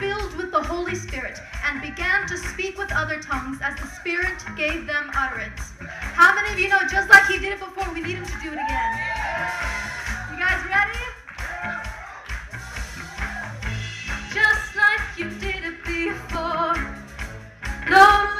filled with the Holy Spirit and began to speak with other tongues as the Spirit gave them utterance. How many of you know just like he did it before, we need him to do it again? You guys ready? Just like you did it before. Lord,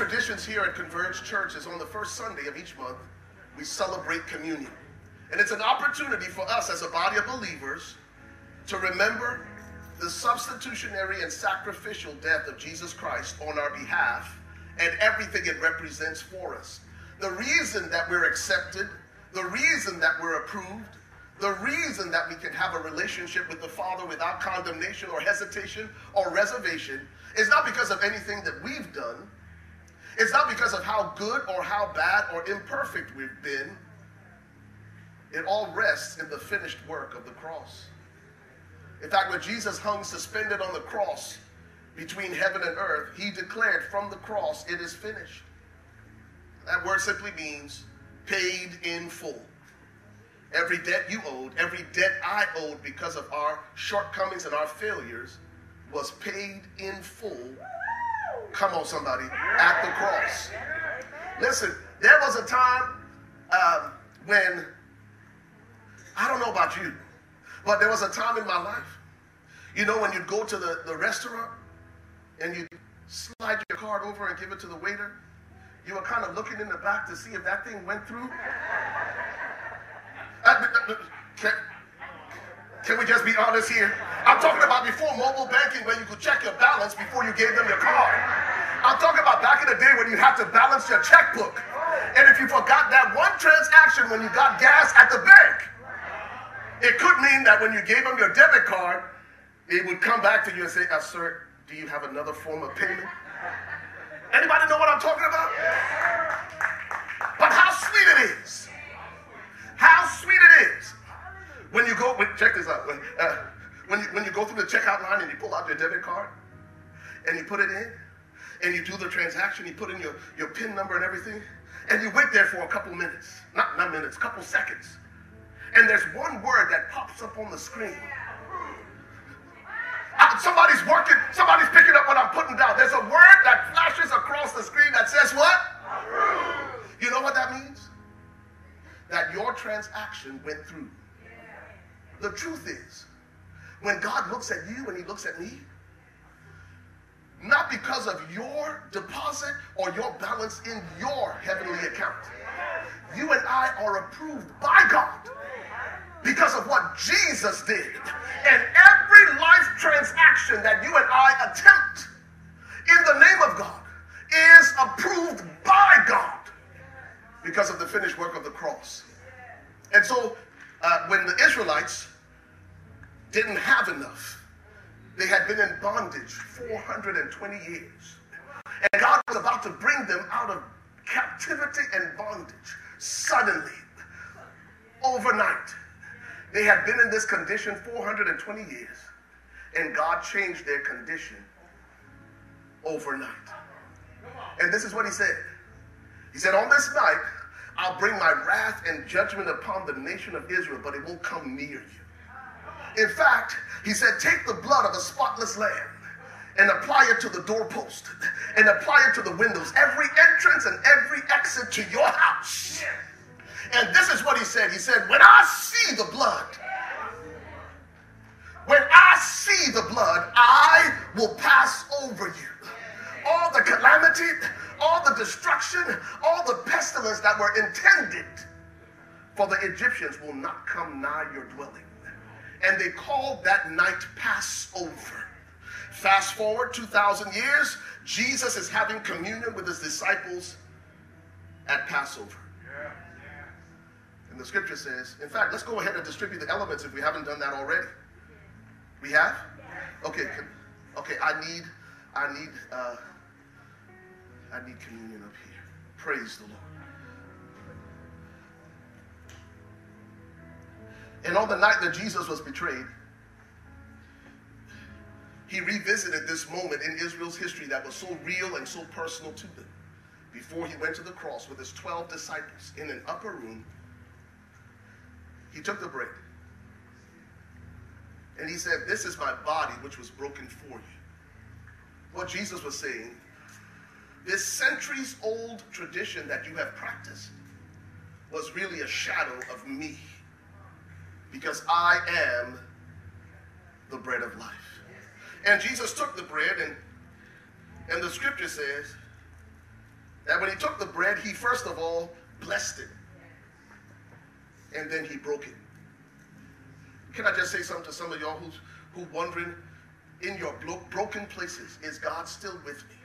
traditions here at Converge Church is on the first Sunday of each month, we celebrate communion. And it's an opportunity for us as a body of believers to remember the substitutionary and sacrificial death of Jesus Christ on our behalf and everything it represents for us. The reason that we're accepted, the reason that we're approved, the reason that we can have a relationship with the Father without condemnation or hesitation or reservation is not because of anything that we've done. It's not because of how good or how bad or imperfect we've been. It all rests in the finished work of the cross. In fact, when Jesus hung suspended on the cross between heaven and earth, he declared from the cross, It is finished. That word simply means paid in full. Every debt you owed, every debt I owed because of our shortcomings and our failures was paid in full. Come on, somebody, at the cross. Listen, there was a time um, when, I don't know about you, but there was a time in my life, you know, when you'd go to the, the restaurant and you'd slide your card over and give it to the waiter, you were kind of looking in the back to see if that thing went through. can we just be honest here? I'm talking about before mobile banking where you could check your balance before you gave them your card. I'm talking about back in the day when you had to balance your checkbook. And if you forgot that one transaction when you got gas at the bank, it could mean that when you gave them your debit card, it would come back to you and say, uh, sir, do you have another form of payment? Anybody know what I'm talking about? But how sweet it is. How sweet it is when you go, when, check this out. When, uh, when, you, when you go through the checkout line and you pull out your debit card and you put it in and you do the transaction, you put in your, your PIN number and everything, and you wait there for a couple minutes. Not, not minutes, couple seconds. And there's one word that pops up on the screen. Uh, somebody's working, somebody's picking up what I'm putting down. There's a word that flashes across the screen that says what? You know what that means? That your transaction went through. The truth is, when God looks at you and he looks at me, not because of your deposit or your balance in your heavenly account. You and I are approved by God because of what Jesus did. And every life transaction that you and I attempt in the name of God is approved by God because of the finished work of the cross. And so uh, when the Israelites didn't have enough, they had been in bondage 420 years. And God was about to bring them out of captivity and bondage suddenly, overnight. They had been in this condition 420 years, and God changed their condition overnight. And this is what He said He said, On this night, I'll bring my wrath and judgment upon the nation of Israel, but it won't come near you. In fact, he said, Take the blood of a spotless lamb and apply it to the doorpost and apply it to the windows, every entrance and every exit to your house. And this is what he said. He said, When I see the blood, when I see the blood, I will pass over you. All the calamity, all the destruction, all the pestilence that were intended for the Egyptians will not come nigh your dwelling. And they called that night Passover. Fast forward 2,000 years, Jesus is having communion with his disciples at Passover. And the scripture says, in fact, let's go ahead and distribute the elements if we haven't done that already. We have? Okay, con- okay, I need, I need, uh, I need communion up here. Praise the Lord. And on the night that Jesus was betrayed, he revisited this moment in Israel's history that was so real and so personal to them. Before he went to the cross with his 12 disciples in an upper room, he took the bread and he said, This is my body, which was broken for you. What Jesus was saying, this centuries old tradition that you have practiced was really a shadow of me because I am the bread of life. And Jesus took the bread, and, and the scripture says that when he took the bread, he first of all blessed it, and then he broke it. Can I just say something to some of y'all who's who wondering in your blo- broken places, is God still with me?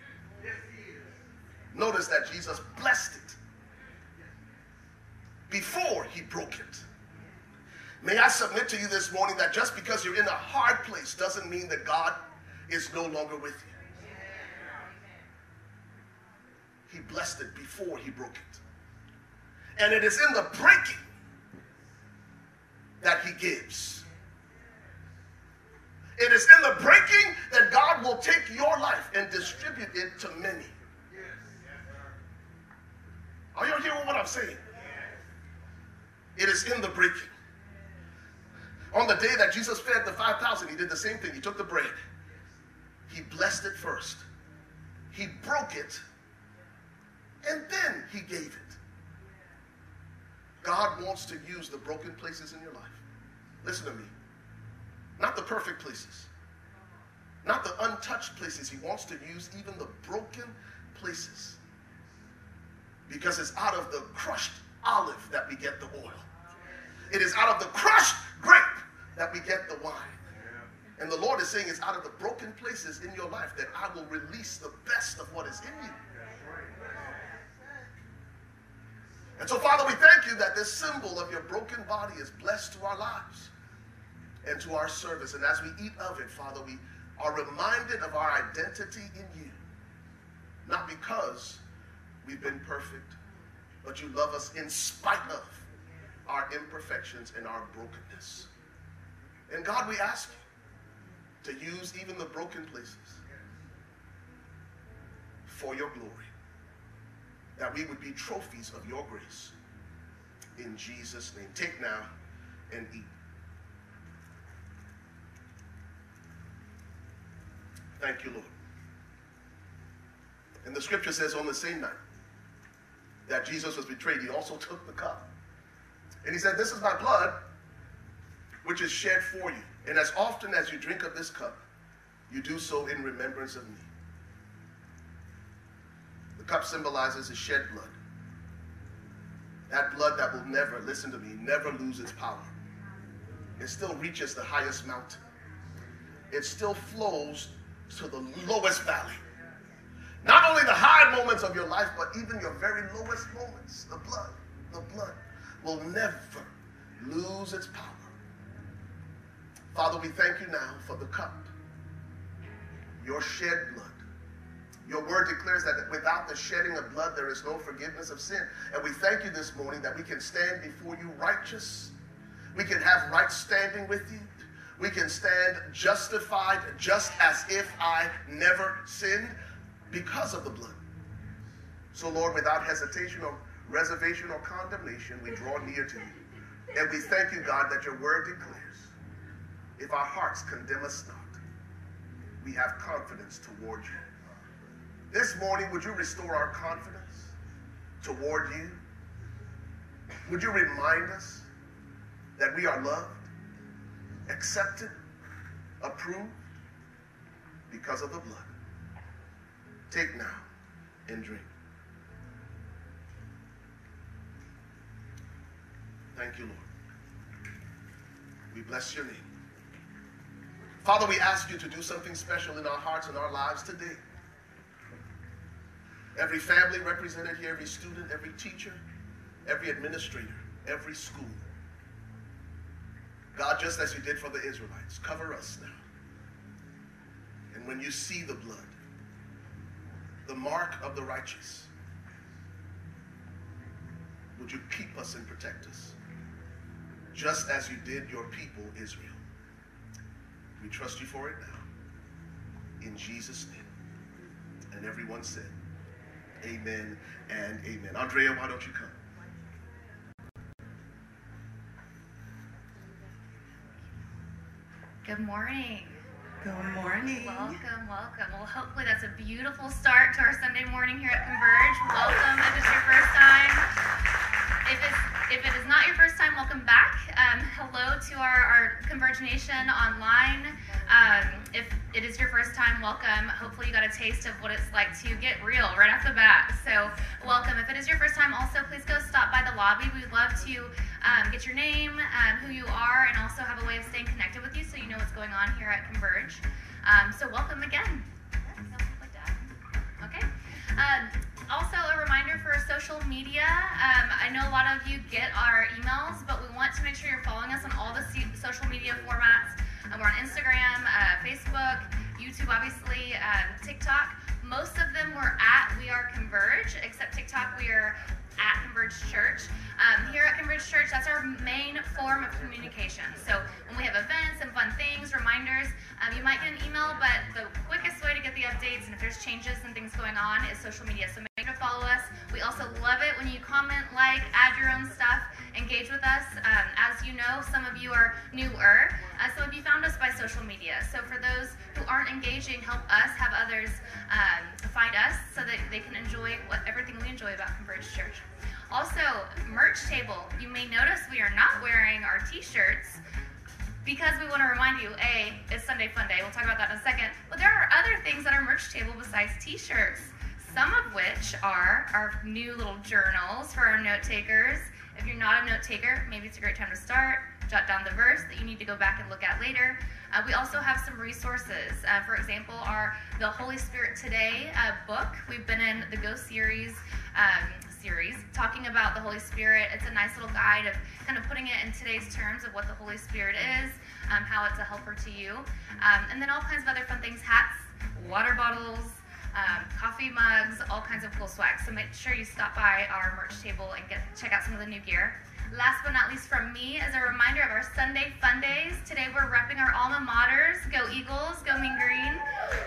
Notice that Jesus blessed it before he broke it. May I submit to you this morning that just because you're in a hard place doesn't mean that God is no longer with you. He blessed it before he broke it. And it is in the breaking that he gives. It is in the breaking that God will take your life and distribute it to many. Are you hearing what I'm saying? It is in the breaking. On the day that Jesus fed the 5,000, he did the same thing. He took the bread, he blessed it first, he broke it, and then he gave it. God wants to use the broken places in your life. Listen to me. Not the perfect places, not the untouched places. He wants to use even the broken places because it's out of the crushed olive that we get the oil. It is out of the crushed grape that we get the wine. And the Lord is saying it's out of the broken places in your life that I will release the best of what is in you. And so, Father, we thank you that this symbol of your broken body is blessed to our lives and to our service. And as we eat of it, Father, we are reminded of our identity in you. Not because we've been perfect, but you love us in spite of our imperfections and our brokenness. And God, we ask you to use even the broken places for your glory, that we would be trophies of your grace. In Jesus' name. Take now and eat. Thank you, Lord. And the scripture says on the same night that Jesus was betrayed, he also took the cup. And he said, This is my blood, which is shed for you. And as often as you drink of this cup, you do so in remembrance of me. The cup symbolizes his shed blood. That blood that will never, listen to me, never lose its power. It still reaches the highest mountain. It still flows to the lowest valley. Not only the high moments of your life, but even your very lowest moments. The blood, the blood will never lose its power. Father, we thank you now for the cup, your shed blood. Your word declares that without the shedding of blood, there is no forgiveness of sin. And we thank you this morning that we can stand before you righteous. We can have right standing with you. We can stand justified just as if I never sinned because of the blood. So, Lord, without hesitation or reservation or condemnation, we draw near to you. And we thank you, God, that your word declares if our hearts condemn us not, we have confidence toward you. This morning, would you restore our confidence toward you? Would you remind us that we are loved, accepted, approved because of the blood? Take now and drink. Thank you, Lord. We bless your name. Father, we ask you to do something special in our hearts and our lives today. Every family represented here, every student, every teacher, every administrator, every school. God, just as you did for the Israelites, cover us now. And when you see the blood, the mark of the righteous, would you keep us and protect us, just as you did your people, Israel? We trust you for it now. In Jesus' name. And everyone said, Amen and amen. Andrea, why don't you come? Good morning. Good morning. Welcome, welcome. Well, hopefully that's a beautiful start to our Sunday morning here at Converge. Welcome if it's your first time. If it's if it is not your first time, welcome back. Um, hello to our, our Converge Nation online. Um, if it is your first time, welcome. Hopefully you got a taste of what it's like to get real right off the bat. So welcome. If it is your first time, also please go stop by the lobby. We'd love to um, get your name, um, who you are, and also have a way of staying connected with you so you know what's going on here at Converge. Um, so welcome again. Okay. Um, also, a reminder for social media. Um, I know a lot of you get our emails, but we want to make sure you're following us on all the social media formats. Um, we're on Instagram, uh, Facebook, YouTube, obviously, um, TikTok. Most of them we're at We Are Converge, except TikTok, we are at Converge Church. Um, here at Converge Church, that's our main form of communication. So when we have events and fun things, reminders, um, you might get an email, but the quickest way to get the updates and if there's changes and things going on is social media. So make sure to follow us. We also love it when you comment, like, add your own stuff, engage with us. Um, as you know, some of you are newer. Uh, some of you found us by social media. So for those who aren't engaging, help us have others um, find us so that they can enjoy what everything we enjoy about Converge Church. Also, merch table. You may notice we are not wearing our t-shirts because we want to remind you, A, it's Sunday Fun Day. We'll talk about that in a second. But there are other things on our merch table besides t-shirts. Some of which are our new little journals for our note takers. If you're not a note taker, maybe it's a great time to start. Jot down the verse that you need to go back and look at later. Uh, we also have some resources. Uh, for example, our the Holy Spirit Today uh, book. We've been in the Go series um, series talking about the Holy Spirit. It's a nice little guide of kind of putting it in today's terms of what the Holy Spirit is, um, how it's a helper to you, um, and then all kinds of other fun things: hats, water bottles. Um, coffee mugs, all kinds of cool swag. So make sure you stop by our merch table and get check out some of the new gear. Last but not least from me, as a reminder of our Sunday Fun Days. Today we're repping our alma maters. Go Eagles, go Mean Green.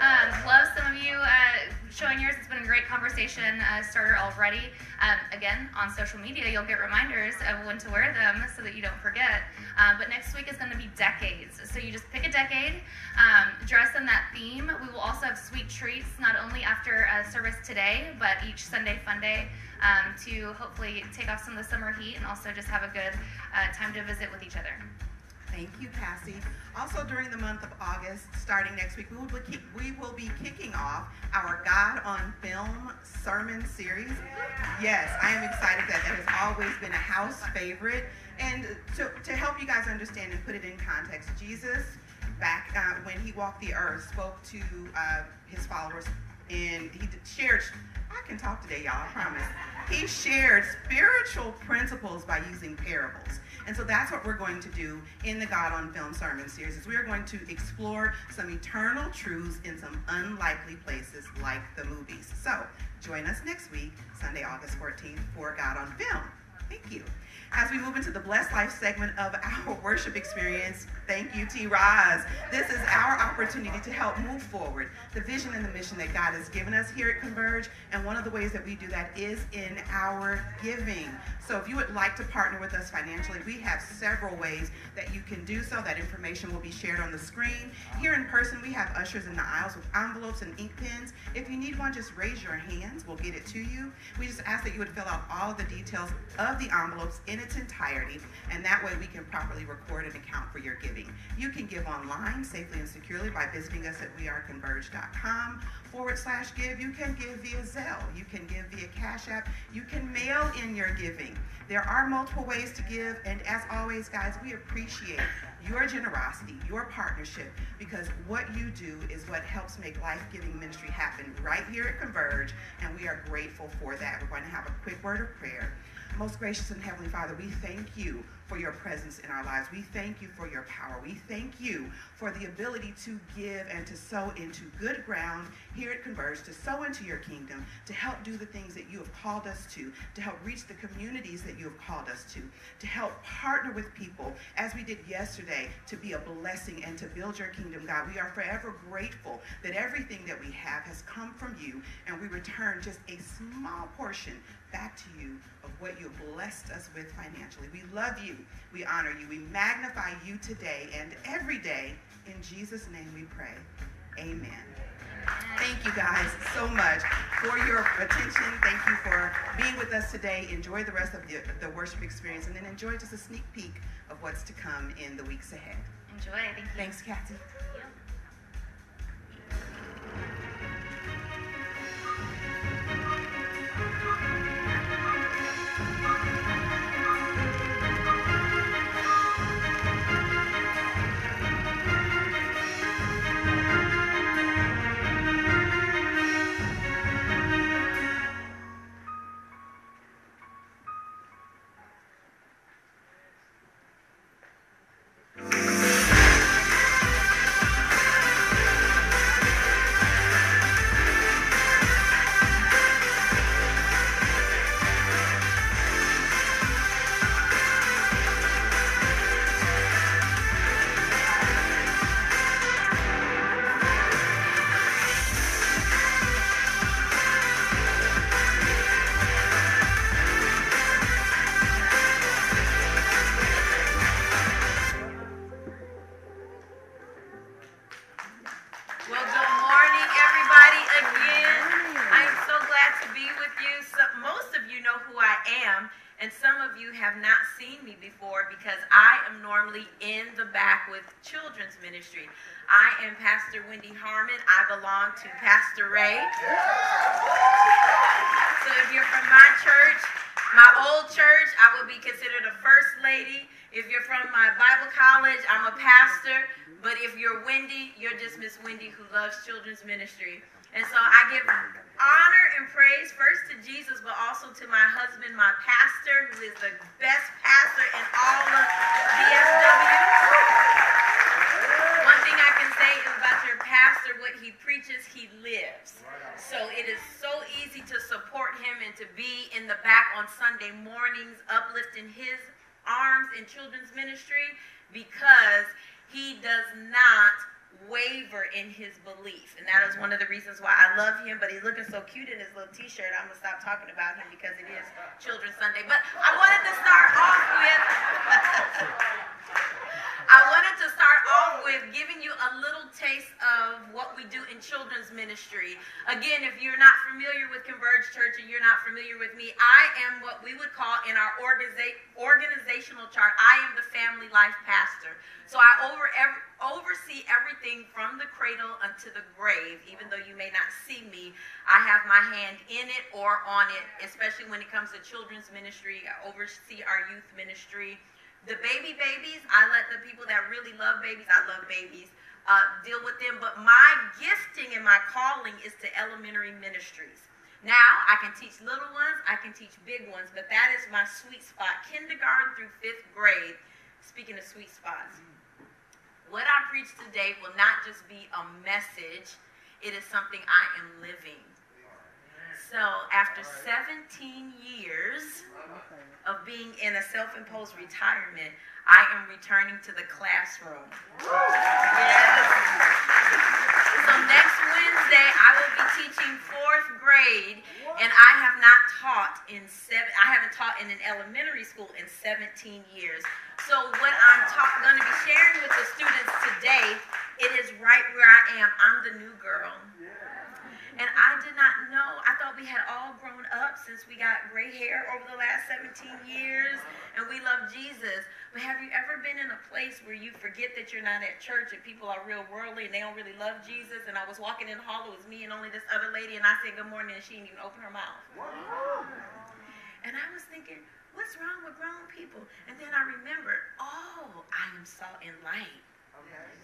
Um, love some of you uh, showing yours. It's been a great conversation uh, starter already. Um, again, on social media, you'll get reminders of when to wear them so that you don't forget. Um, but next week is going to be decades. So you just pick a decade, um, dress in that theme. We will also have sweet treats, not only after uh, service today, but each Sunday Fun Day um, to hopefully take off some of the summer heat and also just have a good uh, time to visit with each other. Thank you, Cassie. Also, during the month of August, starting next week, we will be, we will be kicking off our God on Film sermon series. Yes, I am excited that that has always been a house favorite. And to, to help you guys understand and put it in context, Jesus, back uh, when he walked the earth, spoke to uh, his followers and he shared. I can talk today, y'all, I promise. He shared spiritual principles by using parables. And so that's what we're going to do in the God on Film sermon series. Is we are going to explore some eternal truths in some unlikely places like the movies. So join us next week, Sunday, August 14th, for God on Film. Thank you. As we move into the Blessed Life segment of our worship experience, thank you, T. Roz. This is our opportunity to help move forward the vision and the mission that God has given us here at Converge. And one of the ways that we do that is in our giving. So if you would like to partner with us financially, we have several ways that you can do so. That information will be shared on the screen. Here in person, we have ushers in the aisles with envelopes and ink pens. If you need one, just raise your hands. We'll get it to you. We just ask that you would fill out all the details of the envelopes in its entirety, and that way we can properly record and account for your giving. You can give online safely and securely by visiting us at weareconverge.com forward slash give. You can give via Zelle. You can give via Cash App. You can mail in your giving. There are multiple ways to give, and as always, guys, we appreciate your generosity, your partnership, because what you do is what helps make life giving ministry happen right here at Converge, and we are grateful for that. We're going to have a quick word of prayer. Most gracious and Heavenly Father, we thank you for your presence in our lives. We thank you for your power. We thank you for the ability to give and to sow into good ground here at Converge, to sow into your kingdom, to help do the things that you have called us to, to help reach the communities that you have called us to, to help partner with people as we did yesterday to be a blessing and to build your kingdom, God. We are forever grateful that everything that we have has come from you and we return just a small portion back to you of what you have blessed us with financially. We love you. We honor you. We magnify you today and every day. In Jesus' name we pray. Amen. Thank you guys so much for your attention. Thank you for being with us today. Enjoy the rest of the, the worship experience and then enjoy just a sneak peek of what's to come in the weeks ahead. Enjoy. Thank you. Thanks, Kathy. Well, Pastor Wendy Harmon. I belong to Pastor Ray. So, if you're from my church, my old church, I will be considered a first lady. If you're from my Bible college, I'm a pastor. But if you're Wendy, you're just Miss Wendy who loves children's ministry. And so I give honor and praise first to Jesus, but also to my husband, my pastor, who is the best pastor in all of DSW. One thing I can say is about your pastor, what he preaches, he lives. So it is so easy to support him and to be in the back on Sunday mornings, uplifting his arms in children's ministry because he does not waver in his belief. And that is one of the reasons why I love him. But he's looking so cute in his little t-shirt. I'm going to stop talking about him because it is Children's Sunday. But I wanted to start off with... I wanted to start off with giving you a little taste of what we do in children's ministry. Again, if you're not familiar with Converge Church and you're not familiar with me, I am what we would call in our organiza- organizational chart, I am the family life pastor. So I over ev- oversee everything from the cradle unto the grave. Even though you may not see me, I have my hand in it or on it, especially when it comes to children's ministry. I oversee our youth ministry. The baby babies, I let the people that really love babies, I love babies, uh, deal with them. But my gifting and my calling is to elementary ministries. Now, I can teach little ones, I can teach big ones, but that is my sweet spot, kindergarten through fifth grade. Speaking of sweet spots, what I preach today will not just be a message, it is something I am living. So, after 17 years of being in a self imposed retirement, I am returning to the classroom. Yes. Next Wednesday, I will be teaching fourth grade, and I have not taught in seven, I haven't taught in an elementary school in 17 years. So, what I'm ta- going to be sharing with the students today, it is right where I am. I'm the new girl. And I did not know. I thought we had all grown up since we got gray hair over the last 17 years and we love Jesus. But have you ever been in a place where you forget that you're not at church and people are real worldly and they don't really love Jesus? And I was walking in the hall, it was me and only this other lady, and I said good morning and she didn't even open her mouth. And I was thinking, what's wrong with grown people? And then I remembered, oh, I am salt and light.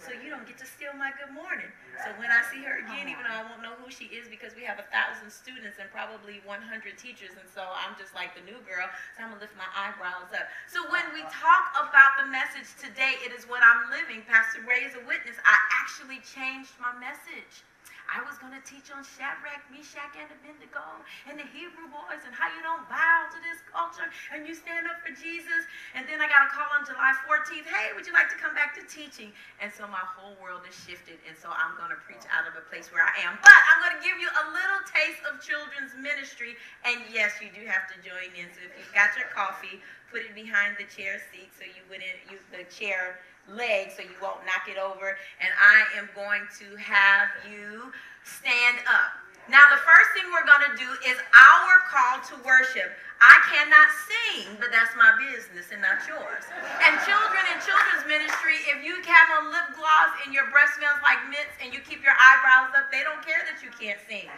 So you don't get to steal my good morning. So when I see her again, even though I won't know who she is because we have a thousand students and probably 100 teachers, and so I'm just like the new girl, so I'm gonna lift my eyebrows up. So when we talk about the message today, it is what I'm living. Pastor Ray is a witness. I actually changed my message. I was going to teach on Shadrach, Meshach, and Abednego and the Hebrew boys and how you don't bow to this culture and you stand up for Jesus. And then I got a call on July 14th. Hey, would you like to come back to teaching? And so my whole world has shifted. And so I'm going to preach out of a place where I am. But I'm going to give you a little taste of children's ministry. And yes, you do have to join in. So if you've got your coffee, put it behind the chair seat so you wouldn't use the chair leg so you won't knock it over. And I am going to have you stand up. Now, the first thing we're going to do is our call to worship. I cannot sing, but that's my business and not yours. And children in children's ministry, if you have on lip gloss and your breath smells like mints and you keep your eyebrows up, they don't care that you can't sing.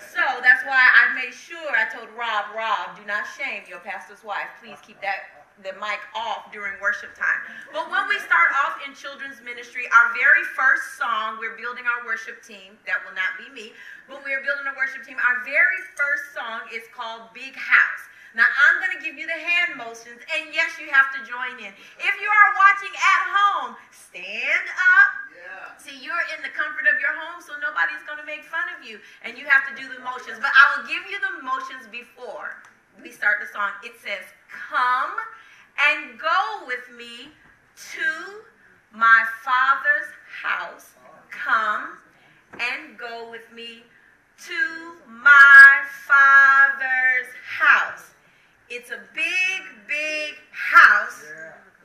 So that's why I made sure I told Rob, Rob, do not shame your pastor's wife. Please keep that the mic off during worship time. But when we start off in children's ministry, our very first song, we're building our worship team. That will not be me, but we're building a worship team. Our very first song is called Big House. Now I'm going to give you the hand motions, and yes, you have to join in. If you are watching at home, stand up. Yeah. See, you're in the comfort of your home, so nobody's going to make fun of you, and you have to do the motions. But I will give you the motions before we start the song. It says, "Come." And go with me to my father's house. Come and go with me to my father's house. It's a big, big house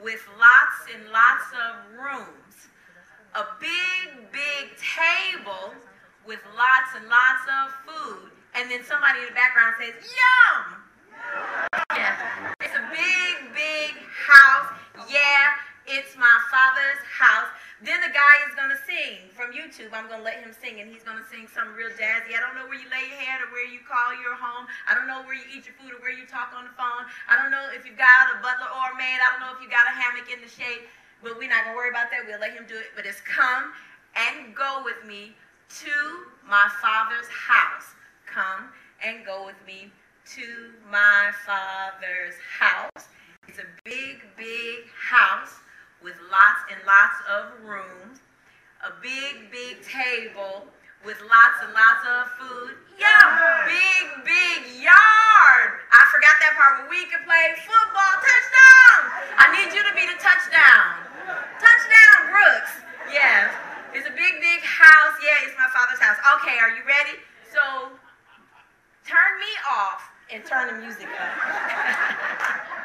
with lots and lots of rooms. A big, big table with lots and lots of food. And then somebody in the background says, Yum! Yeah. Big, big house. Yeah, it's my father's house. Then the guy is going to sing from YouTube. I'm going to let him sing, and he's going to sing some real jazzy. I don't know where you lay your head or where you call your home. I don't know where you eat your food or where you talk on the phone. I don't know if you got a butler or a maid. I don't know if you got a hammock in the shade. But we're not going to worry about that. We'll let him do it. But it's come and go with me to my father's house. Come and go with me to my father's house. It's a big, big house with lots and lots of rooms, a big, big table with lots and lots of food. Yeah, big, big yard. I forgot that part where we can play football. Touchdown! I need you to be the touchdown. Touchdown, Brooks. Yes. It's a big, big house. Yeah, it's my father's house. Okay, are you ready? So turn me off and turn the music up.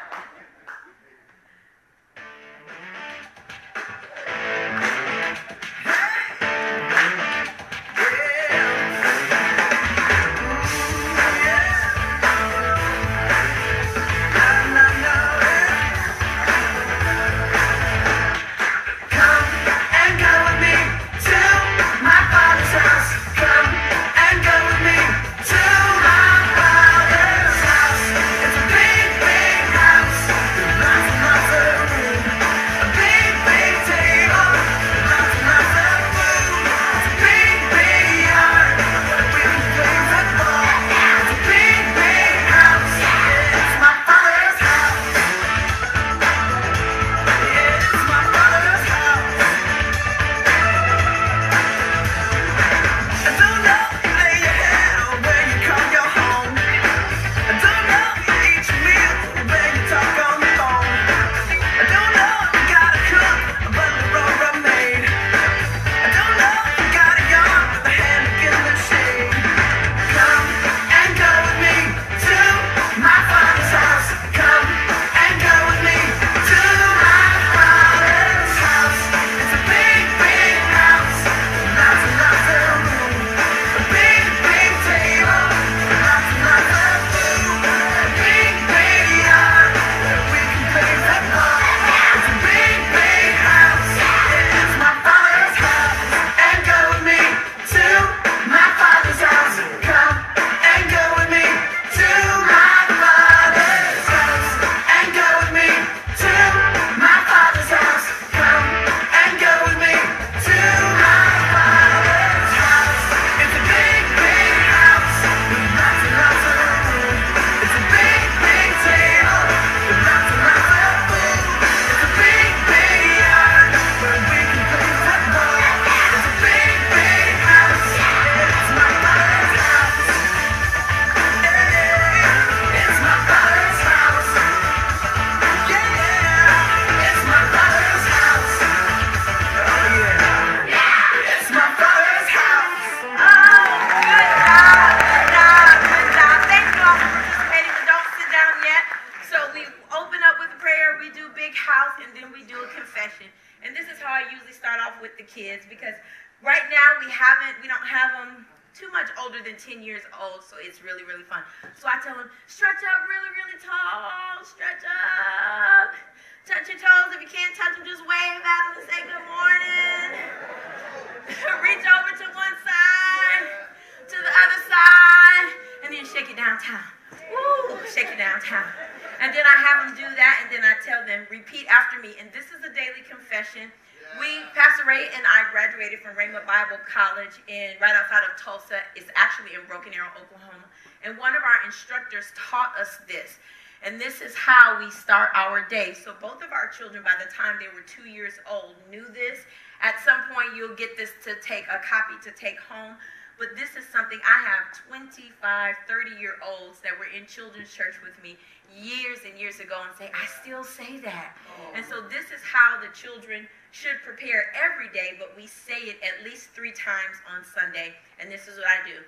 Bible College in right outside of Tulsa. It's actually in Broken Arrow, Oklahoma. And one of our instructors taught us this. And this is how we start our day. So both of our children, by the time they were two years old, knew this. At some point, you'll get this to take a copy to take home. But this is something I have 25, 30 year olds that were in children's church with me years and years ago and say, I still say that. And so this is how the children should prepare every day, but we say it at least three times on Sunday. And this is what I do.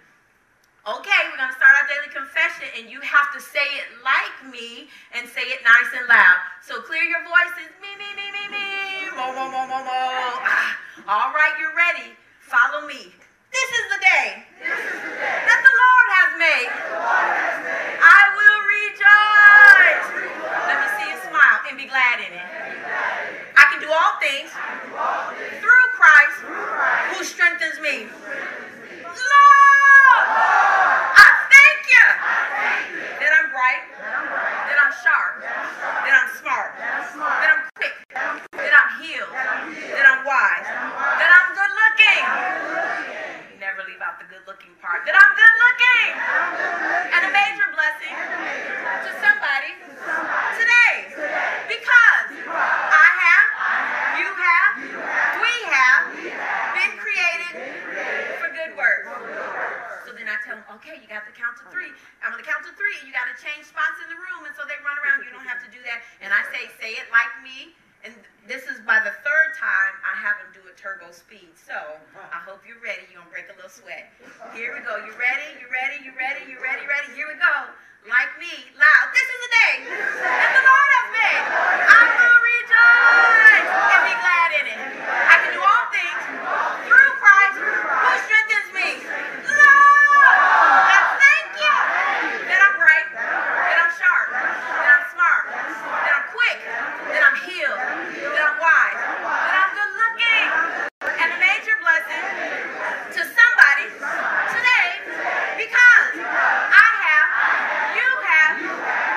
Okay, we're going to start our daily confession, and you have to say it like me and say it nice and loud. So clear your voices. Me, me, me, me, me. Mo, mo, mo, mo, mo. Ah, all right, you're ready. Follow me. This is the day, that the Lord has made. I will rejoice. Let me see you smile and be glad in it. I can do all things through Christ who strengthens me. Lord, I thank you that I'm bright, that I'm sharp, that I'm smart, that I'm quick, that I'm healed, that I'm wise, that I'm good looking. Never leave out the good looking part. That I'm good looking. And a major blessing to somebody today. Because I have, you have, we have been created for good works. So then I tell them, okay, you got to count to oh, three. I'm going to count to three. You got to change spots in the room. And so they run around. You don't have to do that. And I say, say it like me. And this is by the third time I have them do a turbo speed. So I hope you're ready. You're going to break a little sweat. Here we go. You ready? You ready? You ready? You ready? Ready? Here we go. Like me, loud. This is the day that the Lord has made. I will rejoice and be glad in it. I can do all things through Christ who strengthens me. Lord, I thank you that I'm bright, that I'm sharp, that I'm smart, that I'm quick, that I'm healed, that I'm wise, that I'm good looking, and a major blessing to somebody today because I have, you have,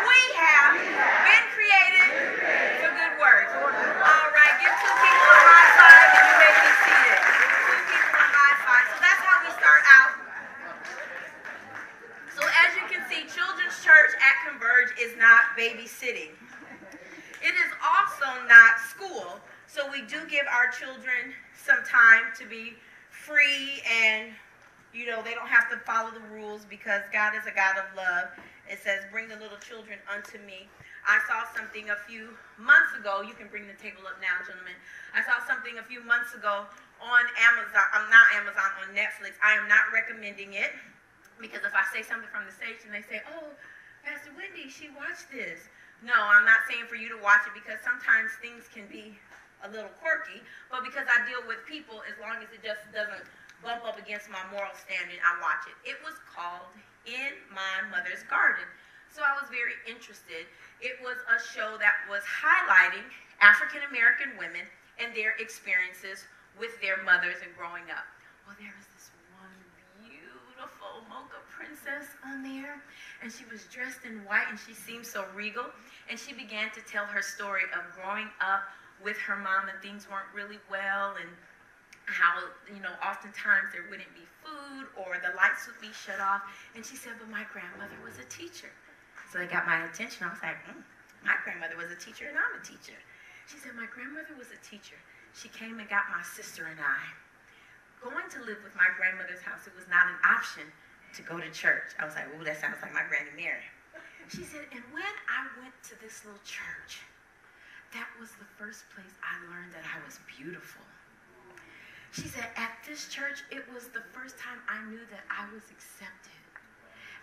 we have been created for good works. All right, give two people a high five and you may be seated. Two people a high five. So that's how we start out. So as you can see, Children's Church at Converge is not babysitting. It is also not school. So we do give our children some time to be free and you know they don't have to follow the rules because God is a God of love. It says, "Bring the little children unto me." I saw something a few months ago. You can bring the table up now, gentlemen. I saw something a few months ago on Amazon. I'm not Amazon on Netflix. I am not recommending it because if I say something from the stage and they say, "Oh, Pastor Wendy, she watched this," no, I'm not saying for you to watch it because sometimes things can be a little quirky. But because I deal with people, as long as it just doesn't bump up against my moral standard, I watch it. It was called In My Mother's Garden. So I was very interested. It was a show that was highlighting African American women and their experiences with their mothers and growing up. Well, there was this one beautiful mocha princess on there, and she was dressed in white and she seemed so regal. And she began to tell her story of growing up with her mom and things weren't really well and how you know oftentimes there wouldn't be food or the lights would be shut off. And she said but my grandmother was a teacher. So it got my attention. I was like mm, my grandmother was a teacher and i'm a teacher. She said my grandmother was a teacher. She came and got my sister and i. Going to live with my grandmother's house it was not an option to go to church i was like oh that sounds like my granny mary she said and when i went to this little church that was the first place I learned that I was beautiful. She said, at this church, it was the first time I knew that I was accepted.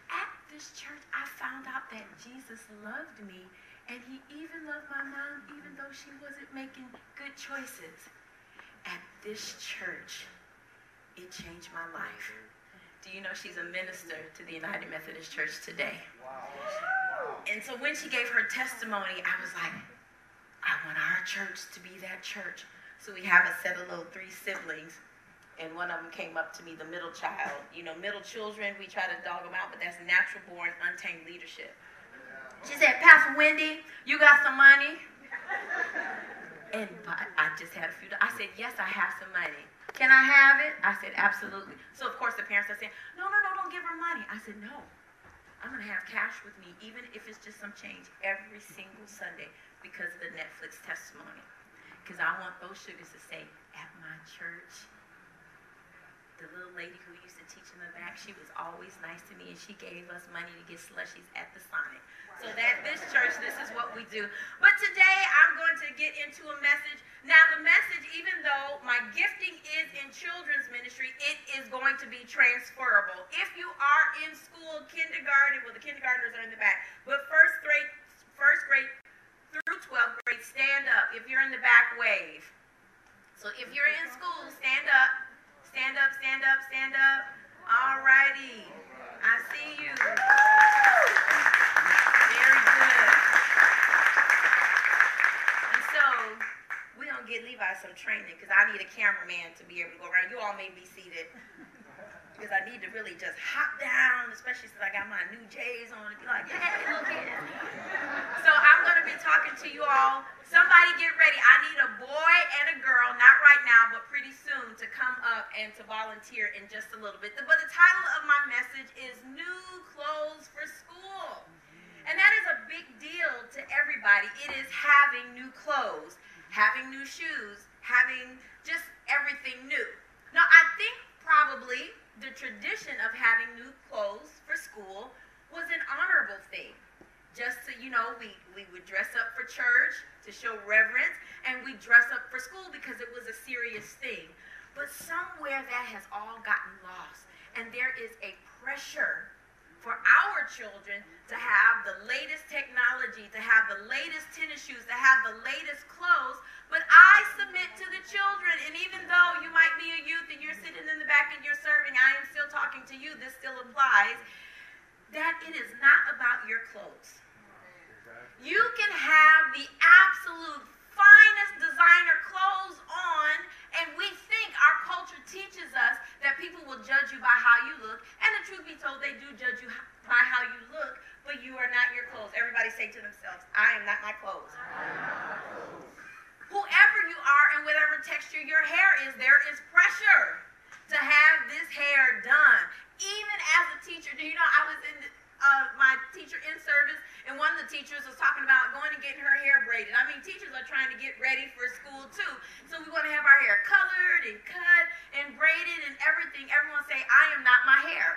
At this church, I found out that Jesus loved me, and he even loved my mom, even though she wasn't making good choices. At this church, it changed my life. Do you know she's a minister to the United Methodist Church today? And so when she gave her testimony, I was like, I want our church to be that church. So we have a set of little three siblings, and one of them came up to me, the middle child. You know, middle children, we try to dog them out, but that's natural born, untamed leadership. She said, Pastor Wendy, you got some money? And I just had a few. I said, yes, I have some money. Can I have it? I said, absolutely. So of course the parents are saying, no, no, no, don't give her money. I said, no. I'm gonna have cash with me, even if it's just some change, every single Sunday because of the Netflix testimony. Because I want those sugars to say, at my church, the little lady who used to teach in the back, she was always nice to me and she gave us money to get slushies at the Sonic. So that this church, this is what we do. But today I'm going to get into a message. Now the message, even though my gifting is in children's ministry, it is going to be transferable. If you are in school, kindergarten, well the kindergartners are in the back, but first grade, first grade through 12th grade, stand up. If you're in the back, wave. So if you're in school, stand up. Stand up, stand up, stand up. All righty. I see you. Very good. And so we're going to get Levi some training because I need a cameraman to be able to go around. You all may be seated. Because I need to really just hop down, especially since I got my new J's on and be like, hey, look at here. So I'm going to be talking to you all. Somebody get ready. I need a boy and a girl, not right now, but pretty soon, to come up and to volunteer in just a little bit. But the title of my message is New Clothes for School. And that is a big deal to everybody. It is having new clothes, having new shoes, having just everything new. Now, I think probably the tradition of having new clothes for school was an honorable thing. Just to, you know, we, we would dress up for church to show reverence, and we dress up for school because it was a serious thing. But somewhere that has all gotten lost, and there is a pressure for our children to have the latest technology, to have the latest tennis shoes, to have the latest clothes. But I submit to the children, and even though you might be a youth and you're sitting in the back and you're serving, I am still talking to you, this still applies, that it is not about your clothes. You can have the absolute finest designer clothes on, and we think our culture teaches us that people will judge you by how you look. And the truth be told, they do judge you by how you look, but you are not your clothes. Everybody say to themselves, I am not my clothes. Whoever you are and whatever texture your hair is, there is pressure to have this hair done. Even as a teacher, do you know I was in uh, my teacher in service, and one of the teachers was talking about going and getting her hair braided. I mean, teachers are trying to get ready for school too, so we want to have our hair colored and cut and braided and everything. Everyone say, "I am not my hair."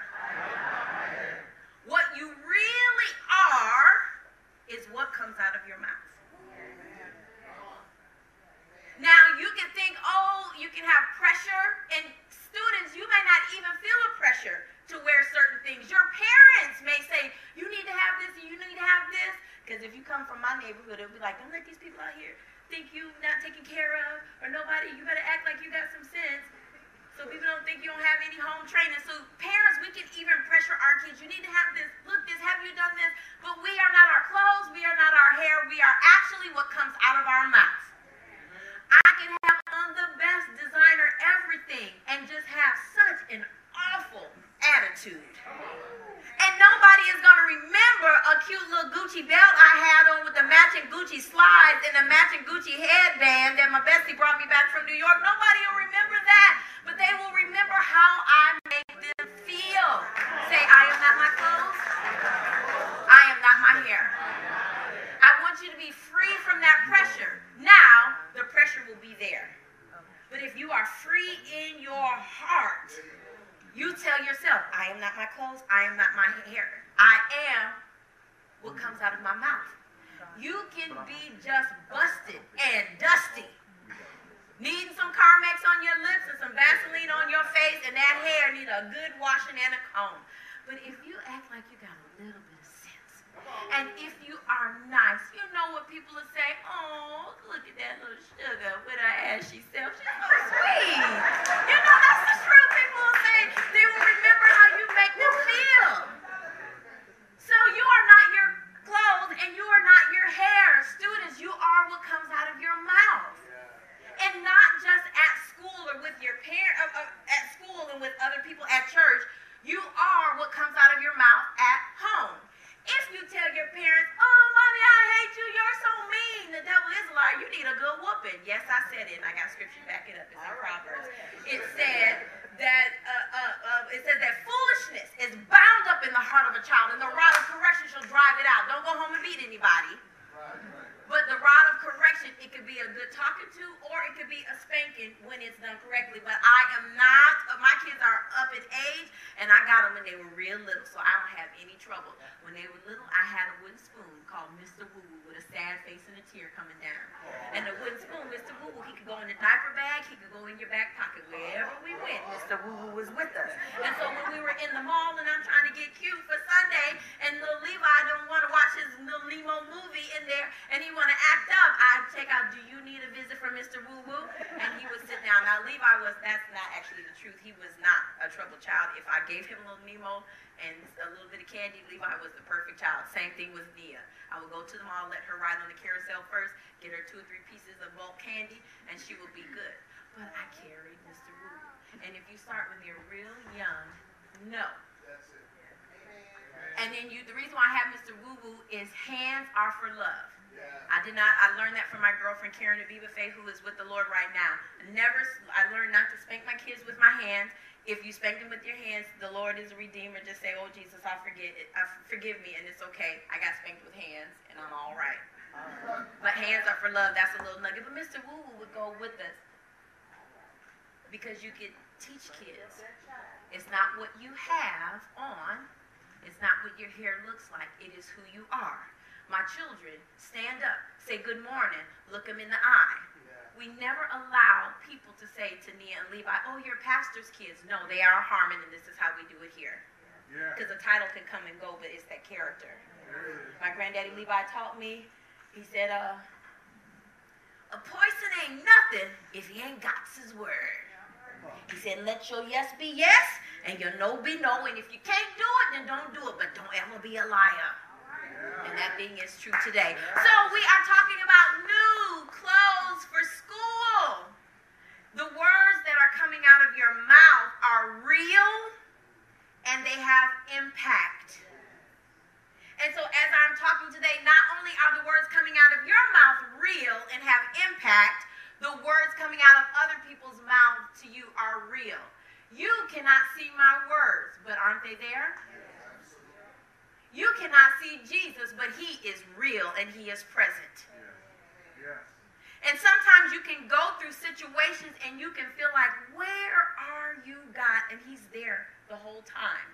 What you really are is what comes out of your mouth. Now you can think, oh, you can have pressure, and students, you may not even feel a pressure to wear certain things. Your parents may say, you need to have this and you need to have this. Because if you come from my neighborhood, it'll be like, don't let these people out here think you not taken care of, or nobody, you better act like you got some sense. So people don't think you don't have any home training. So parents, we can even pressure our kids. You need to have this. Look, this. Have you done this? But we are not our clothes. We are not our hair. We are actually what comes out of our mouths. I can have on the best designer everything and just have such an awful attitude. And nobody is going to remember a cute little Gucci belt I had on with the matching Gucci slides and the matching Gucci headband that my bestie brought me back from New York. Nobody will remember that, but they will remember how I make them feel. Say, I am not my clothes. I am not my hair. I want you to be free from that pressure. Now, the pressure will be there. But if you are free in your heart, you tell yourself, I am not my clothes, I am not my hair. I am what comes out of my mouth. You can be just busted and dusty. Needing some Carmex on your lips and some Vaseline on your face, and that hair need a good washing and a comb. But if you act like you got and if you are nice, you know what people will say, oh, look at that little sugar with her ashy self. She's so sweet. you know, that's the truth. People will say they will remember how you make them feel. So you are not your clothes and you are not your hair. Students, you are what comes out of your mouth. And not just at school or with your parents, uh, uh, at school and with other people at church. You are what comes out of your mouth at home. If you tell your parents, oh, mommy, I hate you, you're so mean, the devil is a liar, you need a good whooping. Yes, I said it, and I got scripture backing it up. It's in. Proverbs. It said that, uh, uh, uh, it said that foolishness is bound up in the heart of a child, and the rod of correction shall drive it out. Don't go home and beat anybody. Right, right. But the rod of correction, it could be a good talking to, or it could be a spanking when it's done correctly. But I am not. Uh, my kids are up in age, and I got them when they were real little, so I don't have any trouble. When they were little, I had a wooden spoon called Mr. Woo sad face and a tear coming down. And the wooden spoon, Mr. Woo Woo, he could go in the diaper bag, he could go in your back pocket, wherever we went. Mr. Woo Woo was with us. And so when we were in the mall and I'm trying to get cute for Sunday, and little Levi don't want to watch his little Nemo movie in there, and he want to act up, I'd take out, do you need a visit from Mr. Woo Woo? And he would sit down. Now Levi was, that's not actually the truth. He was not a troubled child. If I gave him a little Nemo and a little bit of candy, Levi was the perfect child. Same thing with Nia. I would go to the mall, let her ride on the carousel first, get her two or three pieces of bulk candy, and she would be good. But I carried Mr. Woo. And if you start when they're real young, no. That's it. And then you, the reason why I have Mr. Woo Woo is hands are for love. I did not. I learned that from my girlfriend Karen Aviva Faye, who is with the Lord right now. Never. I learned not to spank my kids with my hands. If you spank them with your hands, the Lord is a redeemer. Just say, "Oh Jesus, I forget. It. I forgive me," and it's okay. I got spanked with hands, and I'm all right. But hands are for love. That's a little nugget. But Mr. Woo Woo would go with us because you could teach kids. It's not what you have on. It's not what your hair looks like. It is who you are. My children stand up, say good morning, look them in the eye. We never allow people to say to Nia and Levi, oh, you're pastor's kids. No, they are Harmon, and this is how we do it here. Because the title can come and go, but it's that character. My granddaddy Levi taught me, he said, uh, a person ain't nothing if he ain't got his word. He said, let your yes be yes and your no be no. And if you can't do it, then don't do it. But don't ever be a liar. And that thing is true today. So we are talking about new clothes for school. The words that are coming out of your mouth are real and they have impact. And so as I'm talking today, not only are the words coming out of your mouth real and have impact, the words coming out of other people's mouths to you are real. You cannot see my words, but aren't they there? You cannot see Jesus, but he is real and he is present. And sometimes you can go through situations and you can feel like, where are you, God? And he's there the whole time.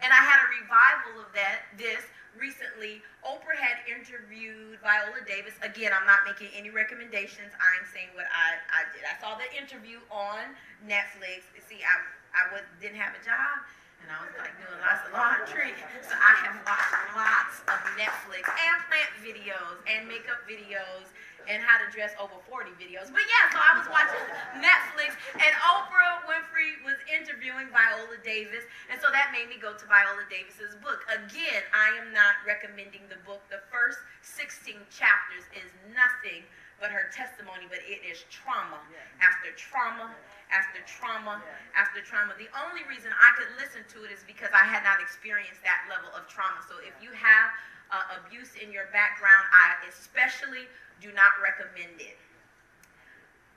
And I had a revival of that this recently. Oprah had interviewed Viola Davis. Again, I'm not making any recommendations. I'm saying what I, I did. I saw the interview on Netflix. See, I, I was, didn't have a job. And I was like doing lots of laundry. So I have watched lots of Netflix and plant videos and makeup videos and how to dress over 40 videos. But yeah, so I was watching Netflix and Oprah Winfrey was interviewing Viola Davis. And so that made me go to Viola Davis's book. Again, I am not recommending the book. The first 16 chapters is nothing but her testimony, but it is trauma after trauma after trauma after trauma. The only reason I could listen to it is because I had not experienced that level of trauma. So if you have uh, abuse in your background, I especially do not recommend it.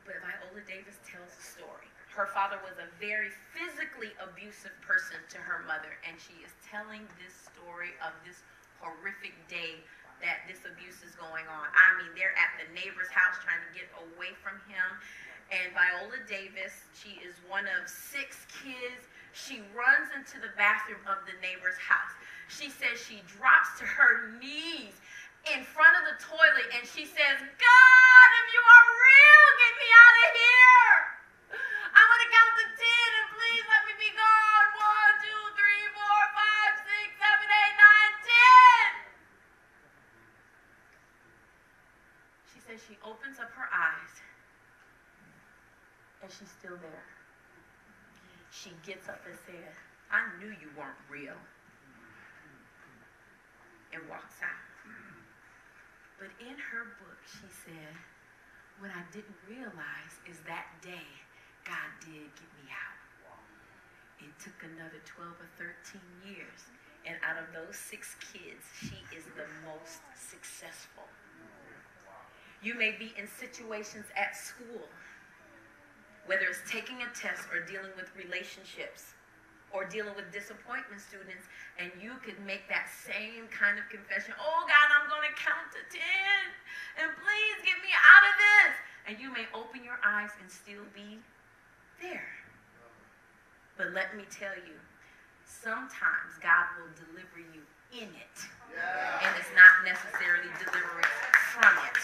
But Viola Davis tells a story. Her father was a very physically abusive person to her mother, and she is telling this story of this horrific day that this abuse is going on. I mean, they're at the neighbor's house trying to get away from him. And Viola Davis, she is one of six kids. She runs into the bathroom of the neighbor's house. She says she drops to her knees in front of the toilet and she says, God, if you are real, get me out of here. I'm going to count to 10 and please let me be gone. She she opens up her eyes and she's still there. She gets up and says, I knew you weren't real. And walks out. But in her book, she said, What I didn't realize is that day God did get me out. It took another 12 or 13 years. And out of those six kids, she is the most successful. You may be in situations at school, whether it's taking a test or dealing with relationships or dealing with disappointment students, and you could make that same kind of confession Oh God, I'm going to count to 10, and please get me out of this. And you may open your eyes and still be there. But let me tell you, sometimes God will deliver you in it, and it's not necessarily deliverance from it.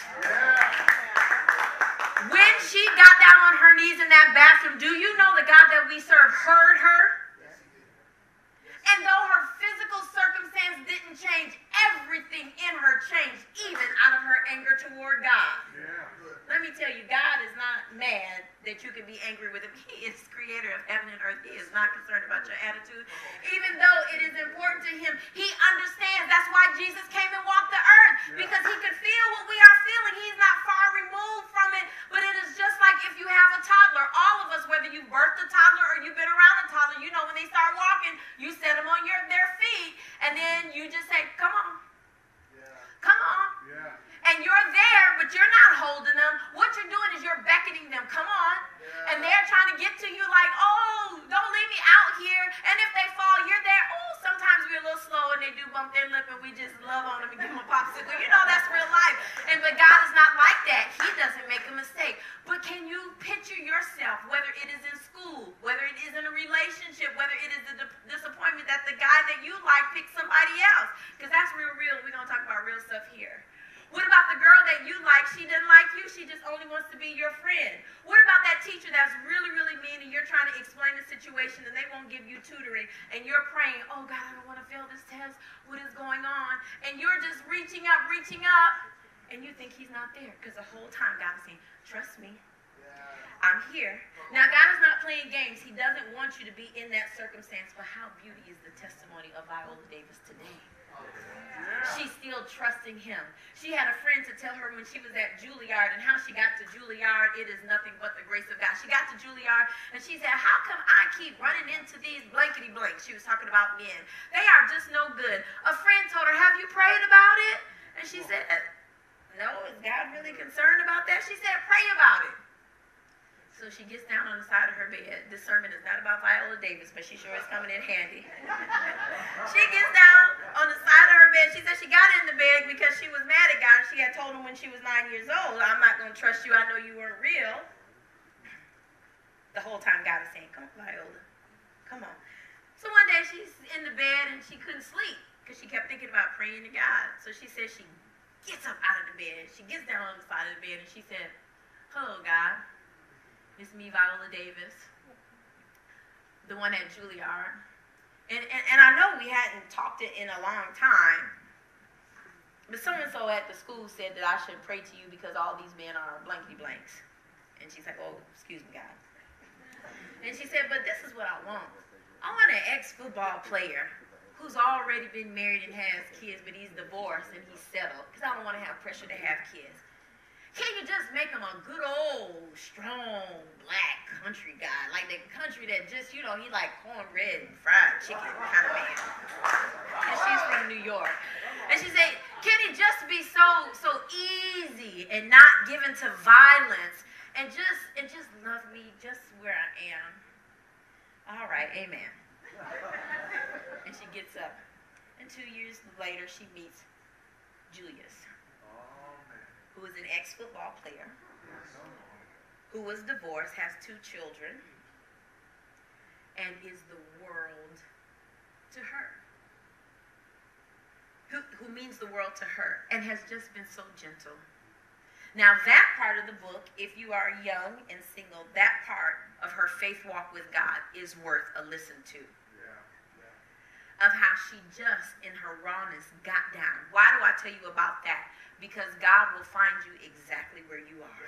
When she got down on her knees in that bathroom, do you know the God that we serve heard her? And though her physical circumstance didn't change, everything in her changed, even out of her anger toward God. Let me tell you, God is not mad that you can be angry with him. He is creator of heaven and earth. He is not concerned about your attitude. Even though it is important to him, he understands. That's why Jesus came and walked the earth. Because he could feel what we are feeling. He's not far removed from it. But it is just like if you have a toddler. All of us, whether you birthed a toddler or you've been around a toddler, you know when they start walking, you set them on your their feet, and then you just say, Come on. Come on. And you're there, but you're not holding them. What you're doing is you're beckoning them. Come on. And they're trying to get to you like, oh, don't leave me out here. And if they fall, you're there. Oh, sometimes we're a little slow and they do bump their lip and we just love on them and give them a popsicle. You know, that's real life. And but God is not like that. He doesn't make a mistake. But can you picture yourself, whether it is in school, whether it is in a relationship, whether it is the di- disappointment that the guy that you like picked somebody else? Because that's real, real. We're going to talk about real stuff here. What about the girl that you like? She doesn't like you. She just only wants to be your friend. What about that teacher that's really, really mean and you're trying to explain the situation and they won't give you tutoring and you're praying, oh God, I don't want to fail this test. What is going on? And you're just reaching up, reaching up, and you think he's not there because the whole time God is saying, trust me. I'm here. Now, God is not playing games. He doesn't want you to be in that circumstance, but how beauty is the testimony of Viola Davis today. She's still trusting him. She had a friend to tell her when she was at Juilliard and how she got to Juilliard, it is nothing but the grace of God. She got to Juilliard and she said, How come I keep running into these blankety blanks? She was talking about men. They are just no good. A friend told her, Have you prayed about it? And she said, No, is God really concerned about that? She said, Pray about it. So she gets down on the side of her bed. This sermon is not about Viola Davis, but she sure is coming in handy. she gets down on the side of her bed. She said she got in the bed because she was mad at God. She had told him when she was nine years old, I'm not going to trust you. I know you weren't real. The whole time God is saying, Come Viola. Come on. So one day she's in the bed and she couldn't sleep because she kept thinking about praying to God. So she said she gets up out of the bed. She gets down on the side of the bed and she said, Hello, God. It's me, Viola Davis, the one at Juilliard. And, and, and I know we hadn't talked it in a long time, but so and so at the school said that I should pray to you because all these men are blankety blanks. And she's like, Oh, excuse me, God. And she said, But this is what I want. I want an ex football player who's already been married and has kids, but he's divorced and he's settled because I don't want to have pressure to have kids. Can you just make him a good old, strong, black country guy? Like the country that just, you know, he like cornbread and fried chicken kind of man. And she's from New York. And she said, can he just be so, so easy and not given to violence and just, and just love me just where I am? All right, amen. And she gets up. And two years later, she meets Julius who is an ex football player, who was divorced, has two children, and is the world to her. Who, who means the world to her and has just been so gentle. Now, that part of the book, if you are young and single, that part of her faith walk with God is worth a listen to. Of how she just, in her rawness, got down. Why do I tell you about that? Because God will find you exactly where you are.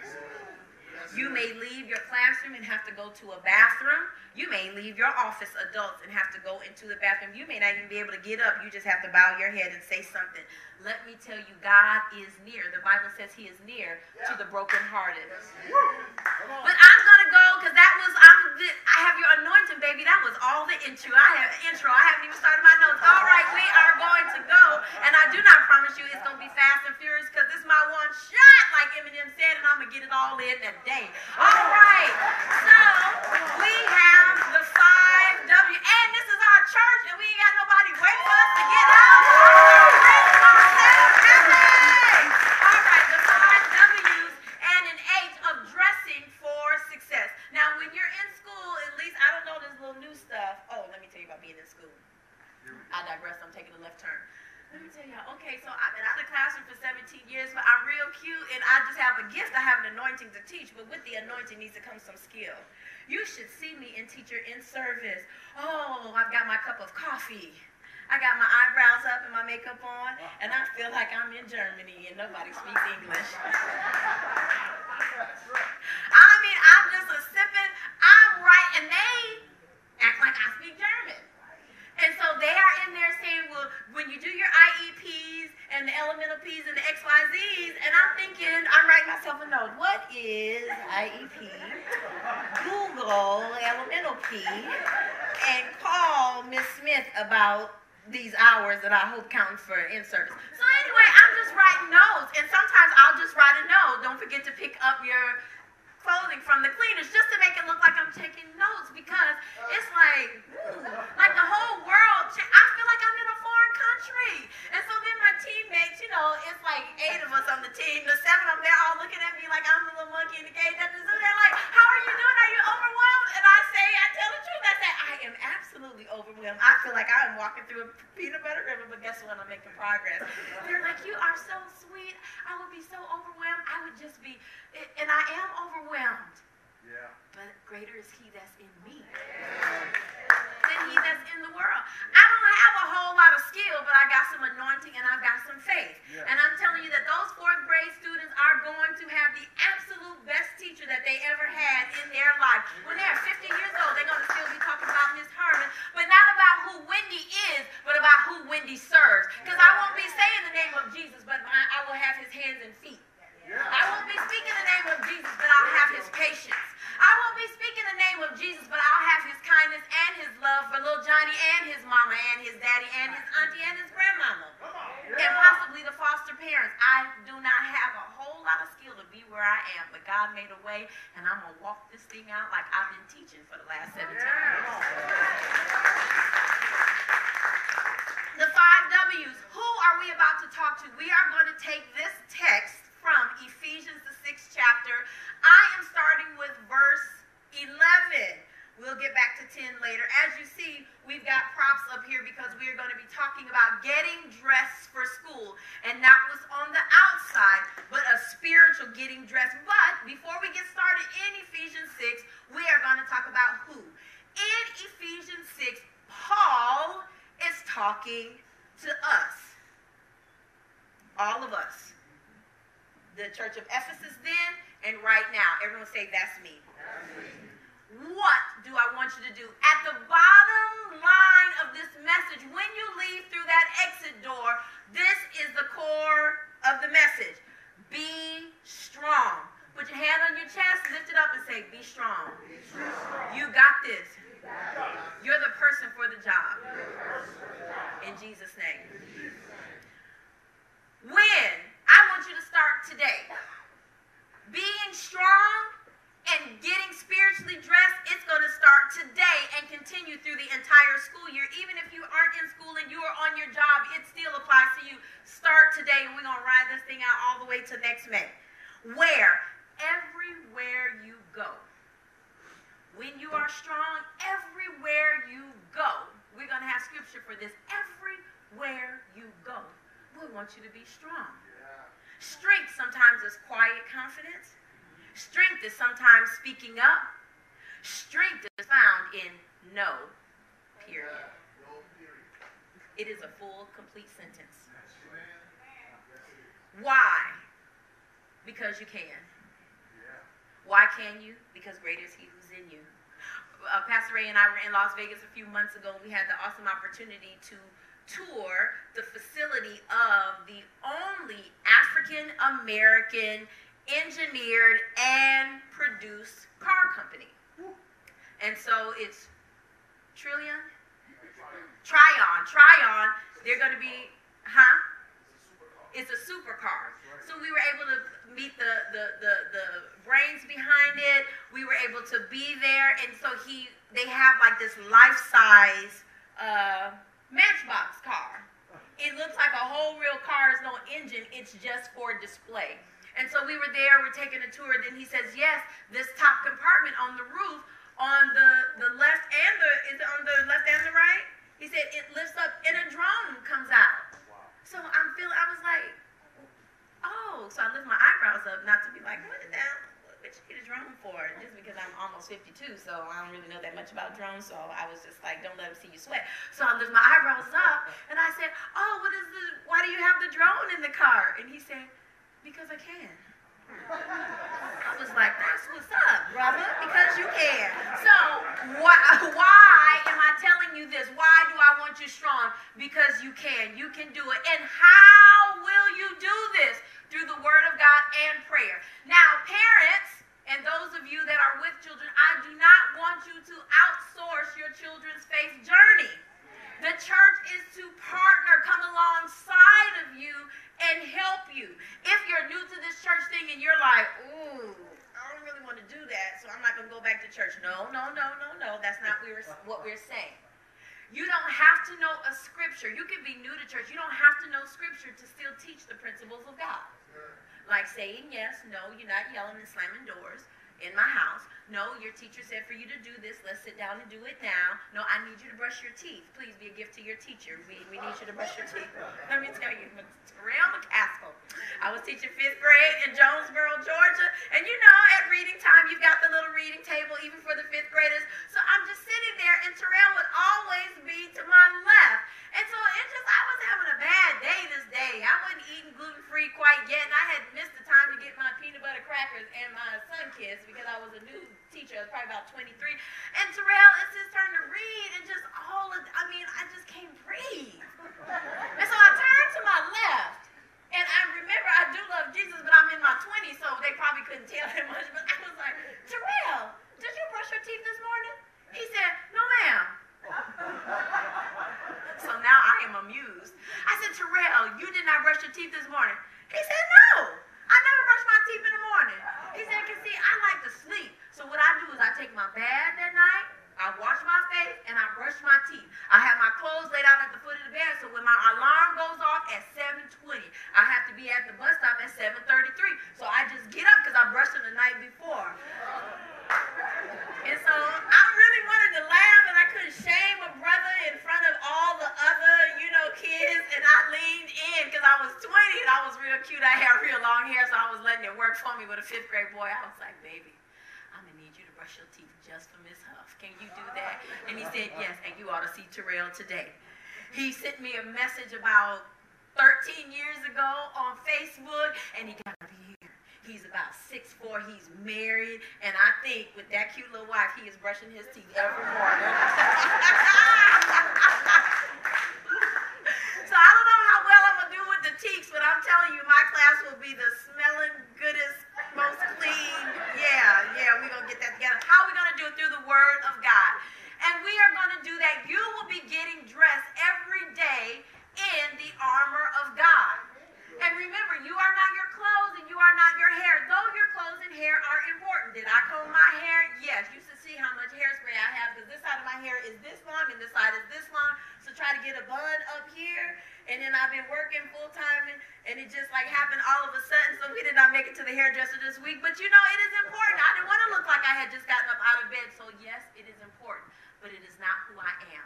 You may leave your classroom and have to go to a bathroom. You may leave your office, adults, and have to go into the bathroom. You may not even be able to get up. You just have to bow your head and say something. Let me tell you, God is near. The Bible says He is near to the brokenhearted. But I'm gonna go because that was I'm. I have your anointing, baby. That was all the intro. I have intro. I haven't even started my notes. All right, we are going to go, and I do not promise you it's gonna be fast and furious because this is my one shot. Like Eminem said, and I'm gonna get it all in that day. All right. So we have the five W, and this is our church, and we ain't got nobody wait for us to get out. Praise ourselves, Emily. All right, the five W's and an H of dressing for success. Now, when you're in school, at least I don't know this little new stuff. Oh, let me tell you about being in school. I digress. I'm taking a left turn. Let me tell y'all. Okay, so I've been out of the classroom for 17 years, but I'm real cute, and I just have a gift. I have an anointing to teach, but with the anointing needs to come some skill. You should see me in teacher in service. Oh, I've got my cup of coffee. I got my eyebrows up and my makeup on, and I feel like I'm in Germany and nobody speaks English. I mean, I'm just a sipping. I'm right, and they act like I speak German. And so they are in there saying, well, when you do your IEPs and the elemental P's and the XYZs, and I'm thinking, I'm writing myself a note. What is IEP? Google elemental P and call Miss Smith about these hours that I hope count for in service. So anyway, I'm just writing notes, and sometimes I'll just write a note. Don't forget to pick up your clothing from the cleaners just to make it look like I'm taking notes because it's like, like the whole world. I feel like I'm in country. And so then my teammates, you know, it's like eight of us on the team. The seven of them, they're all looking at me like I'm the little monkey in the cage at the zoo. They're like, how are you doing? Are you overwhelmed? And I say, I tell the truth. I say, I am absolutely overwhelmed. I feel like I'm walking through a peanut butter river, but guess what? I'm making progress. They're like, you are so sweet. I would be so overwhelmed. I would just be, and I am overwhelmed. Yeah. But greater is he that's in me than that's in the world. I don't have a whole lot of skill, but I got some anointing and I've got some faith. Yeah. And I'm telling you that those fourth grade students are going to have the absolute best teacher that they ever had in their life. When they're 50 years old, they're going to still be talking about Miss Herman, but not about who Wendy is, but about who Wendy serves. Because I won't be saying the name of Jesus, but I, I will have his hands and feet. I won't be speaking the name of Jesus, but I'll have his patience. I won't be speaking the name of Jesus, but I'll have his kindness and his love for little Johnny and his mama and his daddy and his auntie and his grandmama. And possibly the foster parents. I do not have a whole lot of skill to be where I am, but God made a way, and I'm going to walk this thing out like I've been teaching for the last 17 years. The five W's. Who are we about to talk to? We are going to take this text from Ephesians, the sixth chapter. I am starting with verse 11. We'll get back to 10 later. As you see, we've got props up here because we are going to be talking about getting dressed for school. And that was on the outside, but a spiritual getting dressed. But before we get started in Ephesians 6, we are going to talk about who. In Ephesians 6, Paul is talking to us. All of us. The church of Ephesus then and right now. Everyone say, That's me. What do I want you to do? At the bottom line of this message, when you leave through that exit door, this is the core of the message. Be strong. Put your hand on your chest, lift it up, and say, Be strong. You got this. You're the person for the job. In Jesus' name. When? I want you to start today. Being strong and getting spiritually dressed, it's going to start today and continue through the entire school year. Even if you aren't in school and you are on your job, it still applies to you. Start today, and we're going to ride this thing out all the way to next May. Where? Everywhere you go. When you are strong, everywhere you go. We're going to have scripture for this. Everywhere you go, we want you to be strong. Strength sometimes is quiet confidence. Strength is sometimes speaking up. Strength is found in no, period. It is a full, complete sentence. Why? Because you can. Why can you? Because greater is He who's in you. Uh, Pastor Ray and I were in Las Vegas a few months ago. We had the awesome opportunity to tour the facility of the only African American engineered and produced car company. And so it's Trillion? Trion. Trion. They're going to be, huh? is a supercar. So we were able to meet the, the, the, the brains behind it. We were able to be there. And so he, they have like this life size uh, matchbox car. It looks like a whole real car, is no engine, it's just for display. And so we were there, we're taking a tour. Then he says, Yes, this top compartment on the roof, on the, the left and the, is on the left and the right? He said, It lifts up and a drone comes out. So I'm feeling, I was like, Oh, so I lift my eyebrows up, not to be like, What the hell? A drone for? Just because I'm almost 52, so I don't really know that much about drones. So I was just like, don't let them see you sweat. So I lift my eyebrows up, and I said, oh, what is the? Why do you have the drone in the car? And he said, because I can. I was like, that's what's up, brother, because you can. So why, why am I telling you this? Why do I want you strong? Because you can. You can do it. And how will you do this? Through the word of God and prayer. Now, parents, and those of you that are with children, I do not want you to outsource your children's faith journey. The church is to partner, come alongside of you and help you. If you're new to this church thing and you're like, ooh, I don't really want to do that, so I'm not going to go back to church. No, no, no, no, no. That's not what we're, what we're saying. You don't have to know a scripture. You can be new to church. You don't have to know scripture to still teach the principles of God. Like saying yes, no, you're not yelling and slamming doors in my house. No, your teacher said for you to do this. Let's sit down and do it now. No, I need you to brush your teeth. Please be a gift to your teacher. We, we need you to brush your teeth. Let me tell you, Terrell McCaskill. I was teaching fifth grade in Jonesboro, Georgia. And you know, at reading time, you've got the little reading table even for the fifth graders. So I'm just sitting there, and Terrell would always be to my left. And so it just, I was having a bad day this day. I wasn't eating gluten free quite yet, and I had missed the time to get my peanut butter crackers and my Sunkist because I was a new teacher. I was probably about 23. And Terrell, it's his turn to read, and just all of, I mean, I just can't breathe. And so I turned to my left. And I remember I do love Jesus, but I'm in my 20s, so they probably couldn't tell that much. But I was like, Terrell, did you brush your teeth this morning? He said, No, ma'am. So now I am amused. I said, Terrell, you did not brush your teeth this morning. He said, No, I never brush my teeth in the morning. He said, Cause see, I like to sleep. So what I do is I take my bath that night, I wash my face, and I brush my teeth. I have my clothes laid out at the foot of the bed, so when my alarm goes off at 7:20, I have to be at the bus stop at 7:33. So I just get up because I brushed them the night before. And so I really wanted to laugh, and I couldn't shame a brother in front of all the other, you know, kids. And I leaned in because I was 20 and I was real cute. I had real long hair, so I was letting it work for me with a fifth grade boy. I was like, baby, I'm gonna need you to brush your teeth just for Miss Huff. Can you do that? And he said, yes. And you ought to see Terrell today. He sent me a message about 13 years ago on Facebook, and he got to. He's about six four. he's married, and I think with that cute little wife, he is brushing his teeth every morning. so I don't know how well I'm gonna do with the teaks, but I'm telling you, my class will be the smelling goodest, most clean. Yeah, yeah, we're gonna get that together. How are we gonna do it? Through the word of God. And we are gonna do that. You will be getting dressed every day in the armor of God. And remember, you are not your clothes and you are not your hair. Though your clothes and hair are important. Did I comb my hair? Yes. You should see how much hairspray I have because this side of my hair is this long and this side is this long. So try to get a bun up here. And then I've been working full time and, and it just like happened all of a sudden. So we did not make it to the hairdresser this week. But you know, it is important. I didn't want to look like I had just gotten up out of bed. So yes, it is important. But it is not who I am.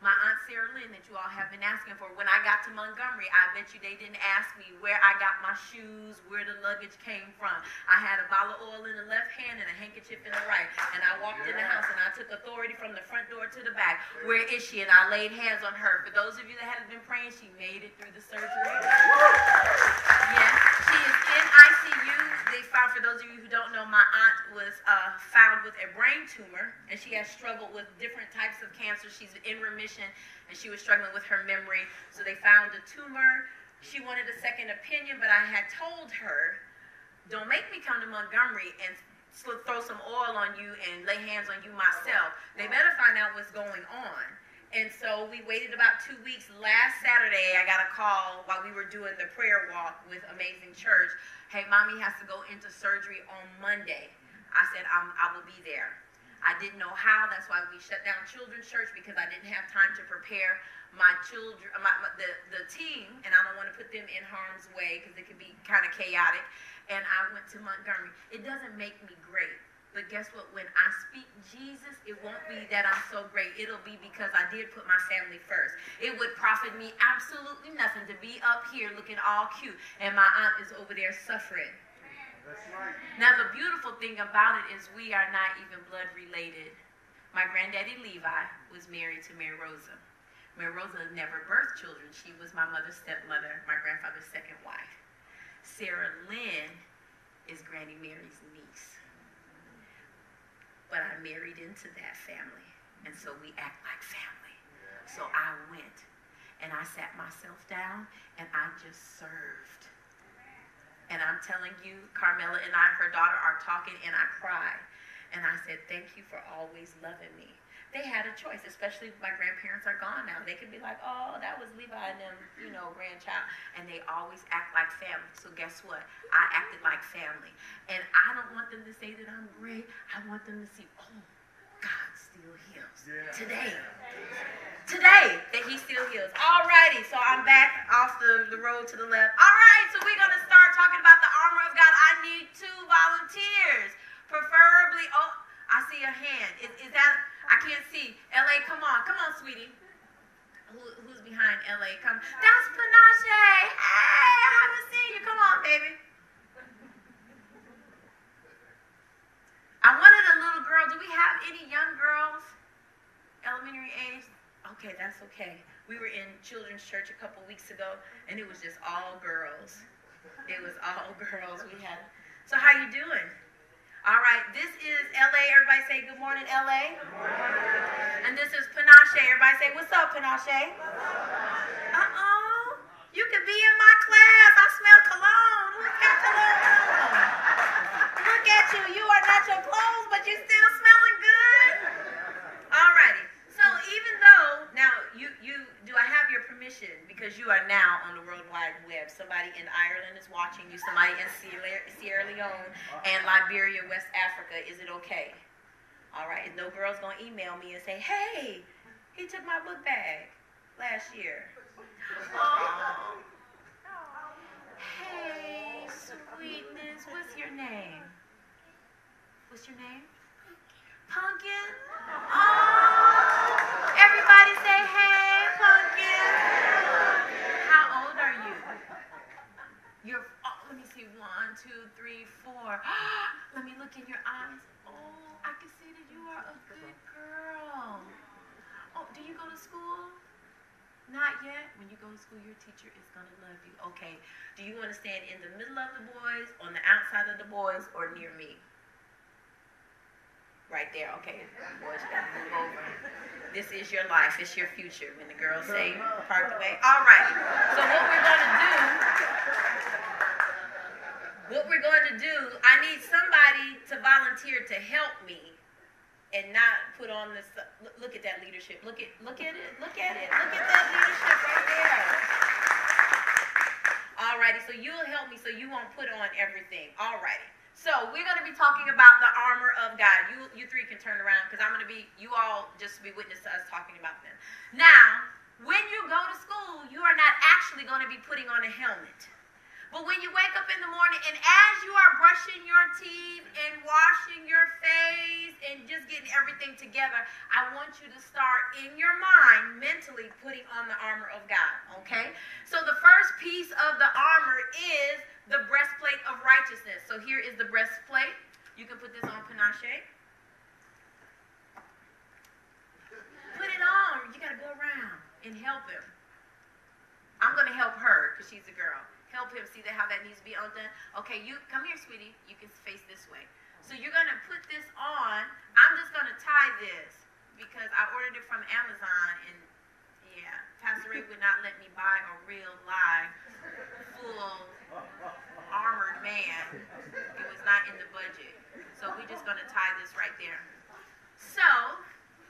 My Aunt Sarah Lynn that you all have been asking for. When I got to Montgomery, I bet you they didn't ask me where I got my shoes, where the luggage came from. I had a bottle of oil in the left hand and a handkerchief in the right. And I walked in the house and I took authority from the front door to the back. Where is she? And I laid hands on her. For those of you that haven't been praying, she made it through the surgery. Yes, she is in ICU. They found, for those of you who don't know, my aunt was uh, found with a brain tumor, and she has struggled with different types of cancer. She's in remission, and she was struggling with her memory. So they found a tumor. She wanted a second opinion, but I had told her, don't make me come to Montgomery and throw some oil on you and lay hands on you myself. They better find out what's going on. And so we waited about two weeks. Last Saturday, I got a call while we were doing the prayer walk with Amazing Church. Hey, mommy has to go into surgery on Monday. I said, I'm, I will be there. I didn't know how. That's why we shut down children's church because I didn't have time to prepare my children, my, my, the, the team, and I don't want to put them in harm's way because it could be kind of chaotic. And I went to Montgomery. It doesn't make me great. But guess what? When I speak Jesus, it won't be that I'm so great. It'll be because I did put my family first. It would profit me absolutely nothing to be up here looking all cute and my aunt is over there suffering. Now, the beautiful thing about it is we are not even blood related. My granddaddy Levi was married to Mary Rosa. Mary Rosa never birthed children. She was my mother's stepmother, my grandfather's second wife. Sarah Lynn is Granny Mary's niece. But I married into that family, and so we act like family. So I went, and I sat myself down, and I just served. And I'm telling you, Carmela and I, her daughter, are talking, and I cried. And I said, Thank you for always loving me. They had a choice, especially my grandparents are gone now. They could be like, Oh, that was Levi and them, you know, grandchild. And they always act like family. So guess what? I acted like family. And I don't want them to say that I'm great. I want them to see, Oh, God still heals. Today. Today that he still heals. Alrighty, so I'm back off the, the road to the left. Alright, so we're gonna start talking about the armor of God. I need two volunteers. Preferably, oh, I see a hand. Is, is that, I can't see. LA, come on. Come on, sweetie. Who, who's behind LA? Come. That's Panache. Hey, I haven't seen you. Come on, baby. I wanted a little girl. Do we have any young girls? Elementary age? Okay, that's okay. We were in children's church a couple weeks ago, and it was just all girls. It was all girls. We had. So how you doing? All right, this is LA. Everybody say good morning, LA. And this is Panache. Everybody say, what's up, Panache? Uh-oh. You could be in my class. I smell cologne. Who's got cologne? Look at you. You are not your clothes, but you're still smelling good. All righty. So even though now you you do I have permission because you are now on the World Wide Web. Somebody in Ireland is watching you. Somebody in Sierra, Leone and Liberia, West Africa. Is it okay? All right. No girl's gonna email me and say, "Hey, he took my book bag last year." Oh. Hey, sweetness. What's your name? What's your name? Pumpkin. Oh. Everybody say, "Hey, Pumpkin." How old are you? You're. Oh, let me see. One, two, four. let me look in your eyes. Oh, I can see that you are a good girl. Oh, do you go to school? Not yet. When you go to school, your teacher is gonna love you. Okay. Do you want to stand in the middle of the boys, on the outside of the boys, or near me? Right there. Okay. Boys, you gotta move over. This is your life. It's your future. When the girls say park the way. All right. So what we're gonna do? What we're going to do? I need somebody to volunteer to help me and not put on this. Look, at that leadership. Look at look at it. Look at it. Look at that leadership right there. Alrighty, so you'll help me so you won't put on everything. Alrighty. So we're gonna be talking about the armor of God. You you three can turn around because I'm gonna be you all just be witness to us talking about them. Now, when you go to school, you are not actually gonna be putting on a helmet. But when you wake up in the morning and as you are brushing your teeth and washing your face and just getting everything together, I want you to start in your mind mentally putting on the armor of God, okay? So the first piece of the armor is the breastplate of righteousness. So here is the breastplate. You can put this on Panache. Put it on. You got to go around and help him. I'm going to help her because she's a girl. Help him see that how that needs to be undone. Okay, you come here, sweetie. You can face this way. So you're gonna put this on. I'm just gonna tie this because I ordered it from Amazon and yeah, Pastor Ray would not let me buy a real live, full armored man. It was not in the budget. So we're just gonna tie this right there. So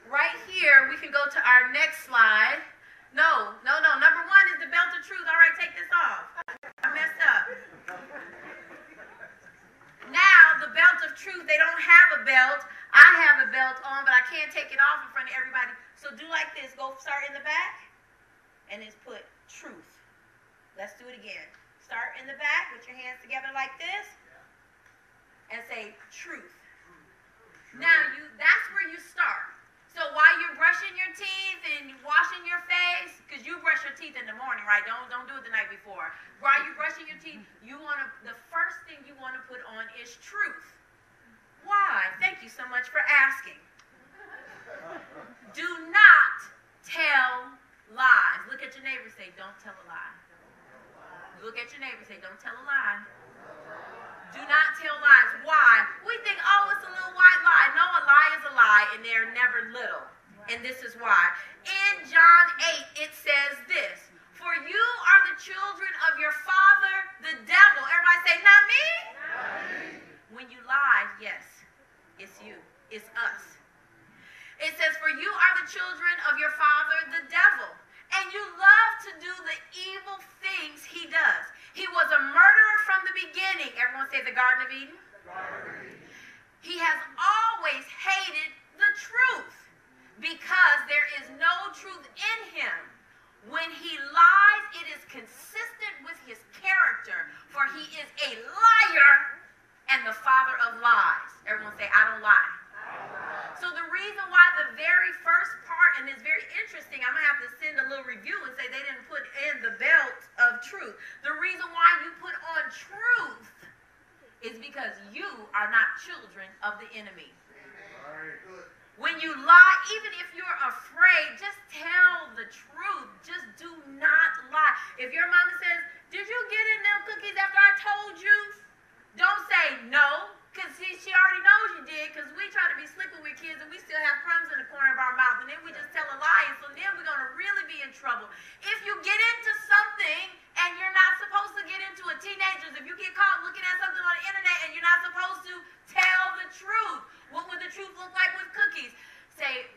right here, we can go to our next slide. No, no, no. Number one is the belt of truth. All right, take this off. I messed up. Now, the belt of truth, they don't have a belt. I have a belt on, but I can't take it off in front of everybody. So do like this. Go start in the back, and it's put truth. Let's do it again. Start in the back with your hands together like this, and say truth. Now you that's where you start. So while you're brushing your teeth and washing your face, because you brush your teeth in the morning, right? Don't don't do it the night before. While you're brushing your teeth, you wanna the first thing you wanna put on is truth. Why? Thank you so much for asking. Do not tell lies. Look at your neighbor say, don't tell a lie. Look at your neighbor say, don't tell a lie. Do not tell lies. Why? We think, oh, it's a little white lie. No, a lie is a lie, and they're never little. And this is why. In John 8, it says this For you are the children of your father, the devil. Everybody say, not me? When you lie, yes, it's you, it's us. It says, For you are the children of your father, the devil, and you love to do the evil things he does. He was a murderer from the beginning. Everyone say the Garden of Eden? He has always hated the truth because there is no truth in him. When he lies, it is consistent with his character, for he is a liar and the father of lies. Everyone say, I don't lie. So the reason why the very first part, and it's very interesting, I'm gonna have to send a little review and say they didn't put in the belt of truth. The reason why you put on truth is because you are not children of the enemy. When you lie, even if you're afraid, just tell the truth. Just do not lie. If your mama says, Did you get in them cookies after I told you? Don't say no, because she, she already knows you did, because we try to be slick with kids and we still have crumbs in the corner of our mouth, and then we just tell a lie, and so then we're going to really be in trouble. If you get into something and you're not supposed to get into it, teenagers, if you get caught looking at something on the internet and you're not supposed to, tell the truth. What would the truth look like with cookies? Say,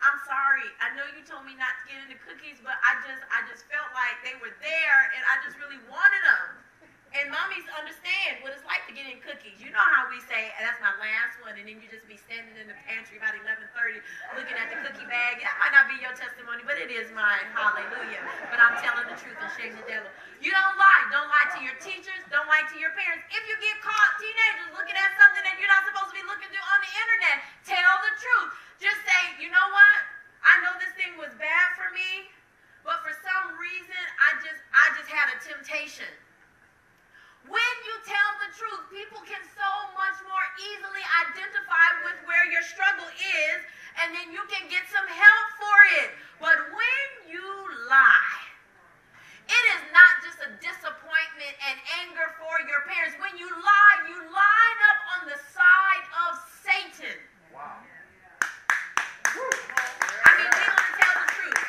I'm sorry. I know you told me not to get into cookies, but I just I just felt like they were there and I just really wanted them. And mommies understand what it's like to get in cookies. You know how we say, that's my last one, and then you just be standing in the pantry about 11:30 looking at the cookie bag. That might not be your testimony, but it is mine. Hallelujah. But I'm telling the truth and shame the devil. You don't lie. Don't lie to your teachers. Don't lie to your parents. If you get caught, teenagers, looking at something that you're not supposed to be looking to on the internet, tell the truth. Just say, you know what? I know this thing was bad for me, but for some reason, I just I just had a temptation. When you tell the truth, people can so much more easily identify with where your struggle is, and then you can get some help for it. But when you lie, it is not just a disappointment and anger for your parents. When you lie, you line up on the side of Satan. Mean, we want to tell the truth.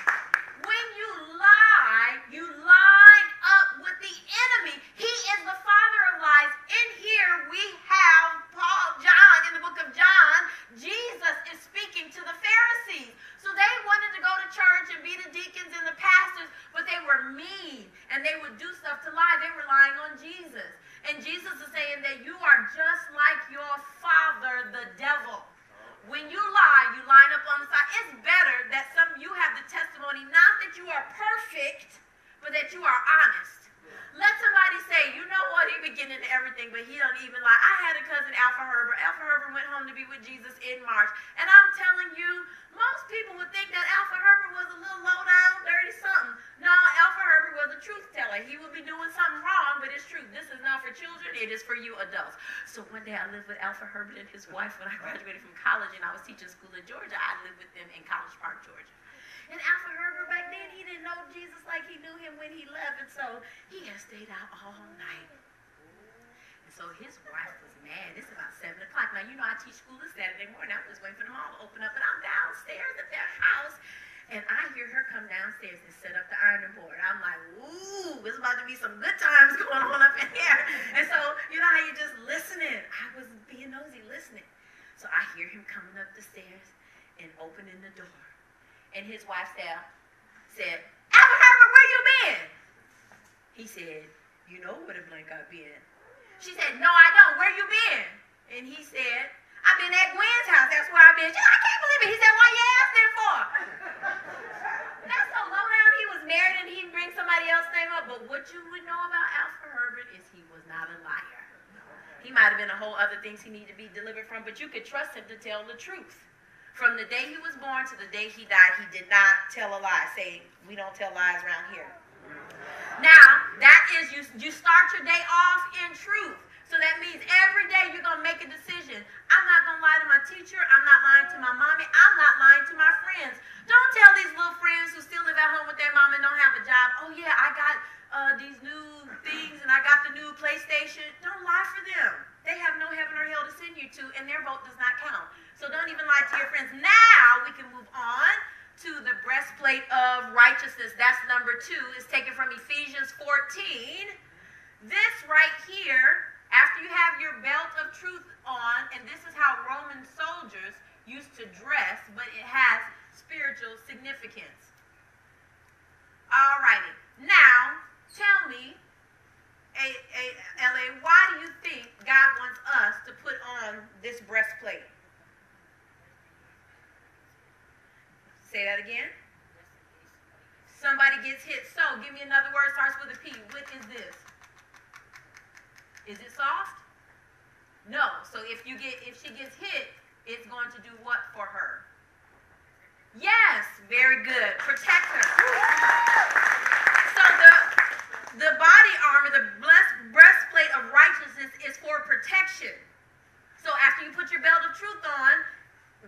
When you lie, you line up with the enemy. He is the father of lies. In here, we have Paul, John, in the book of John. Jesus is speaking to the Pharisees. So they wanted to go to church and be the deacons and the pastors, but they were mean and they would do stuff to lie. They were lying on Jesus. And Jesus is saying that you are just like your father, the devil. When you lie, you line up on the side. It's better that some you have the testimony, not that you are perfect, but that you are honest. Let somebody say, you know what, he be getting into everything, but he don't even lie. I had a cousin, Alpha Herbert. Alpha Herbert went home to be with Jesus in March. And I'm telling you, most people would think that Alpha Herbert was a little low down, dirty something. No, Alpha Herbert was a truth teller. He would be doing something wrong, but it's true. This is not for children, it is for you adults. So one day I lived with Alpha Herbert and his wife when I graduated from college and I was teaching school in Georgia. I lived with them in College Park, Georgia. And Alpha Herbert back then, he didn't know Jesus like he knew him when he left, and so he had stayed out all night. And so his wife was mad. It's about 7 o'clock. Now, you know, I teach school this Saturday morning. I'm just waiting for them all to open up, but I'm downstairs at their house. And I hear her come downstairs and set up the ironing board. I'm like, ooh, it's about to be some good times going on up in here. And so, you know how you're just listening. I was being nosy listening. So I hear him coming up the stairs and opening And his wife said, said, Alpha Herbert, where you been? He said, you know where the blank I've been. She said, no, I don't. Where you been? And he said, I've been at Gwen's house. That's where I've been. She said, I can't believe it. He said, why you asking for? That's so low down. He was married and he'd bring somebody else's name up. But what you would know about Alpha Herbert is he was not a liar. He might have been a whole other things he needed to be delivered from, but you could trust him to tell the truth. From the day he was born to the day he died, he did not tell a lie. Say, we don't tell lies around here. Now, that is you you start your day off in truth. So that means every day you're gonna make a decision. I'm not gonna lie to my teacher, I'm not lying to my mommy, I'm not lying to my friends. Don't tell these little friends who still live at home with their mom and don't have a job, oh yeah, I got uh, these new things and I got the new PlayStation. Don't lie for them. They have no heaven or hell to send you to, and their vote does not count. So don't even lie to your friends. Now we can move on to the breastplate of righteousness. That's number two. It's taken from Ephesians 14. This right here, after you have your belt of truth on, and this is how Roman soldiers used to dress, but it has spiritual significance. Alrighty. Now, tell me, a, a, LA, why do you think God wants us to put on this breastplate? Say that again. Somebody gets hit. So, give me another word starts with a P. What is this? Is it soft? No. So if you get if she gets hit, it's going to do what for her? Yes, very good. Protect her. So the the body armor, the breastplate of righteousness is for protection. So after you put your belt of truth on,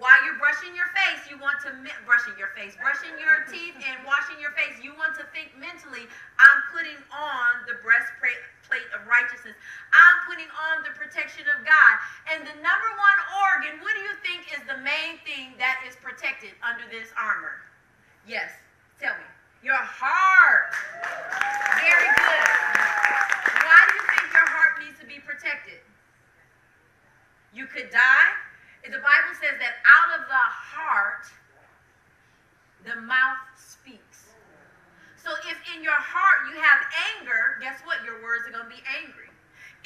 while you're brushing your face, you want to brushing your face, brushing your teeth and washing your face, you want to think mentally, I'm putting on the breastplate of righteousness. I'm putting on the protection of God. And the number one organ, what do you think is the main thing that is protected under this armor? Yes, tell me. Your heart. Very good. Why do you think your heart needs to be protected? You could die. The Bible says that out of the heart, the mouth speaks. So if in your heart you have anger, guess what? Your words are going to be angry.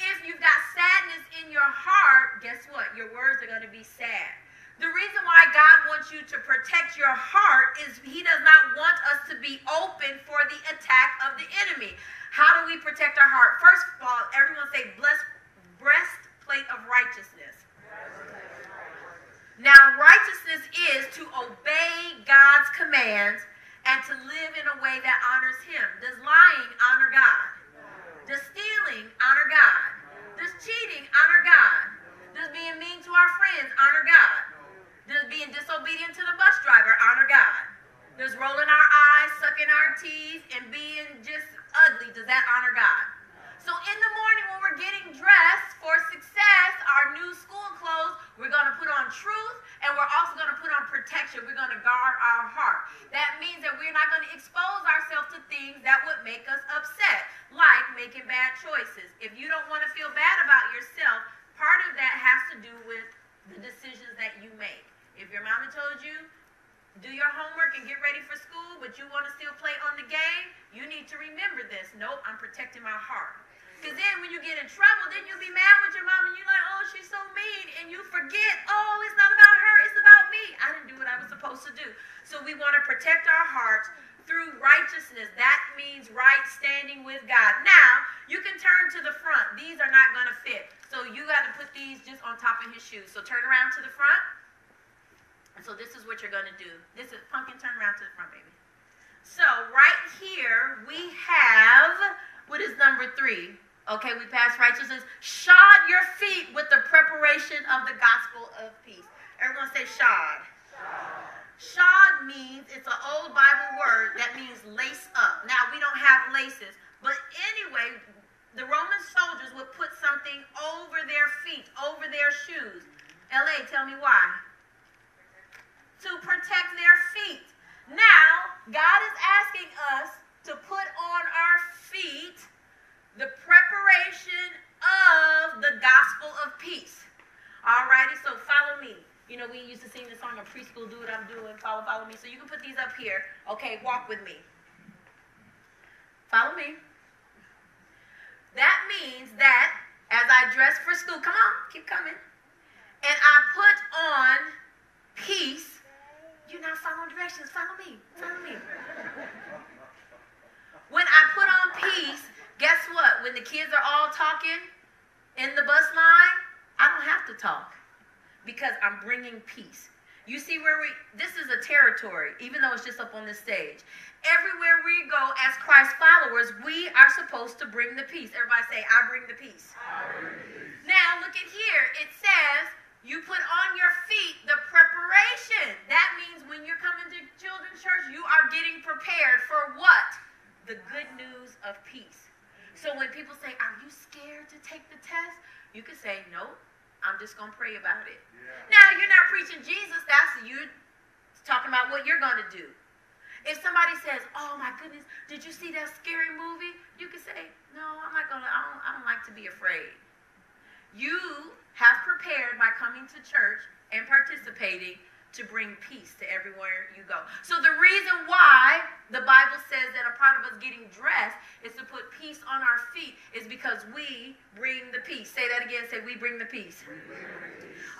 If you've got sadness in your heart, guess what? Your words are going to be sad. The reason why God wants you to protect your heart is He does not want us to be open for the attack of the enemy. How do we protect our heart? First of all, everyone say blessed breastplate of righteousness. Now, righteousness is to obey God's commands and to live in a way that honors Him. Does lying honor God? Does stealing honor God? Does cheating honor God? Does being mean to our friends honor God? Does being disobedient to the bus driver honor God? Does rolling our eyes, sucking our teeth, and being just ugly, does that honor God? So in the morning when we're getting dressed for success, our new school clothes, we're going to put on truth and we're also going to put on protection. We're going to guard our heart. That means that we're not going to expose ourselves to things that would make us upset, like making bad choices. If you don't want to feel bad about yourself, part of that has to do with the decisions that you make. If your mama told you, do your homework and get ready for school, but you want to still play on the game, you need to remember this. Nope, I'm protecting my heart. Because then when you get in trouble, then you'll be mad with your mom and you're like, oh, she's so mean. And you forget, oh, it's not about her, it's about me. I didn't do what I was supposed to do. So we want to protect our hearts through righteousness. That means right standing with God. Now, you can turn to the front. These are not going to fit. So you got to put these just on top of his shoes. So turn around to the front. And so this is what you're going to do. This is, Pumpkin, turn around to the front, baby. So right here, we have, what is number three? Okay, we pass righteousness. Shod your feet with the preparation of the gospel of peace. Everyone say shod. Shod means, it's an old Bible word that means lace up. Now, we don't have laces, but anyway, the Roman soldiers would put something over their feet, over their shoes. LA, tell me why. To protect their feet. Now, God is asking us to put on our feet the preparation of the gospel of peace. Alrighty, so follow me. You know, we used to sing the song in preschool, do what I'm doing, follow, follow me. So you can put these up here. Okay, walk with me. Follow me. That means that as I dress for school, come on, keep coming, and I put on peace, you're not following directions. Follow me. Follow me. When I put on peace, guess what? When the kids are all talking in the bus line, I don't have to talk bringing peace. You see where we, this is a territory, even though it's just up on the stage. Everywhere we go as Christ followers, we are supposed to bring the peace. Everybody say, I bring the peace. Now, look at here. It says, you put on your feet the preparation. That means when you're coming to children's church, you are getting prepared for what? The good news of peace. So when people say, Are you scared to take the test? You can say, Nope, I'm just going to pray about it. Now, you're not preaching Jesus, that's you talking about what you're going to do. If somebody says, "Oh my goodness, did you see that scary movie?" You can say, "No, I'm not gonna. I don't, I don't like to be afraid." You have prepared by coming to church and participating to bring peace to everywhere you go. So the reason why the Bible says that a part of us getting dressed is to put peace on our feet is because we bring the peace. Say that again. Say we bring the peace.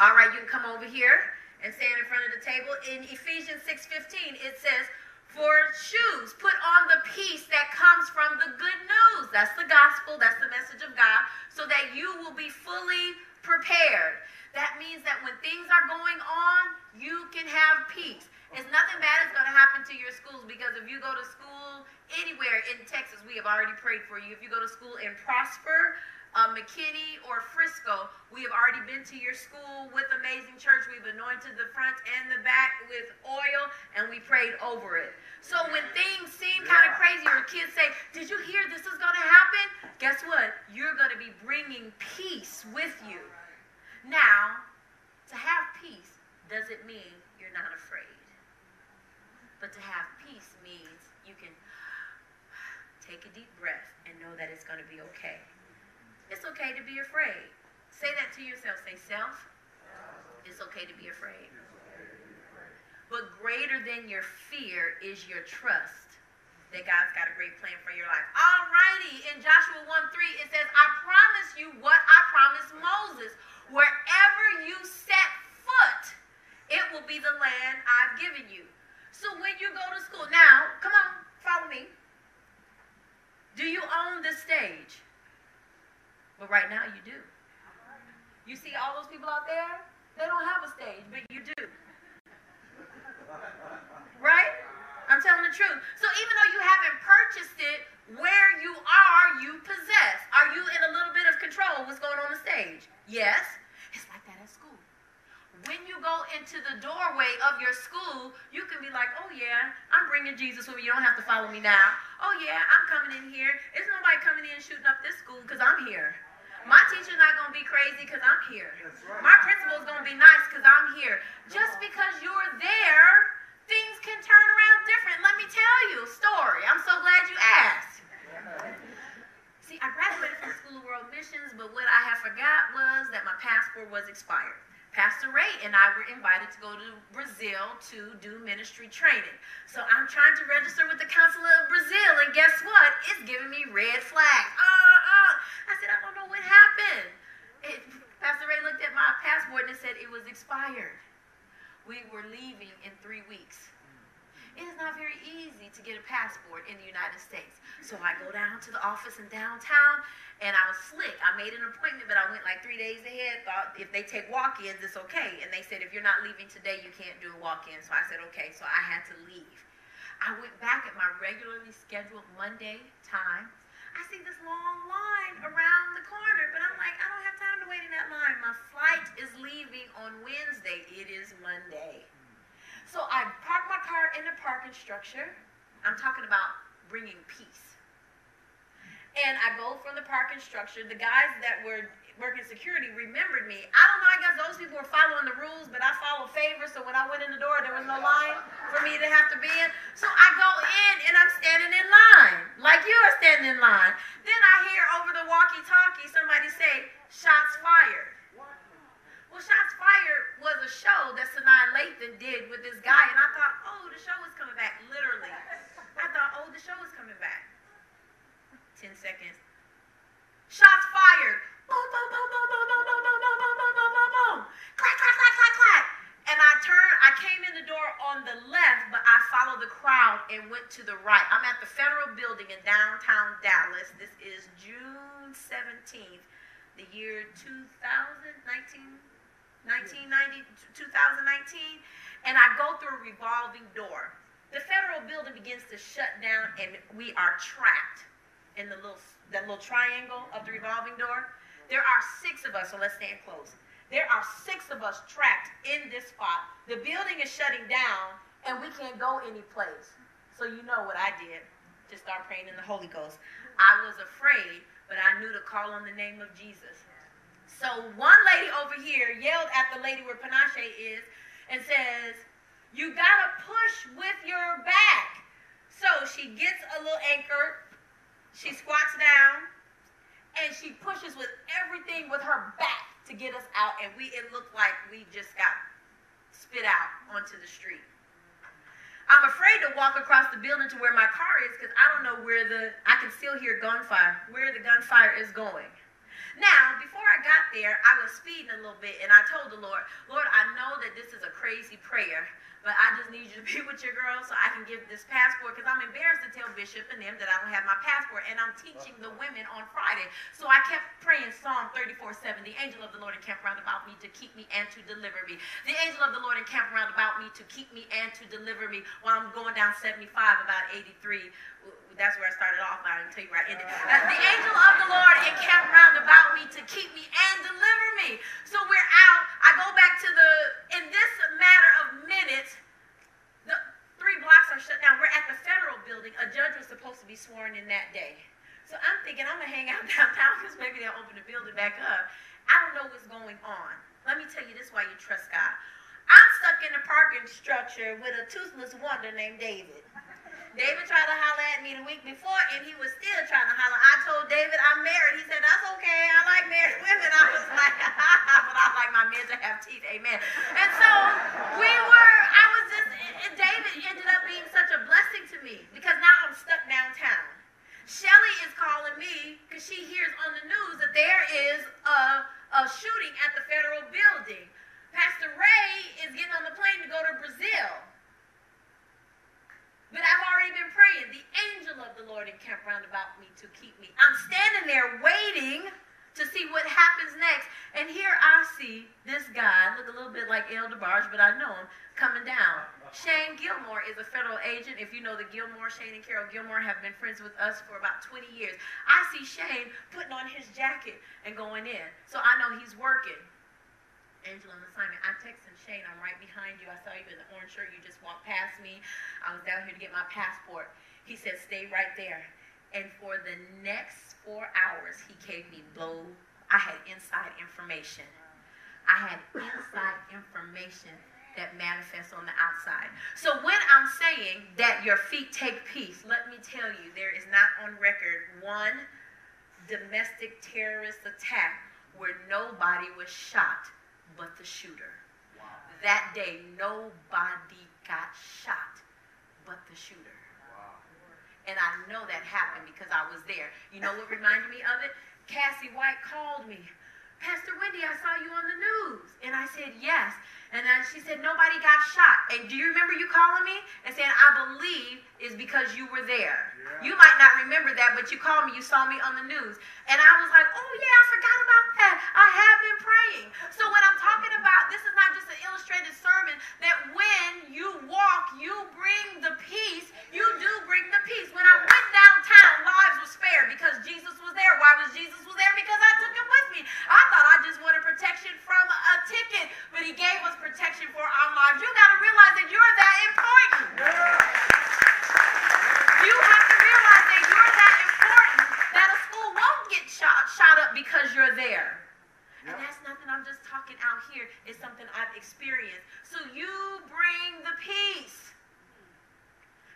All right, you can come over here and stand in front of the table. In Ephesians 6:15, it says, "For shoes, put on the peace that comes from the good news." That's the gospel, that's the message of God, so that you will be fully prepared. That means that when things are going on, you can have peace. It's nothing bad is going to happen to your schools because if you go to school anywhere in Texas, we have already prayed for you. If you go to school in Prosper, uh, McKinney, or Frisco, we have already been to your school with Amazing Church. We've anointed the front and the back with oil, and we prayed over it. So when things seem kind of crazy, or kids say, "Did you hear this is going to happen?" Guess what? You're going to be bringing peace with you. Now, to have peace doesn't mean you're not afraid. But to have peace means you can take a deep breath and know that it's going to be okay. It's okay to be afraid. Say that to yourself. Say, self, it's okay to be afraid. But greater than your fear is your trust that God's got a great plan for your life. Alrighty, in Joshua 1 3, it says, I promise you what I promised Moses. Wherever you set foot, it will be the land I've given you. So when you go to school, now, come on, follow me. Do you own the stage? But right now you do. You see all those people out there? They don't have a stage, but you do. Right? I'm telling the truth. So even though you haven't purchased it, where you are, you possess. Are you in a little bit of control what's going on the stage? Yes. It's like that at school. When you go into the doorway of your school, you can be like, oh yeah, I'm bringing Jesus with me. You don't have to follow me now. Oh yeah, I'm coming in here. There's nobody coming in shooting up this school because I'm here. My teacher's not going to be crazy because I'm here. My principal's going to be nice because I'm here. Just because you're there, things can turn around different. Let me tell you a story. I'm so glad you asked. See, I graduated from School of World Missions, but what I had forgot was that my passport was expired. Pastor Ray and I were invited to go to Brazil to do ministry training. So I'm trying to register with the Consulate of Brazil, and guess what? It's giving me red flags. Uh-uh. I said, I don't know what happened. It, Pastor Ray looked at my passport and said it was expired. We were leaving in three weeks. It is not very easy to get a passport in the United States. So I go down to the office in downtown and I was slick. I made an appointment, but I went like three days ahead. Thought if they take walk ins, it's okay. And they said, if you're not leaving today, you can't do a walk in. So I said, okay. So I had to leave. I went back at my regularly scheduled Monday time. I see this long line around the corner, but I'm like, I don't have time to wait in that line. My flight is leaving on Wednesday. It is Monday. So I park my car in the parking structure. I'm talking about bringing peace. And I go from the parking structure. The guys that were working security remembered me. I don't know, I guess those people were following the rules, but I follow favors, so when I went in the door, there was no line for me to have to be in. So I go in and I'm standing in line, like you are standing in line. Then I hear over the walkie talkie somebody say, Shots fired. Well, Shots Fired was a show that Sanaa Lathan did with this guy, and I thought, oh, the show is coming back, literally. I thought, oh, the show is coming back. 10 seconds. Shots fired. Clack, clack, clack, clack, clack. And I turned, I came in the door on the left, but I followed the crowd and went to the right. I'm at the Federal Building in downtown Dallas. This is June 17th, the year 2019, 1990, 2019. And I go through a revolving door. The Federal Building begins to shut down, and we are trapped in the little that little triangle of the revolving door. There are six of us, so let's stand close. There are six of us trapped in this spot. The building is shutting down, and we can't go any place. So you know what I did? Just start praying in the Holy Ghost. I was afraid, but I knew to call on the name of Jesus. So one lady over here yelled at the lady where Panache is and says, You gotta push with your back. So she gets a little anchor, she squats down, and she pushes with everything with her back to get us out. And we it looked like we just got spit out onto the street. I'm afraid to walk across the building to where my car is because I don't know where the I can still hear gunfire, where the gunfire is going. Now, before I got there, I was speeding a little bit and I told the Lord, Lord, I know that this is a crazy prayer, but I just need you to be with your girl so I can give this passport because I'm embarrassed to tell Bishop and them that I don't have my passport and I'm teaching the women on Friday. So I kept praying Psalm 34 7. The angel of the Lord encamped round about me to keep me and to deliver me. The angel of the Lord encamped round about me to keep me and to deliver me while I'm going down 75 about 83 that's where I started off. I didn't tell you where I ended. Uh, the angel of the Lord encamped round about me to keep me and deliver me. So we're out. I go back to the, in this matter of minutes, the three blocks are shut down. We're at the federal building. A judge was supposed to be sworn in that day. So I'm thinking I'm going to hang out downtown because maybe they'll open the building back up. I don't know what's going on. Let me tell you this why you trust God. I'm stuck in a parking structure with a toothless wonder named David. David tried to holler at me the week before, and he was still trying to holler. I told David I'm married. He said, That's okay. I like married women. I was like, But I like my men to have teeth. Amen. And so we were, I was just, and David ended up being such a blessing to me because now I'm stuck downtown. Shelly is calling me because she hears on the news that there is a, a shooting at the federal building. Pastor Ray is getting on the plane to go to Brazil. But I've already been praying. The angel of the Lord encamped round about me to keep me. I'm standing there waiting to see what happens next. And here I see this guy, look a little bit like El DeBarge, but I know him, coming down. Shane Gilmore is a federal agent. If you know the Gilmore, Shane and Carol Gilmore have been friends with us for about 20 years. I see Shane putting on his jacket and going in. So I know he's working. Angel on assignment. I texted Shane, I'm right behind you. I saw you in the orange shirt. You just walked past me. I was down here to get my passport. He said, stay right there. And for the next four hours, he gave me blow. I had inside information. I had inside information that manifests on the outside. So when I'm saying that your feet take peace, let me tell you, there is not on record one domestic terrorist attack where nobody was shot but the shooter. That day, nobody got shot but the shooter. And I know that happened because I was there. You know what reminded me of it? Cassie White called me. Pastor Wendy, I saw you on the news. And I said, yes. And then she said, nobody got shot. And do you remember you calling me and saying, I believe is because you were there? Yeah. You might not remember that, but you called me, you saw me on the news. And I was like, oh yeah, I forgot about that. I have been praying. So when I'm talking about, this is not just an illustrated sermon, that when you walk, you bring the peace. You do bring the peace. When I went downtown, lives were spared because Jesus was there. Why was Jesus was there? Because I took him with me. I thought I just wanted protection from a ticket, but he gave us protection for our lives. You got to realize that you're that important. You have to realize that you're that important that a school won't get shot, shot up because you're there. And that's nothing I'm just talking out here. It's something I've experienced. So you bring the peace.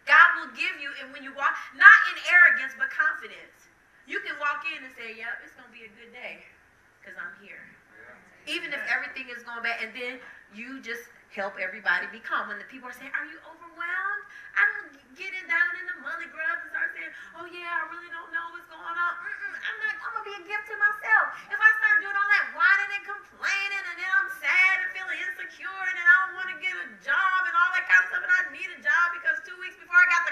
God will give you, and when you walk, not in arrogance, but confidence. You can walk in and say, Yep, it's going to be a good day because I'm here. Even if everything is going bad, and then you just help everybody become. When the people are saying, Are you overwhelmed? I don't get it down in the money grub and start saying, Oh, yeah, I really don't know what's going on. Mm-mm, I'm not, I'm going to be a gift to myself. If I start doing all that whining and complaining and then I'm sad and feeling insecure and then I don't want to get a job and all that kind of stuff and I need a job because two weeks before I got the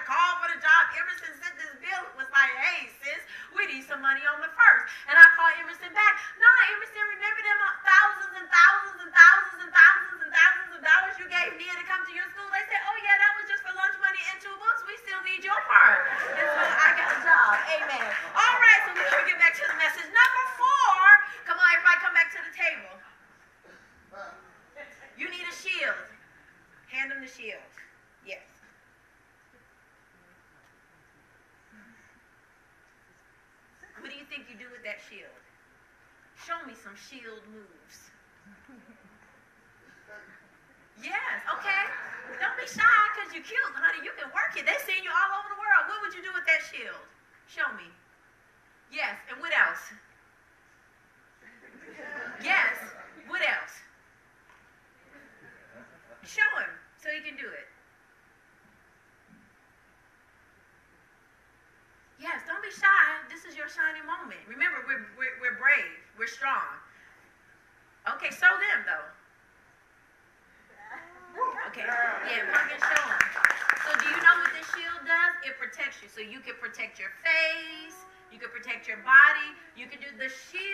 protect your face. You can protect your body. You can do the shield.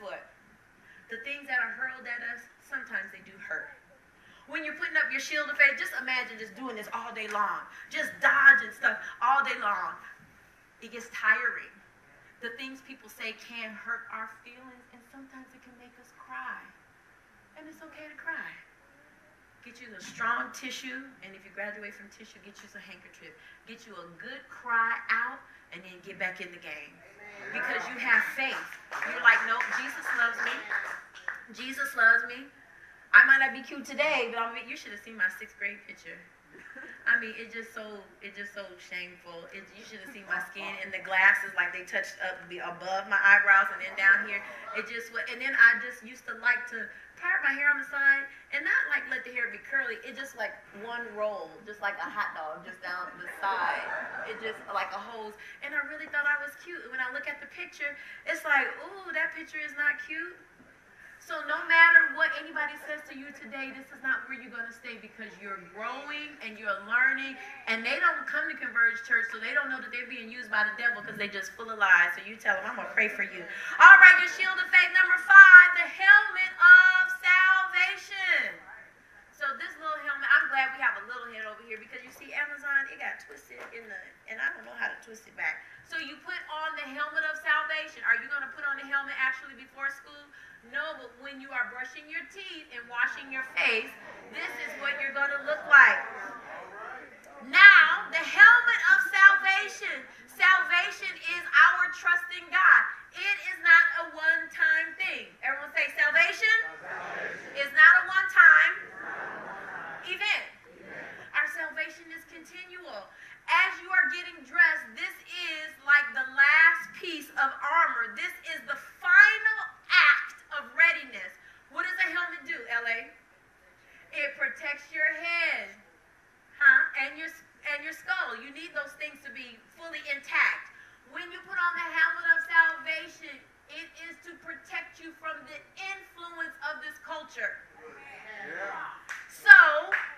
what? The things that are hurled at us, sometimes they do hurt. When you're putting up your shield of faith, just imagine just doing this all day long, just dodging stuff all day long. It gets tiring. The things people say can hurt our feelings, and sometimes it can make us cry. And it's okay to cry. Get you a strong tissue, and if you graduate from tissue, get you some handkerchief. Get you a good cry out, and then get back in the game. Because you have faith. You're like, no, Jesus loves me. Jesus loves me. I might not be cute today, but I'm, you should have seen my sixth grade picture. I mean, it's just so it's just so shameful. It, you should have seen my skin and the glasses like they touched up above my eyebrows and then down here. It just and then I just used to like to part my hair on the side and not like let the hair be curly. It just like one roll, just like a hot dog, just down the side. It just like a hose. And I really thought I was cute. When I look at the picture, it's like, ooh, that picture is not cute. So no matter what anybody says to you today, this is not where you're going to stay because you're growing and you're learning. And they don't come to Converge Church, so they don't know that they're being used by the devil because they just full of lies. So you tell them, I'm going to pray for you. All right, your shield of faith number five, the helmet of salvation. So this little helmet, I'm glad we have a little head over here because you see Amazon, it got twisted in the, and I don't know how to twist it back. So you put on the helmet of salvation. Are you going to put on the helmet actually before school? No, but when you are brushing your teeth and washing your face, this is what you're going to look like. Now, the helmet of salvation. Salvation is our trust in God. It is not a one-time thing. Everyone say salvation is not a one-time event. Our salvation is continual. As you are getting dressed, this is like the last piece of armor. This is the final act of readiness. What does a helmet do, LA? It protects your head, huh? And your and your skull. You need those things to be fully intact. When you put on the helmet of salvation, it is to protect you from the influence of this culture. Yeah. So,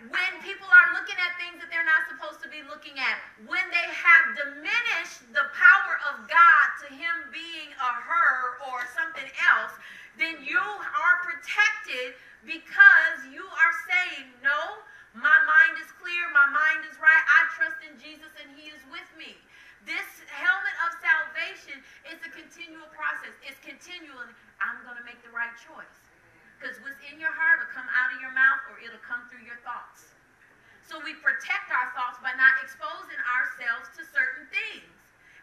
when people are looking at things that they're not supposed to be looking at, when they have diminished the power of God to Him being a her or something else, then you are protected because you are saying, No, my mind is clear, my mind is right, I trust in Jesus and He is with me. This helmet of salvation is a continual process. It's continual. I'm going to make the right choice. Because what's in your heart will come out of your mouth or it'll come through your thoughts. So we protect our thoughts by not exposing ourselves to certain things.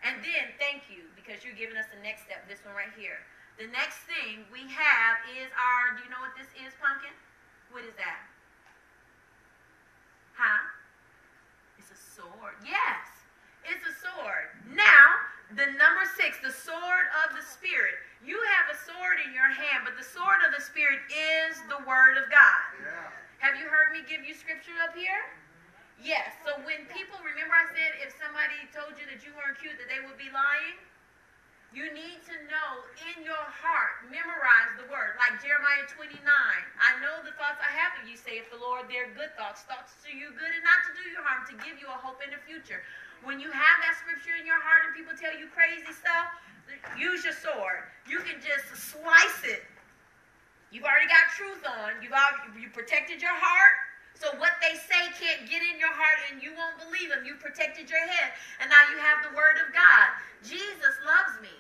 And then, thank you, because you're giving us the next step, this one right here. The next thing we have is our, do you know what this is, pumpkin? What is that? Huh? It's a sword. Yes, it's a sword. Now, the number six, the sword of the Spirit. You have a sword in your hand, but the sword of the Spirit is the Word of God. Have you heard me give you scripture up here? Yes. So when people, remember I said if somebody told you that you weren't cute, that they would be lying? You need to know in your heart, memorize the word. Like Jeremiah 29. I know the thoughts I have of you, saith the Lord, they're good thoughts, thoughts to you good and not to do you harm, to give you a hope in the future. When you have that scripture in your heart and people tell you crazy stuff, use your sword. You can just slice it. You've already got truth on. You've already, you protected your heart. So what they say can't get in your heart and you won't believe them. You protected your head. And now you have the word of God. Jesus loves me.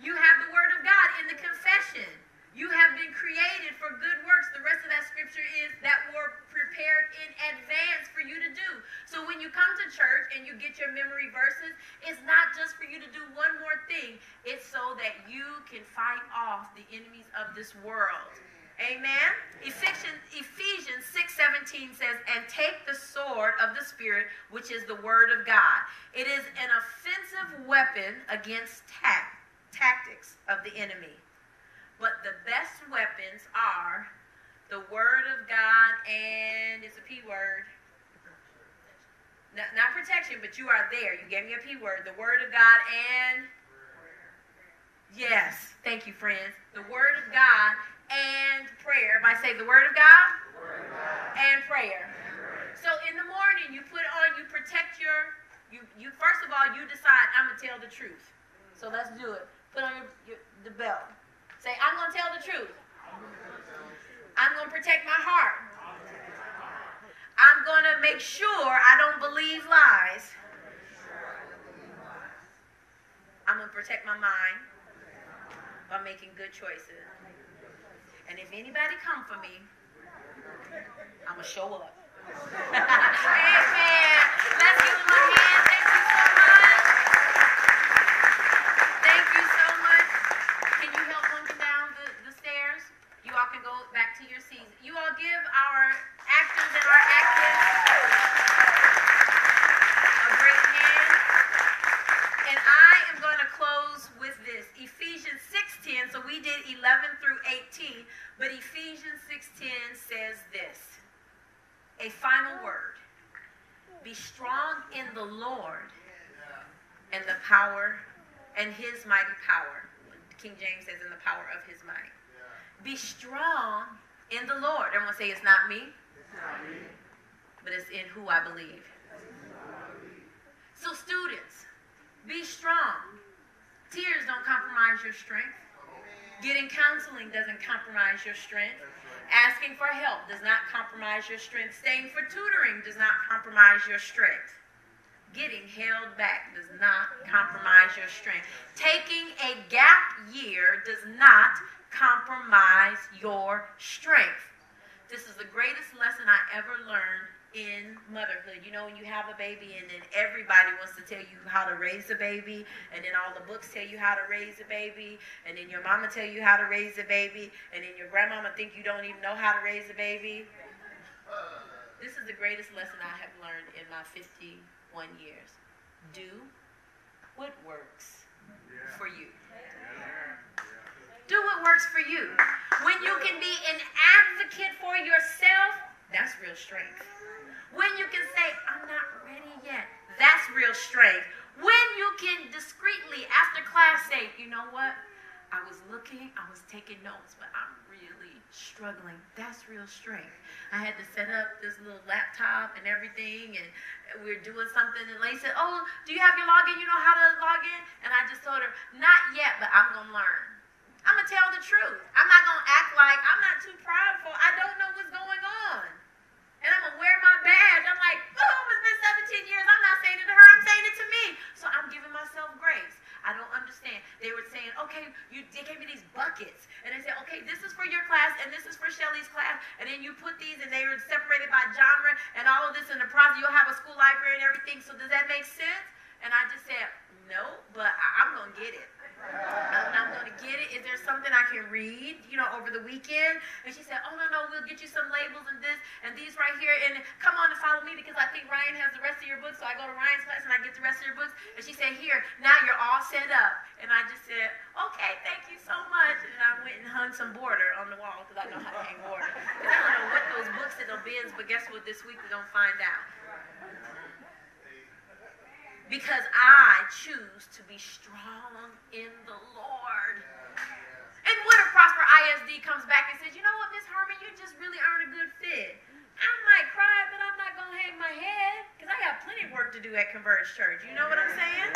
You have the word of God in the confession. You have been created for good works. The rest of that scripture is that were prepared in advance for you to do. So when you come to church and you get your memory verses, it's not just for you to do one more thing. It's so that you can fight off the enemies of this world. Amen. Ephesians, Ephesians 6:17 says, "And take the sword of the spirit, which is the word of God. It is an offensive weapon against tac- tactics of the enemy. But the best weapons are the word of God and it's a P word. Not, not protection, but you are there. You gave me a P word. The word of God and yes, thank you, friends. The word of God and prayer. If I say the word of God, and prayer. So in the morning, you put on, you protect your, you, you first of all, you decide I'm gonna tell the truth. So let's do it. Put on your, your the belt. Say I'm gonna tell the truth. I'm gonna protect my heart. I'm gonna make sure I don't believe lies. I'm gonna protect my mind by making good choices. And if anybody come for me, I'm gonna show up. Amen. Let's give them a hand. Thank you so much. Thank you so 11 through 18, but Ephesians 6:10 says this. A final word. Be strong in the Lord and the power and his mighty power. King James says in the power of his might. Be strong in the Lord. Everyone say it's not me, but it's in who I believe. So students, be strong. Tears don't compromise your strength. Getting counseling doesn't compromise your strength. Asking for help does not compromise your strength. Staying for tutoring does not compromise your strength. Getting held back does not compromise your strength. Taking a gap year does not compromise your strength. This is the greatest lesson I ever learned in motherhood. You know, when you have a baby and then everybody wants to tell you how to raise a baby, and then all the books tell you how to raise a baby, and then your mama tell you how to raise a baby, and then your grandmama think you don't even know how to raise a baby. This is the greatest lesson I have learned in my 51 years. Do what works for you. Do what works for you. When you can be an advocate for yourself, that's real strength. When you can say, I'm not ready yet, that's real strength. When you can discreetly, after class, say, you know what? I was looking, I was taking notes, but I'm really struggling. That's real strength. I had to set up this little laptop and everything, and we are doing something, and Lady said, Oh, do you have your login? You know how to log in? And I just told her, Not yet, but I'm going to learn. I'm going to tell the truth. I'm not going to act like I'm not too prideful. I don't know what's going on. And I'm to wear my badge. I'm like, oh, it's been 17 years. I'm not saying it to her. I'm saying it to me. So I'm giving myself grace. I don't understand. They were saying, okay, you they gave me these buckets. And they said, okay, this is for your class and this is for Shelly's class. And then you put these and they were separated by genre and all of this in the process. You'll have a school library and everything. So does that make sense? And I just said, no, but I, I'm to get it. I'm, going to get it. Is there something I can read, you know, over the weekend? And she said, oh, no, no, we'll get you some labels and this and these right here. And come on and follow me because I think Ryan has the rest of your books. So I go to Ryan's class and I get the rest of your books. And she said, here, now you're all set up. And I just said, okay, thank you so much. And I went and hung some border on the wall because I know how to hang border. And I don't know what those books in the bins, but guess what? This week we're going to find out because I choose to be strong in the Lord. And what if Prosper ISD comes back and says, you know what, Miss Herman, you just really aren't a good fit. I might cry, but I'm not going to hang my head because I got plenty of work to do at Converge Church. You know what I'm saying?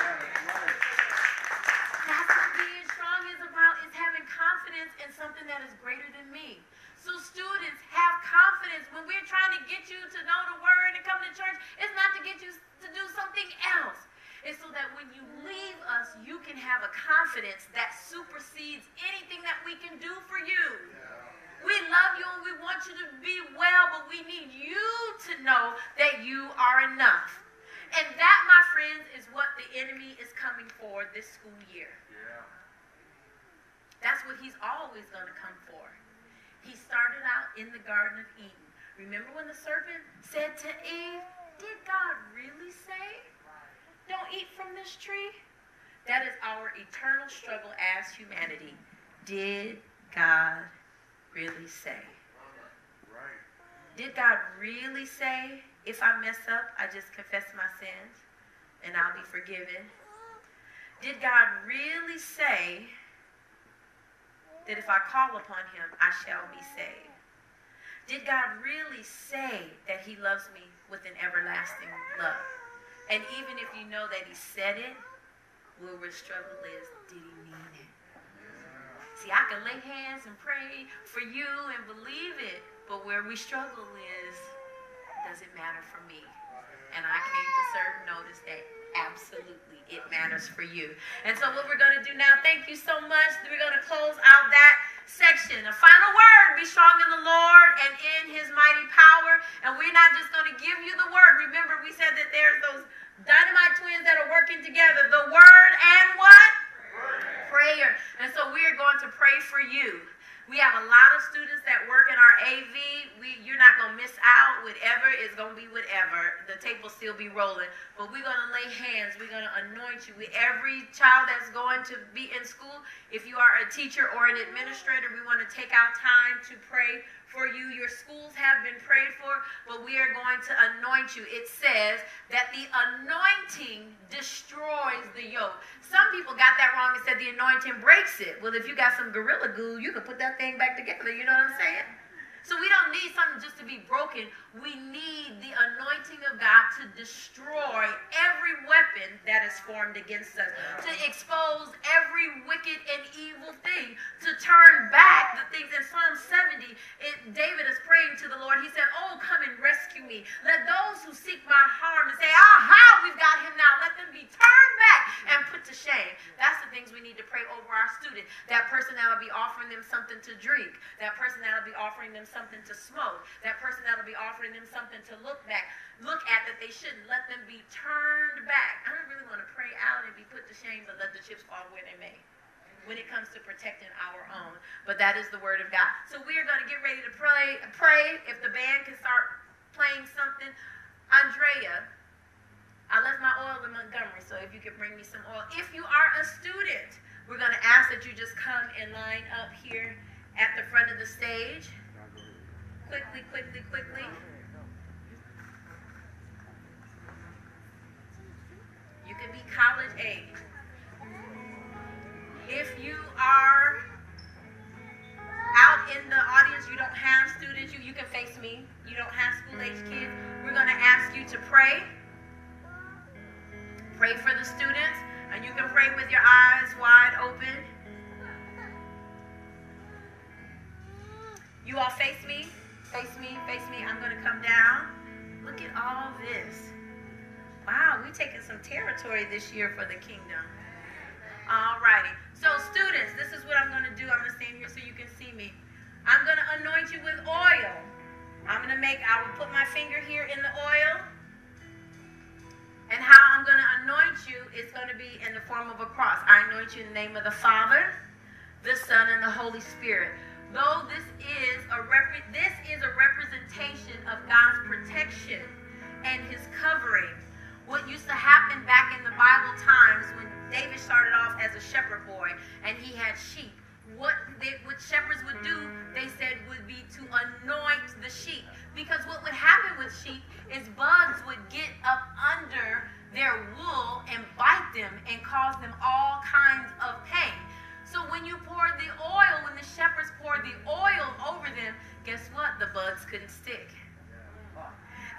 That's what being strong is about, is having confidence in something that is greater than me. So students, have confidence. When we're trying to get you to know the word and come to church, it's not to get you to do something else. It's so that when you leave us, you can have a confidence that supersedes anything that we can do for you. We love you and we want you to be well, but we need you to know that you are enough. And that, my friends, is what the enemy is coming for this school year. That's what he's always going to come for. He started out in the Garden of Eden. Remember when the serpent said to Eve, Did God really say, don't eat from this tree? That is our eternal struggle as humanity. Did God really say? Did God really say, if I mess up, I just confess my sins and I'll be forgiven? Did God really say that if I call upon him, I shall be saved? Did God really say that he loves me with an everlasting love? And even if you know that he said it, where we're struggle is, did he mean it? See, I can lay hands and pray for you and believe it, but where we struggle is, does it matter for me? And I came to serve notice that absolutely it matters for you. And so what we're going to do now, thank you so much. We're going to close out that section. A final word, be strong in the Lord and in his mighty power. And we're not just going to give you the word. Remember, we said that there's those dynamite twins that are working together. The word and what? Prayer. And so we're going to pray for you. We have a lot of students that work in our AV. We, you're not gonna miss out. Whatever is gonna be whatever. The tape will still be rolling, but we're gonna lay hands. We're gonna anoint you. We, every child that's going to be in school, if you are a teacher or an administrator, we want to take our time to pray for you. Your schools have been prayed for, but we are going to anoint you. It says that the anointing destroys the yoke. Some people got that wrong and said the anointing breaks it. Well, if you got some gorilla glue, you can put that thing back together. You know what I'm saying? So we don't need something just to be broken. We need the anointing of God to destroy every weapon that is formed against us, to expose every wicked and evil thing, to turn back the things. In Psalm 70, it, David is praying to the Lord. He said, Oh, come and rescue me. Let those who seek my harm and say, Aha, we've got him now. Let them be turned back and put to shame. That's the things we need to pray over our student. That person that'll be offering them something to drink. That person that'll be offering them something to smoke. That person that'll be offering them something to look back, look at that they shouldn't. Let them be turned back. I don't really want to pray out and be put to shame, but let the chips fall where they may. When it comes to protecting our own, but that is the word of God. So we are going to get ready to pray. Pray if the band can start playing something. Andrea, I left my oil in Montgomery, so if you could bring me some oil. If you are a student, we're going to ask that you just come and line up here at the front of the stage quickly, quickly, quickly. You can be college age. If you are out in the audience, you don't have students, you, you can face me. You don't have school age kids. We're going to ask you to pray. Pray for the students, and you can pray with your eyes wide open. You all face me. Face me, face me. I'm going to come down. Look at all this. Wow, we're taking some territory this year for the kingdom. All righty. So, students, this is what I'm going to do. I'm going to stand here so you can see me. I'm going to anoint you with oil. I'm going to make, I will put my finger here in the oil. And how I'm going to anoint you is going to be in the form of a cross. I anoint you in the name of the Father, the Son, and the Holy Spirit though this is a rep- this is a representation of God's protection and his covering. What used to happen back in the Bible times when David started off as a shepherd boy and he had sheep, what they, what shepherds would do, they said would be to anoint the sheep. Because what would happen with sheep is bugs would get up under their wool and bite them and cause them all kinds of pain. So when you poured the oil, when the shepherds poured the oil over them, guess what? The bugs couldn't stick.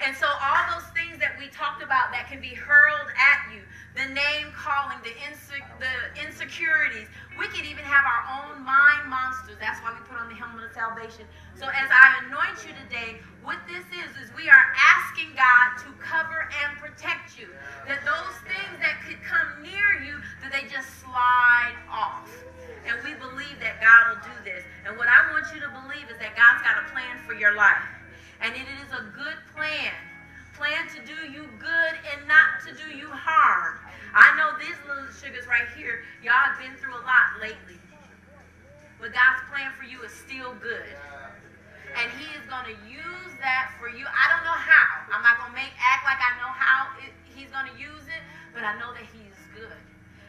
And so all those things that we talked about that can be hurled at you, the name calling, the, inse- the insecurities, we can even have our own mind monsters. That's why we put on the helmet of salvation. So as I anoint you today, what this is, is we are asking God to cover and protect you. That those things that could come near you, that they just slide off. And we believe that God will do this. And what I want you to believe is that God's got a plan for your life. And it is a good plan. Plan to do you good and not to do you harm. I know these little sugars right here, y'all have been through a lot lately. But God's plan for you is still good. And he is going to use that for you. I don't know how. I'm not going to make act like I know how it, he's going to use it, but I know that he is good.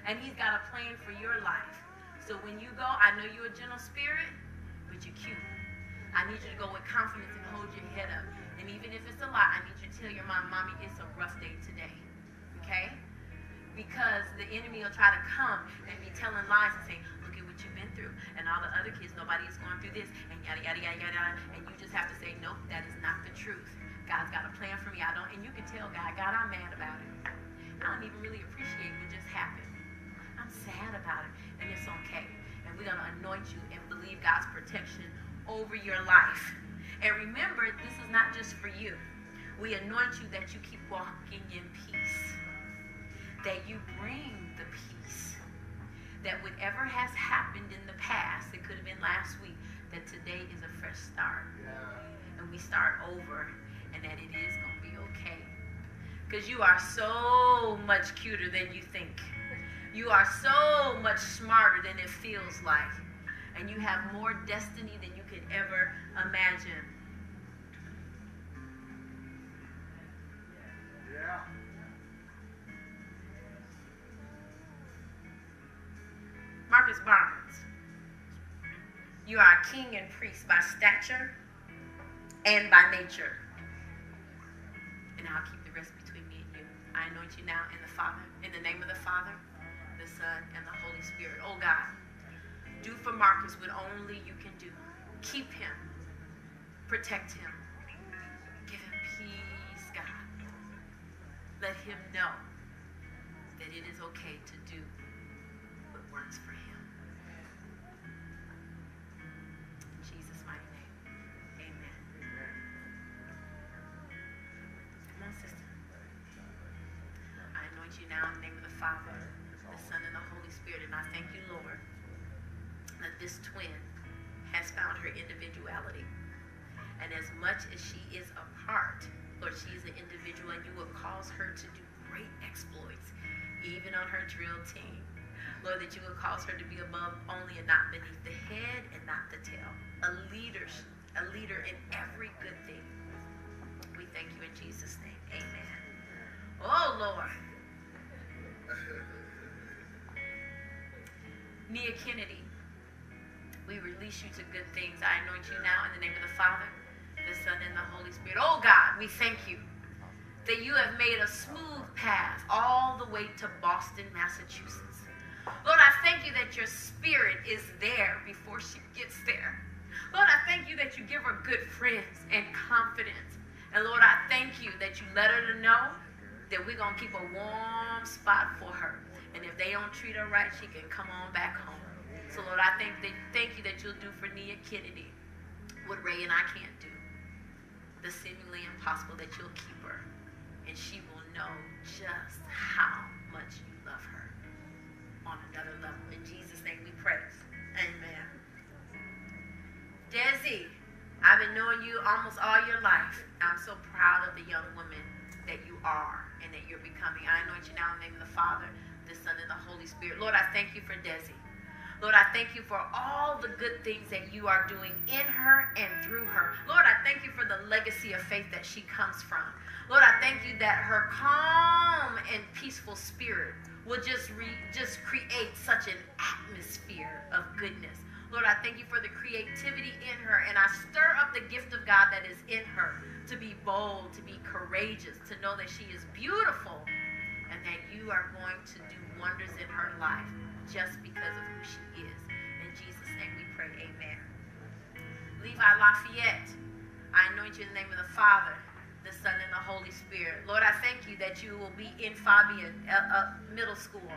And he's got a plan for your life. So when you go, I know you're a gentle spirit, but you're cute. I need you to go with confidence and hold your head up. And even if it's a lot, I need you to tell your mom, Mommy, it's a rough day today. Okay? Because the enemy will try to come and be telling lies and say, look at what you've been through. And all the other kids, nobody is going through this. And yada, yada, yada, yada. And you just have to say, nope, that is not the truth. God's got a plan for me. I don't, and you can tell God, God, I'm mad about it. I don't even really appreciate what just happened. I'm sad about it and it's okay. And we're going to anoint you and believe God's protection over your life. And remember, this is not just for you. We anoint you that you keep walking in peace, that you bring the peace, that whatever has happened in the past, it could have been last week, that today is a fresh start. And we start over, and that it is going to be okay. Because you are so much cuter than you think. You are so much smarter than it feels like. And you have more destiny than you could ever imagine. Yeah. Marcus Barnes, you are a king and priest by stature and by nature. And I'll keep the rest between me and you. I anoint you now in the Father, in the name of the Father, the Son, and the Holy Spirit. Oh God, do for Marcus what only you can do. Keep him, protect him, give him peace, God. Let him know that it is okay to do what works for him. And as much as she is apart, Lord, she is an individual, and you will cause her to do great exploits, even on her drill team. Lord, that you will cause her to be above only and not beneath the head and not the tail. A leader, a leader in every good thing. We thank you in Jesus' name. Amen. Oh Lord. Nia Kennedy, we release you to good things. I anoint you now in the name of the Father, the Son, and the Holy Spirit. Oh God, we thank you that you have made a smooth path all the way to Boston, Massachusetts. Lord, I thank you that your spirit is there before she gets there. Lord, I thank you that you give her good friends and confidence. And Lord, I thank you that you let her to know that we're going to keep a warm spot for her. And if they don't treat her right, she can come on back home. So Lord, I thank, that, thank you that you'll do for Nia Kennedy what Ray and I can't do. The seemingly impossible that you'll keep her. And she will know just how much you love her on another level. In Jesus' name we pray. Amen. Desi, I've been knowing you almost all your life. I'm so proud of the young woman that you are and that you're becoming. I anoint you now in the name of the Father, the Son, and the Holy Spirit. Lord, I thank you for Desi. Lord, I thank you for all the good things that you are doing in her and through her. Lord, I thank you for the legacy of faith that she comes from. Lord, I thank you that her calm and peaceful spirit will just re- just create such an atmosphere of goodness. Lord, I thank you for the creativity in her, and I stir up the gift of God that is in her to be bold, to be courageous, to know that she is beautiful, and that you are going to do wonders in her life just because of who she is. In Jesus' name we pray, amen. Levi Lafayette, I anoint you in the name of the Father, the Son, and the Holy Spirit. Lord, I thank you that you will be in Fabian uh, uh, Middle School.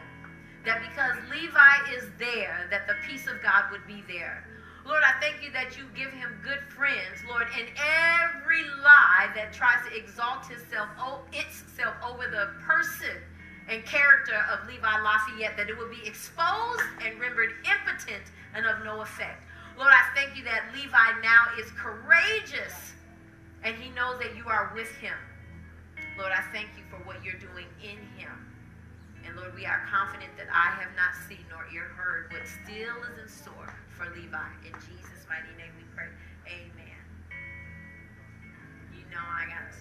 That because Levi is there, that the peace of God would be there. Lord, I thank you that you give him good friends, Lord, and every lie that tries to exalt itself, oh, itself over the person and character of Levi Lafayette, that it will be exposed and rendered impotent and of no effect. Lord, I thank you that Levi now is courageous and he knows that you are with him. Lord, I thank you for what you're doing in him. And Lord, we are confident that I have not seen nor ear heard what still is in store for Levi. In Jesus' mighty name we pray. Amen. You know I got a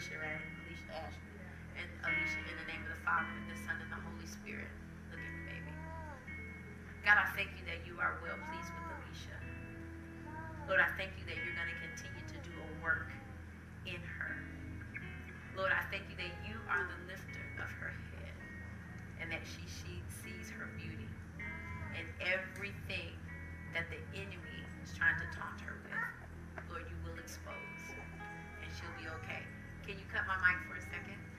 Alicia, right? Alicia Ashley. And Alicia, in the name of the Father, and the Son, and the Holy Spirit. Look at me, baby. God, I thank you that you are well pleased with Alicia. Lord, I thank you that you're going to continue to do a work in her. Lord, I thank you that you are the lifter of her head and that she, she sees her beauty and everything that the enemy is trying to taunt her with, Lord, you will expose, and she'll be okay. Can you cut my mic for a second?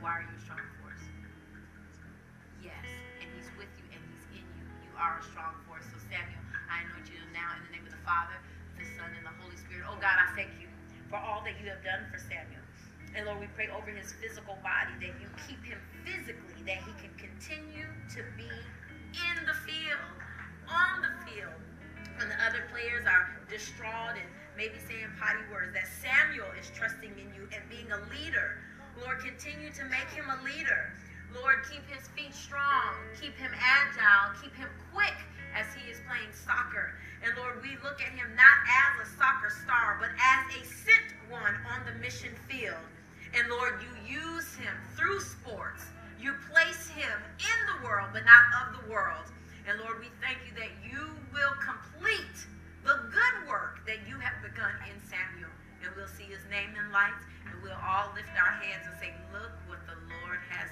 Why are you a strong force? Yes, and he's with you and he's in you. You are a strong force. So Samuel, I anoint you now in the name of the Father, the Son, and the Holy Spirit. Oh God, I thank you for all that you have done for Samuel. And Lord, we pray over his physical body that you keep him physically, that he can continue to be in the field, on the field. When the other players are distraught and maybe saying potty words, that Samuel is trusting in you and being a leader. Lord, continue to make him a leader. Lord, keep his feet strong, keep him agile, keep him quick as he is playing soccer. And Lord, we look at him not as a soccer star, but as a sent one on the mission field. And Lord, you use him through sports. You place him in the world, but not of the world. And Lord, we thank you that you will complete the good work that you have begun in Samuel. And we'll see his name in lights, we'll all lift our hands and say, Look what the Lord has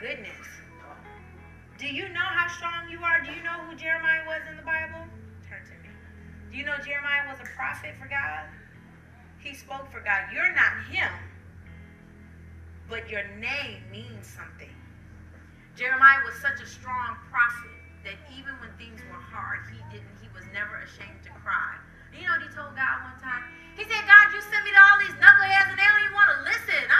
goodness. Do you know how strong you are? Do you know who Jeremiah was in the Bible? Turn to me. Do you know Jeremiah was a prophet for God? He spoke for God. You're not him, but your name means something. Jeremiah was such a strong prophet that even when things were hard, he didn't, he was never ashamed to cry. You know what he told God one time? He said, God, you sent me to all these knuckleheads and they don't even want to listen. I'm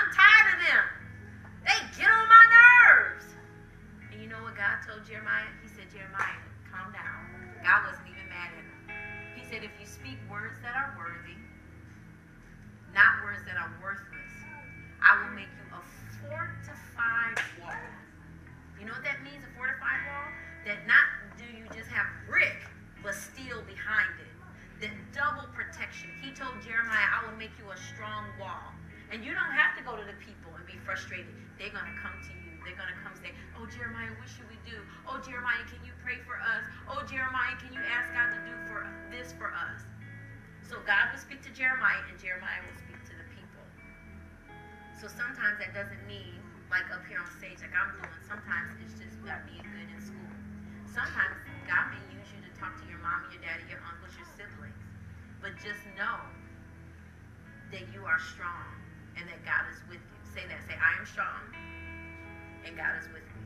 Jeremiah? He said, Jeremiah, calm down. God wasn't even mad at him. He said, if you speak words that are worthy, not words that are worthless, I will make you a fortified wall. You know what that means, a fortified wall? That not do you just have brick, but steel behind it. That double protection. He told Jeremiah, I will make you a strong wall. And you don't have to go to the people and be frustrated. They're going to come to you. They're going to come say, Oh, Jeremiah, what should we do? Oh, Jeremiah, can you pray for us? Oh, Jeremiah, can you ask God to do for this for us? So God will speak to Jeremiah, and Jeremiah will speak to the people. So sometimes that doesn't mean like up here on stage like I'm doing. Sometimes it's just about being good in school. Sometimes God may use you to talk to your mom, your daddy, your uncles, your siblings. But just know that you are strong and that God is with you. Say that. Say, I am strong and God is with me.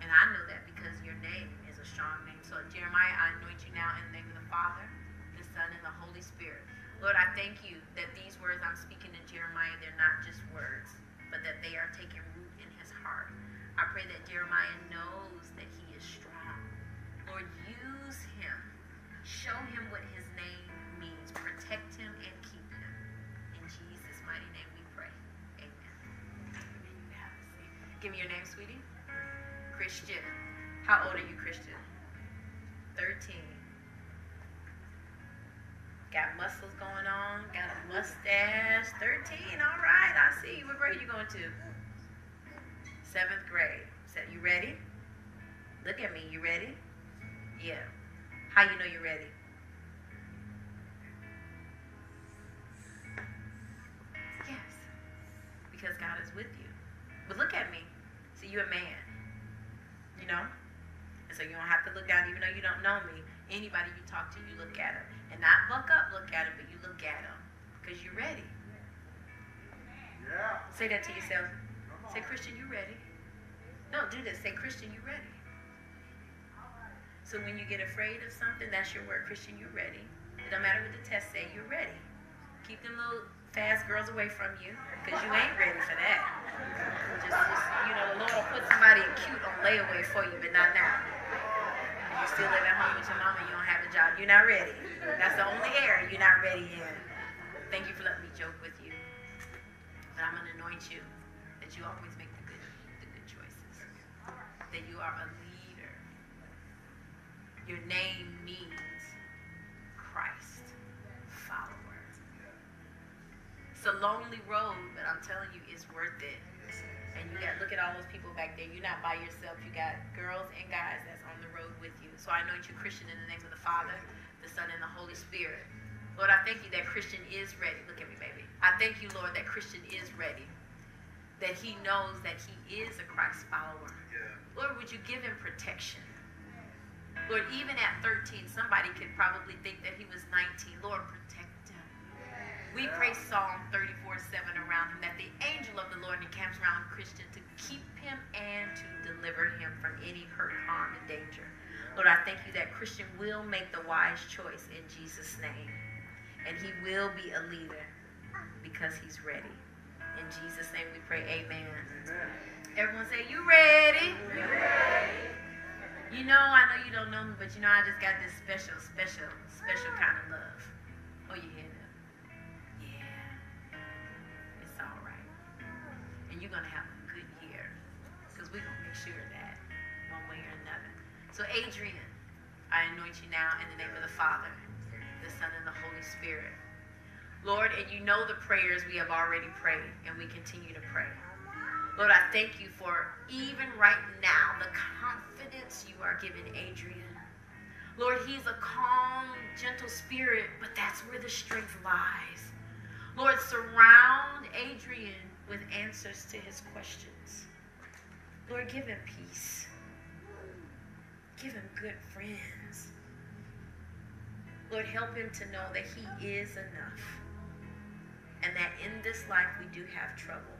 And I know that because your name is a strong name. So Jeremiah, I anoint you now in the name of the Father, the Son, and the Holy Spirit. Lord, I thank you that these words I'm speaking to Jeremiah, they're not just words, but that they are taking root in his heart. I pray that Jeremiah knows that he is strong. Lord, use him. Show him what his name means. Protect him and Give me your name, sweetie. Christian. How old are you, Christian? 13. Got muscles going on, got a mustache. 13, all right, I see. What grade you going to? Seventh grade. So you ready? Look at me, you ready? Yeah. How you know you're ready? Yes. Because God is with you. But look at me. See, you're a man. You know? And so you don't have to look down, even though you don't know me. Anybody you talk to, you look at them. And not buck up, look at them, but you look at them. Because you're ready. Yeah. Say that to yourself. Say, Christian, you ready? No, do this. Say, Christian, you ready? So when you get afraid of something, that's your word. Christian, you ready? It don't matter what the test say, you're ready. Keep them little fast girls away from you, because you ain't ready for that. Just, just, you know, the Lord will put somebody cute on layaway for you, but not now. You still live at home with your mama, you don't have a job, you're not ready. That's the only area you're not ready in. Thank you for letting me joke with you. But I'm gonna anoint you that you always make the good the good choices. That you are a leader. Your name means It's a lonely road, but I'm telling you, it's worth it. And you got look at all those people back there. You're not by yourself. You got girls and guys that's on the road with you. So I anoint you Christian in the name of the Father, the Son, and the Holy Spirit. Lord, I thank you that Christian is ready. Look at me, baby. I thank you, Lord, that Christian is ready. That he knows that he is a Christ follower. Lord, would you give him protection? Lord, even at 13, somebody could probably think that he was 19. Lord. We pray Psalm 34 7 around him that the angel of the Lord encamps around Christian to keep him and to deliver him from any hurt, harm, and danger. Lord, I thank you that Christian will make the wise choice in Jesus' name. And he will be a leader because he's ready. In Jesus' name we pray, amen. Everyone say, You ready? You know, I know you don't know me, but you know I just got this special, special, special kind of love. You're going to have a good year. Because we're going to make sure that one way or another. So, Adrian, I anoint you now in the name of the Father, the Son, and the Holy Spirit. Lord, and you know the prayers we have already prayed, and we continue to pray. Lord, I thank you for even right now the confidence you are giving Adrian. Lord, he's a calm, gentle spirit, but that's where the strength lies. Lord, surround Adrian with answers to his questions. Lord, give him peace. Give him good friends. Lord, help him to know that he is enough. And that in this life we do have trouble.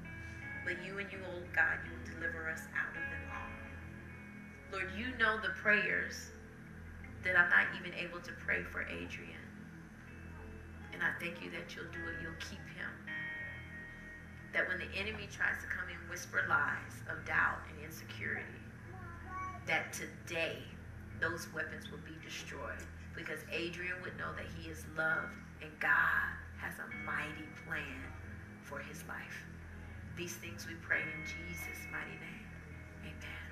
But you and you, old God, you will deliver us out of them all. Lord, you know the prayers that I'm not even able to pray for Adrian. And I thank you that you'll do it. You'll keep him. That when the enemy tries to come in whisper lies of doubt and insecurity, that today those weapons will be destroyed. Because Adrian would know that he is loved and God has a mighty plan for his life. These things we pray in Jesus' mighty name. Amen.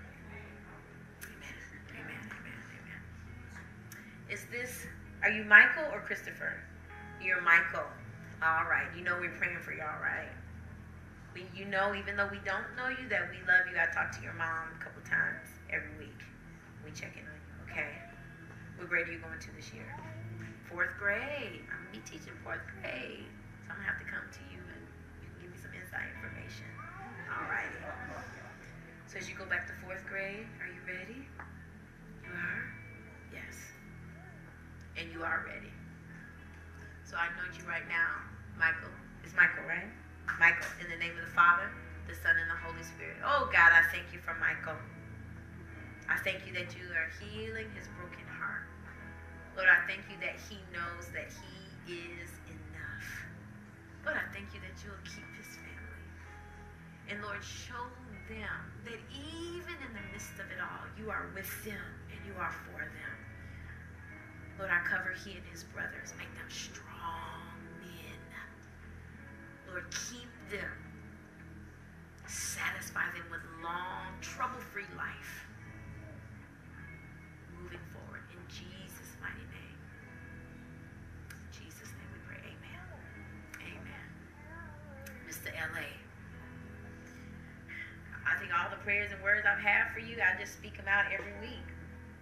Amen. Amen. Amen. Amen. Is this, are you Michael or Christopher? You're Michael. All right. You know we're praying for y'all, right? We, you know, even though we don't know you, that we love you. I talk to your mom a couple times every week. We check in on you, okay? What grade are you going to this year? Fourth grade. I'm going to be teaching fourth grade. So I'm going to have to come to you and you can give me some inside information. All righty. So as you go back to fourth grade, are you ready? You are? Yes. And you are ready. So I know you right now, Michael. It's Michael, right? Michael, in the name of the Father, the Son, and the Holy Spirit. Oh God, I thank you for Michael. I thank you that you are healing his broken heart. Lord, I thank you that he knows that he is enough. Lord, I thank you that you'll keep his family. And Lord, show them that even in the midst of it all, you are with them and you are for them. Lord, I cover he and his brothers. Make them strong. Lord, keep them. Satisfy them with long, trouble-free life. Moving forward in Jesus' mighty name. In Jesus' name we pray. Amen. Amen. Mr. LA. I think all the prayers and words I've had for you, I just speak them out every week.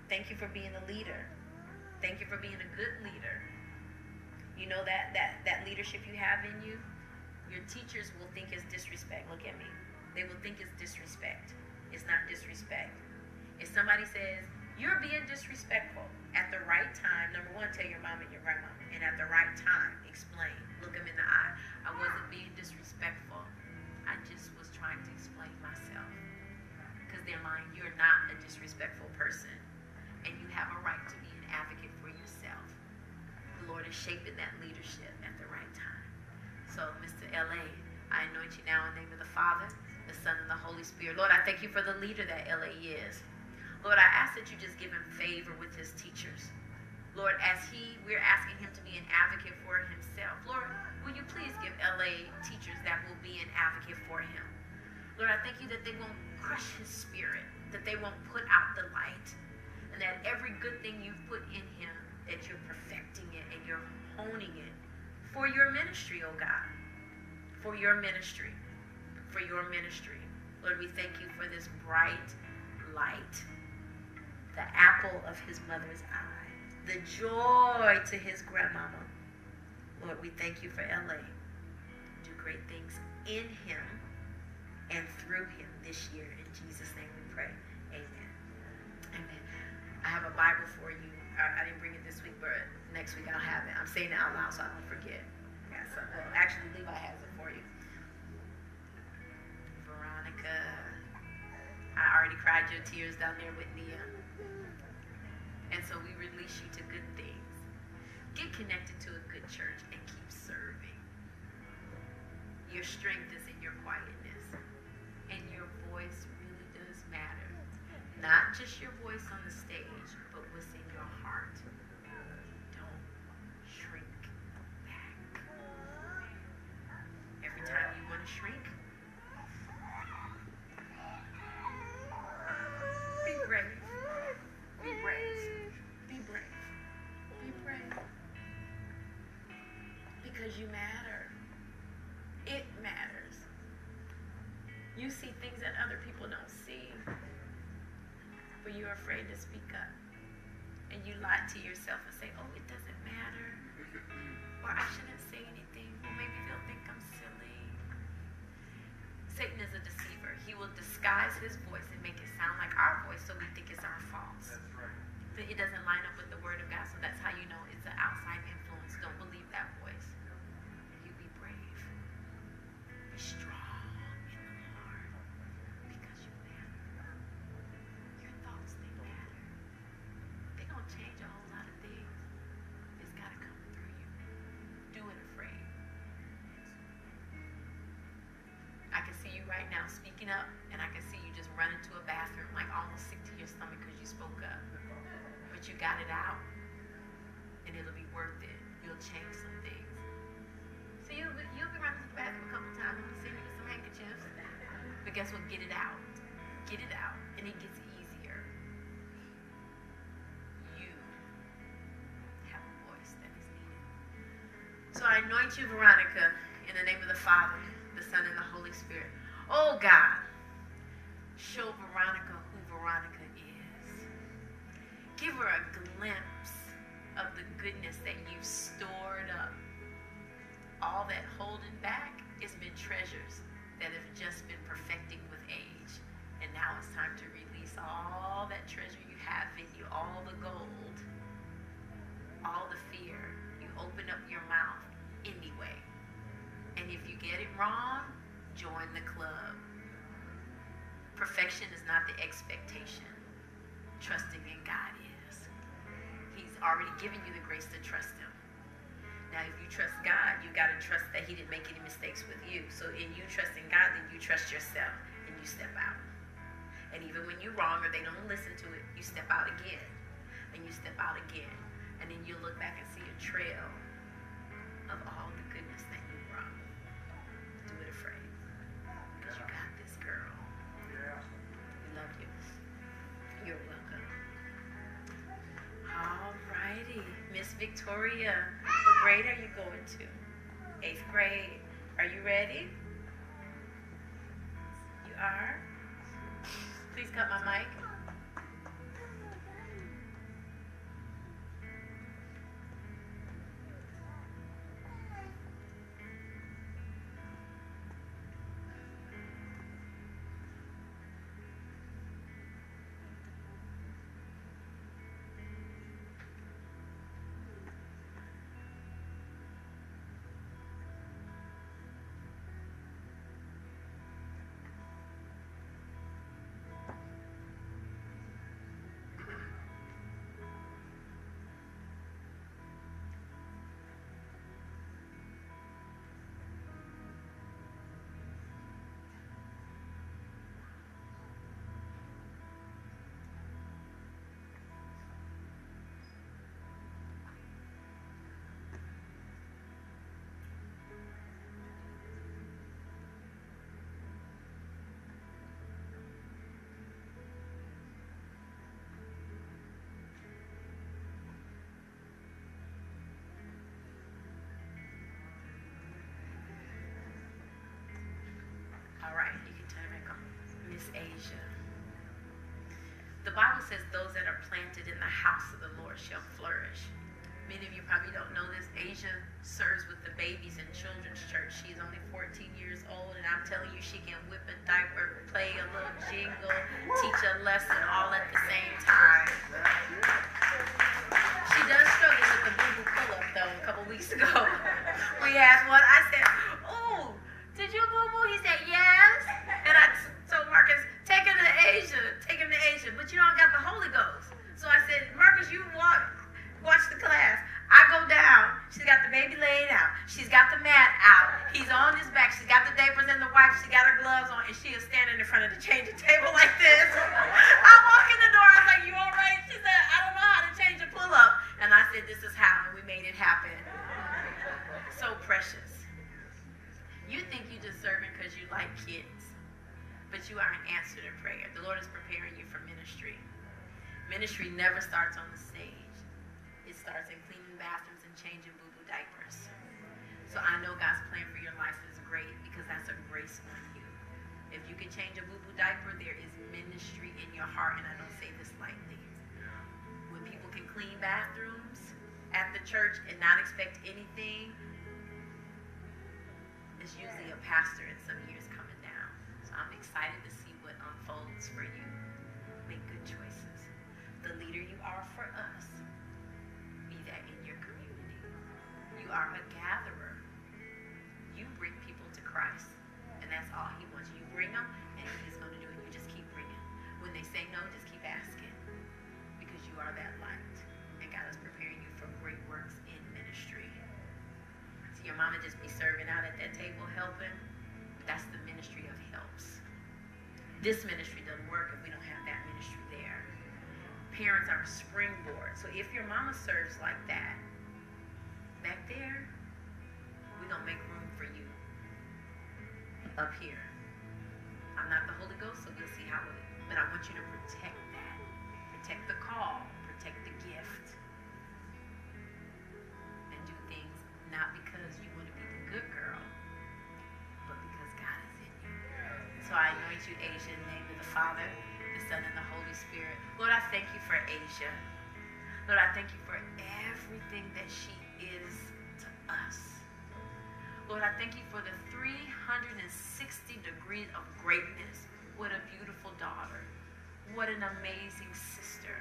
Thank you for being a leader. Thank you for being a good leader. You know that that that leadership you have in you, your teachers will think is disrespect. Look at me. They will think it's disrespect. It's not disrespect. If somebody says, you're being disrespectful at the right time, number one, tell your mom and your grandma. And at the right time, explain. Look them in the eye. I wasn't being disrespectful. I just was trying to explain myself. Because they're lying. You're not a disrespectful person. And you have a right to be an advocate for yourself. The Lord is shaping that leadership at the right time. So, Mr. LA, I anoint you now in the name of the Father, the Son, and the Holy Spirit. Lord, I thank you for the leader that LA is. Lord, I ask that you just give him favor with his teachers. Lord, as he, we're asking him to be an advocate for himself. Lord, will you please give LA teachers that will be an advocate for him? Lord, I thank you that they won't crush his spirit, that they won't put out the light, and that every good thing you've put in him, that you're perfecting it and you're honing it for your ministry, oh God. For your ministry. For your ministry. Lord, we thank you for this bright light, the apple of his mother's eye, the joy to his grandmama. Lord, we thank you for LA. Do great things in him and through him this year. In Jesus' name we pray. Amen. Amen. I have a Bible for you. I, I didn't bring it this week, but next week I'll have it. I'm saying it out loud so I don't forget. Yeah, so, well, actually, Levi has it for you. Veronica, I already cried your tears down there with Nia. And so we release you to good things. Get connected to a good church and keep serving. Your strength is in your quietness. And your voice really does matter. Not just your voice on the stage, right now speaking up, and I can see you just running to a bathroom, like almost sick to your stomach because you spoke up. But you got it out, and it'll be worth it. You'll change some things. So you'll be, you'll be running to the bathroom a couple times. I'm gonna send you some handkerchiefs. But guess what? Get it out. Get it out, and it gets easier. You have a voice that is needed. So I anoint you, Veronica, Oh God, show Veronica who Veronica is. Give her a glimpse of the goodness that you've stored up. All that holding back has been treasures that have just been perfecting with age. And now it's time to release all that treasure you have in you, all the gold, all the fear. You open up your mouth anyway. And if you get it wrong, join the club. Perfection is not the expectation. Trusting in God is. He's already given you the grace to trust Him. Now, if you trust God, you got to trust that He didn't make any mistakes with you. So, in you trusting God, then you trust yourself and you step out. And even when you're wrong or they don't listen to it, you step out again. And you step out again. And then you look back and see a trail of all Victoria, what grade are you going to? Eighth grade. Are you ready? You are? Please cut my mic. Bible says those that are planted in the house of the Lord shall flourish. Many of you probably don't know this. Asia serves with the babies in children's church. She's only 14 years old, and I'm telling you, she can whip a diaper, play a little jingle, teach a lesson all at the same time. She does struggle with the boo boo pull up, though, a couple weeks ago. we had one. Asia, in the name of the Father, the Son, and the Holy Spirit. Lord, I thank you for Asia. Lord, I thank you for everything that she is to us. Lord, I thank you for the 360 degrees of greatness What a beautiful daughter. What an amazing sister.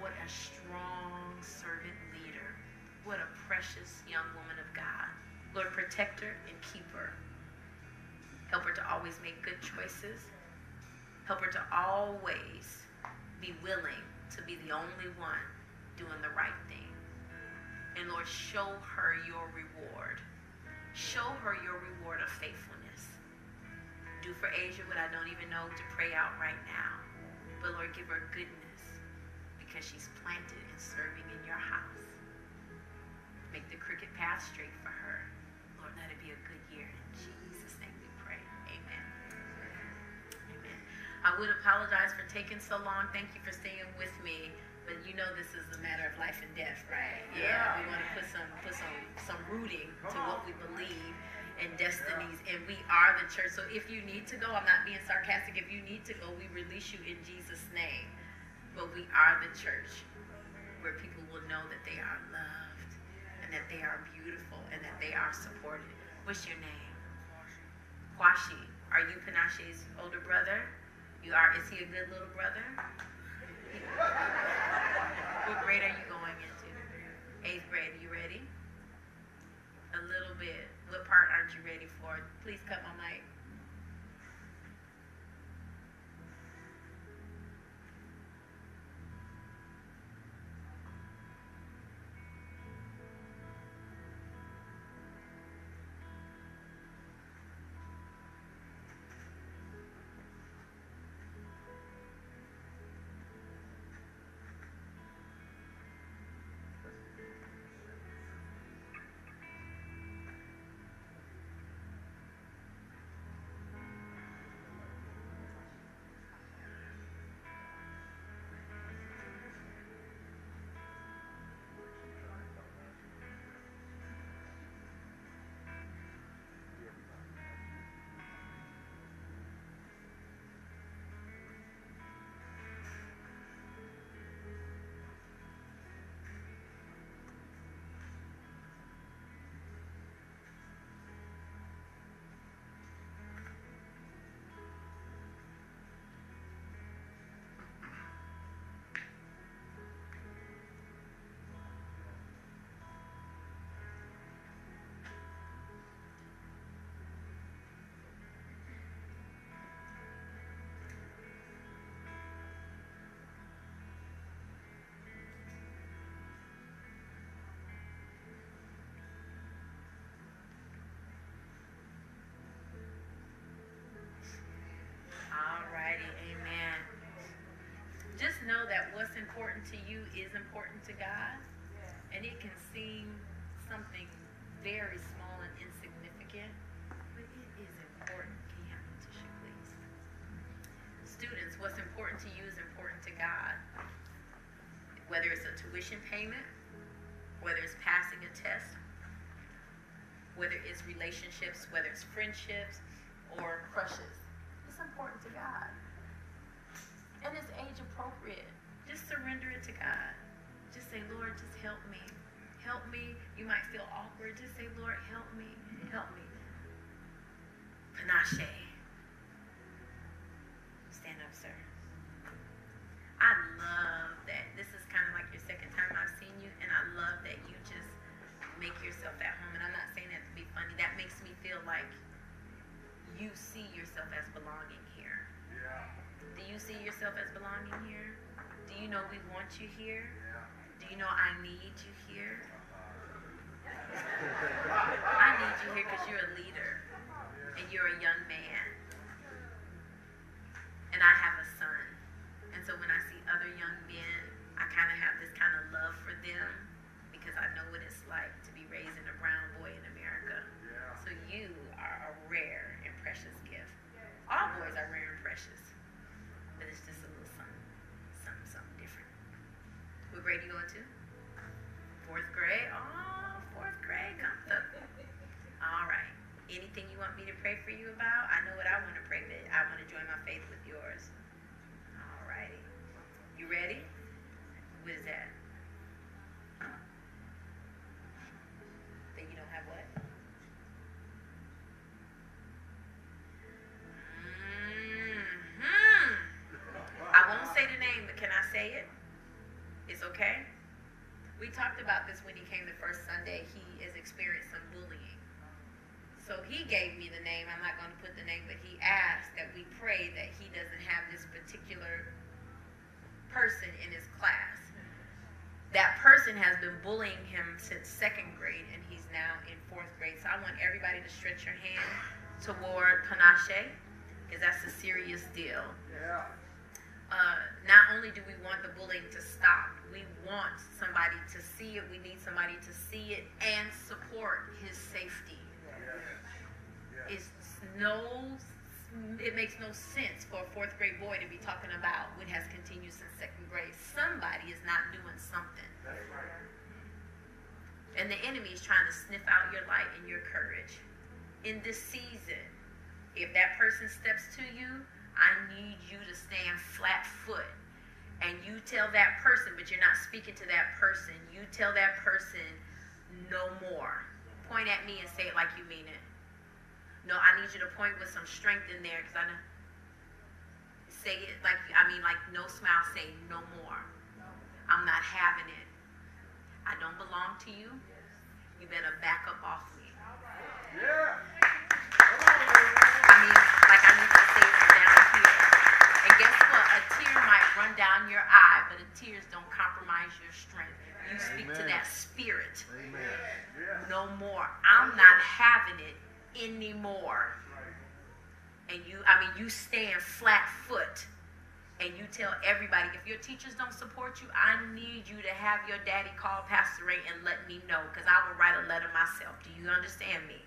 What a strong servant leader. What a precious young woman of God. Lord, protect her and keep her. Help her to always make good choices. Help her to always be willing to be the only one doing the right thing. And Lord, show her your reward. Show her your reward of faithfulness. Do for Asia what I don't even know to pray out right now. But Lord, give her goodness because she's planted and serving in your house. Make the crooked path straight for her. Lord, let it be a good I would apologize for taking so long. Thank you for staying with me. But you know this is a matter of life and death, right? Yeah. We want to put some put some some rooting to what we believe and destinies, and we are the church. So if you need to go, I'm not being sarcastic. If you need to go, we release you in Jesus' name. But we are the church where people will know that they are loved and that they are beautiful and that they are supported. What's your name? Kwashi. Are you Panashe's older brother? You are. Is he a good little brother? What grade are you going into? Eighth grade. Are you ready? A little bit. What part aren't you ready for? Please cut my mic. Just know that what's important to you is important to God. And it can seem something very small and insignificant, but it is important. Can you have a tissue, please? Students, what's important to you is important to God. Whether it's a tuition payment, whether it's passing a test, whether it's relationships, whether it's friendships or crushes. It's important to God. And it's age appropriate. Just surrender it to God. Just say, Lord, just help me. Help me. You might feel awkward. Just say, Lord, help me. Help me. Panashe. Stand up, sir. I love that. This is kind of like your second time I've seen you, and I love that you just make yourself at home. And I'm not saying that to be funny. That makes me feel like you see yourself as belonging here. Yeah. Do you see yourself as belonging here? Do you know we want you here? You know I need you here? I need you here because you're a leader and you're a young talked about this when he came the first Sunday. He has experienced some bullying. So he gave me the name. I'm not going to put the name, but he asked that we pray that he doesn't have this particular person in his class. That person has been bullying him since second grade, and he's now in fourth grade. So I want everybody to stretch your hand toward Panashe, because that's a serious deal. Yeah. Uh, not only do we want the bullying to stop, we want somebody to see it. We need somebody to see it and support his safety. It's no, it makes no sense for a fourth grade boy to be talking about what has continued since second grade. Somebody is not doing something. And the enemy is trying to sniff out your light and your courage. In this season, if that person steps to you, I need you to stand flat foot. And you tell that person, but you're not speaking to that person. You tell that person, no more. Point at me and say it like you mean it. No, I need you to point with some strength in there because I know. Say it like, I mean, like no smile, say no more. I'm not having it. I don't belong to you. You better back up off me. I mean, like I need to say it down here. And guess what? A tear might run down your eye, but the tears don't compromise your strength. You speak to that spirit. Amen. No more. I'm not having it anymore. And you, I mean, you stand flat foot and you tell everybody if your teachers don't support you, I need you to have your daddy call Pastor Ray and let me know because I will write a letter myself. Do you understand me?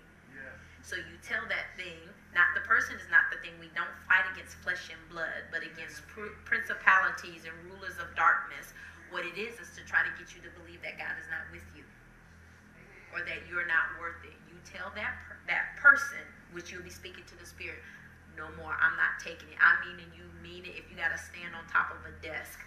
So you tell that thing, not the person is not the thing. We don't fight against flesh and blood, but against pr- principalities and rulers of darkness. What it is is to try to get you to believe that God is not with you or that you're not worth it. You tell that per- that person, which you'll be speaking to the spirit, no more. I'm not taking it. I mean, and you mean it. If you got to stand on top of a desk,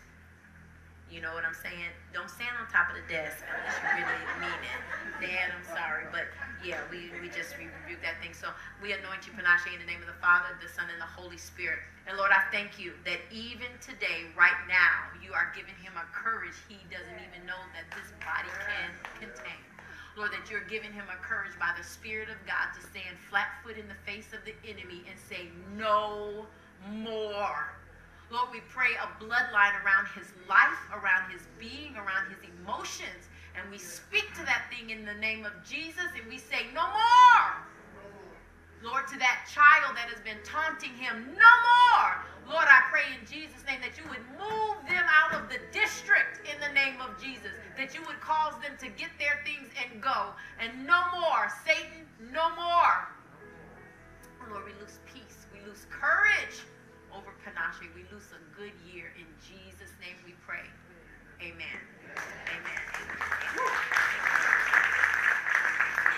you know what I'm saying? Don't stand on top of the desk unless you really mean it. Dad, I'm sorry, but yeah, we, we just rebuke that thing. So we anoint you, Panashe, in the name of the Father, the Son, and the Holy Spirit. And Lord, I thank you that even today, right now, you are giving him a courage he doesn't even know that this body can contain. Lord, that you're giving him a courage by the Spirit of God to stand flat foot in the face of the enemy and say, No more. Lord, we pray a bloodline around his life, around his being, around his emotions. And we speak to that thing in the name of Jesus and we say, No more. Lord, to that child that has been taunting him, no more. Lord, I pray in Jesus' name that you would move them out of the district in the name of Jesus, that you would cause them to get their things and go. And no more. Satan, no more. Lord, we lose peace. We lose courage over Panashe. We lose a good year. In Jesus' name we pray. Amen. Amen.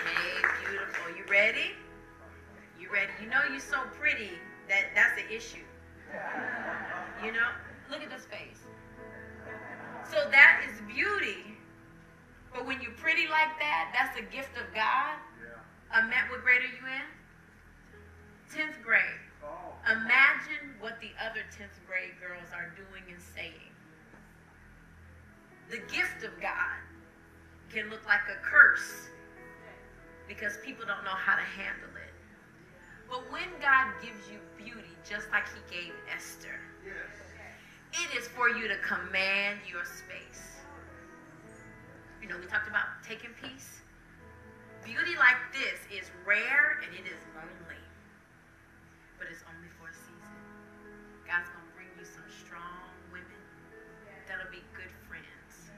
Hey, beautiful. You ready? You ready? You know you're so pretty that that's the issue. You know? Look at this face. So that is beauty. But when you're pretty like that, that's a gift of God. Matt, what grade are you in? 10th grade. Imagine what the other 10th grade girls are doing and saying. The gift of God can look like a curse because people don't know how to handle it. But when God gives you beauty, just like He gave Esther, it is for you to command your space. You know, we talked about taking peace. Beauty like this is rare and it is lonely, God's going to bring you some strong women that'll be good friends.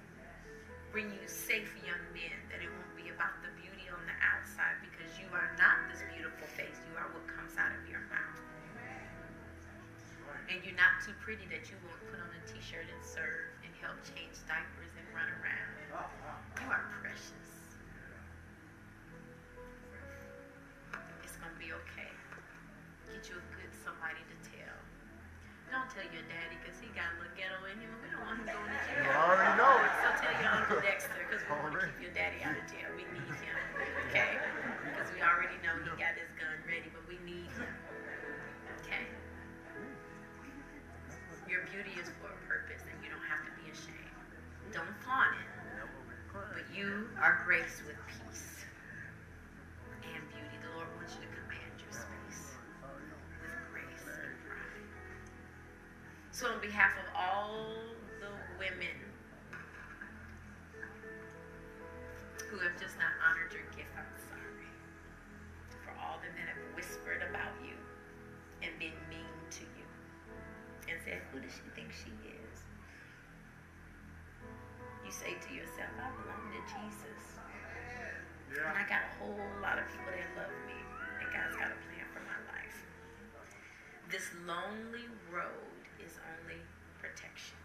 Bring you safe young men that it won't be about the beauty on the outside because you are not this beautiful face. You are what comes out of your mouth. And you're not too pretty that you won't put on a t-shirt and daddy out of jail. We need him. Okay? Because we already know he got his gun ready, but we need him. Okay? Your beauty is for a purpose and you don't have to be ashamed. Don't flaunt it. But you are graced with peace and beauty. The Lord wants you to command your space with grace and pride. So, on behalf of all the women who have just not honored your gift, I'm sorry. For all them that have whispered about you and been mean to you and said, Who does she think she is? You say to yourself, I belong to Jesus. And I got a whole lot of people that love me. And God's got a plan for my life. This lonely road is only protection.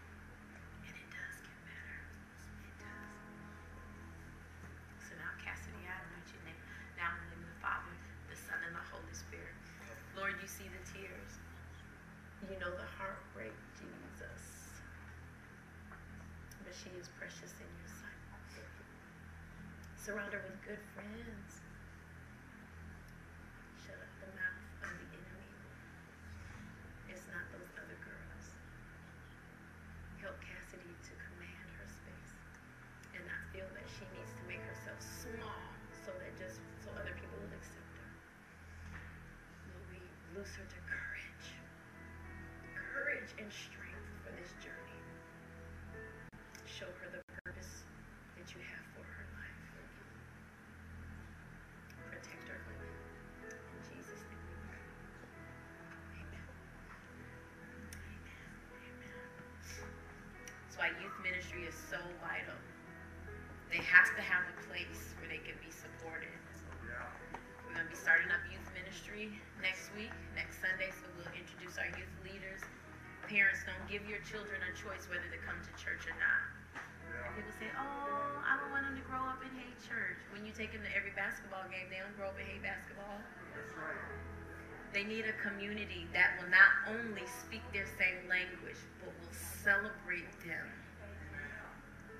Surround her with good why youth ministry is so vital. They have to have a place where they can be supported. We're going to be starting up youth ministry next week, next Sunday, so we'll introduce our youth leaders. Parents, don't give your children a choice whether to come to church or not. People say, oh, I don't want them to grow up and hate church. When you take them to every basketball game, they don't grow up and hate basketball. They need a community that will not only speak their same language, but will celebrate them.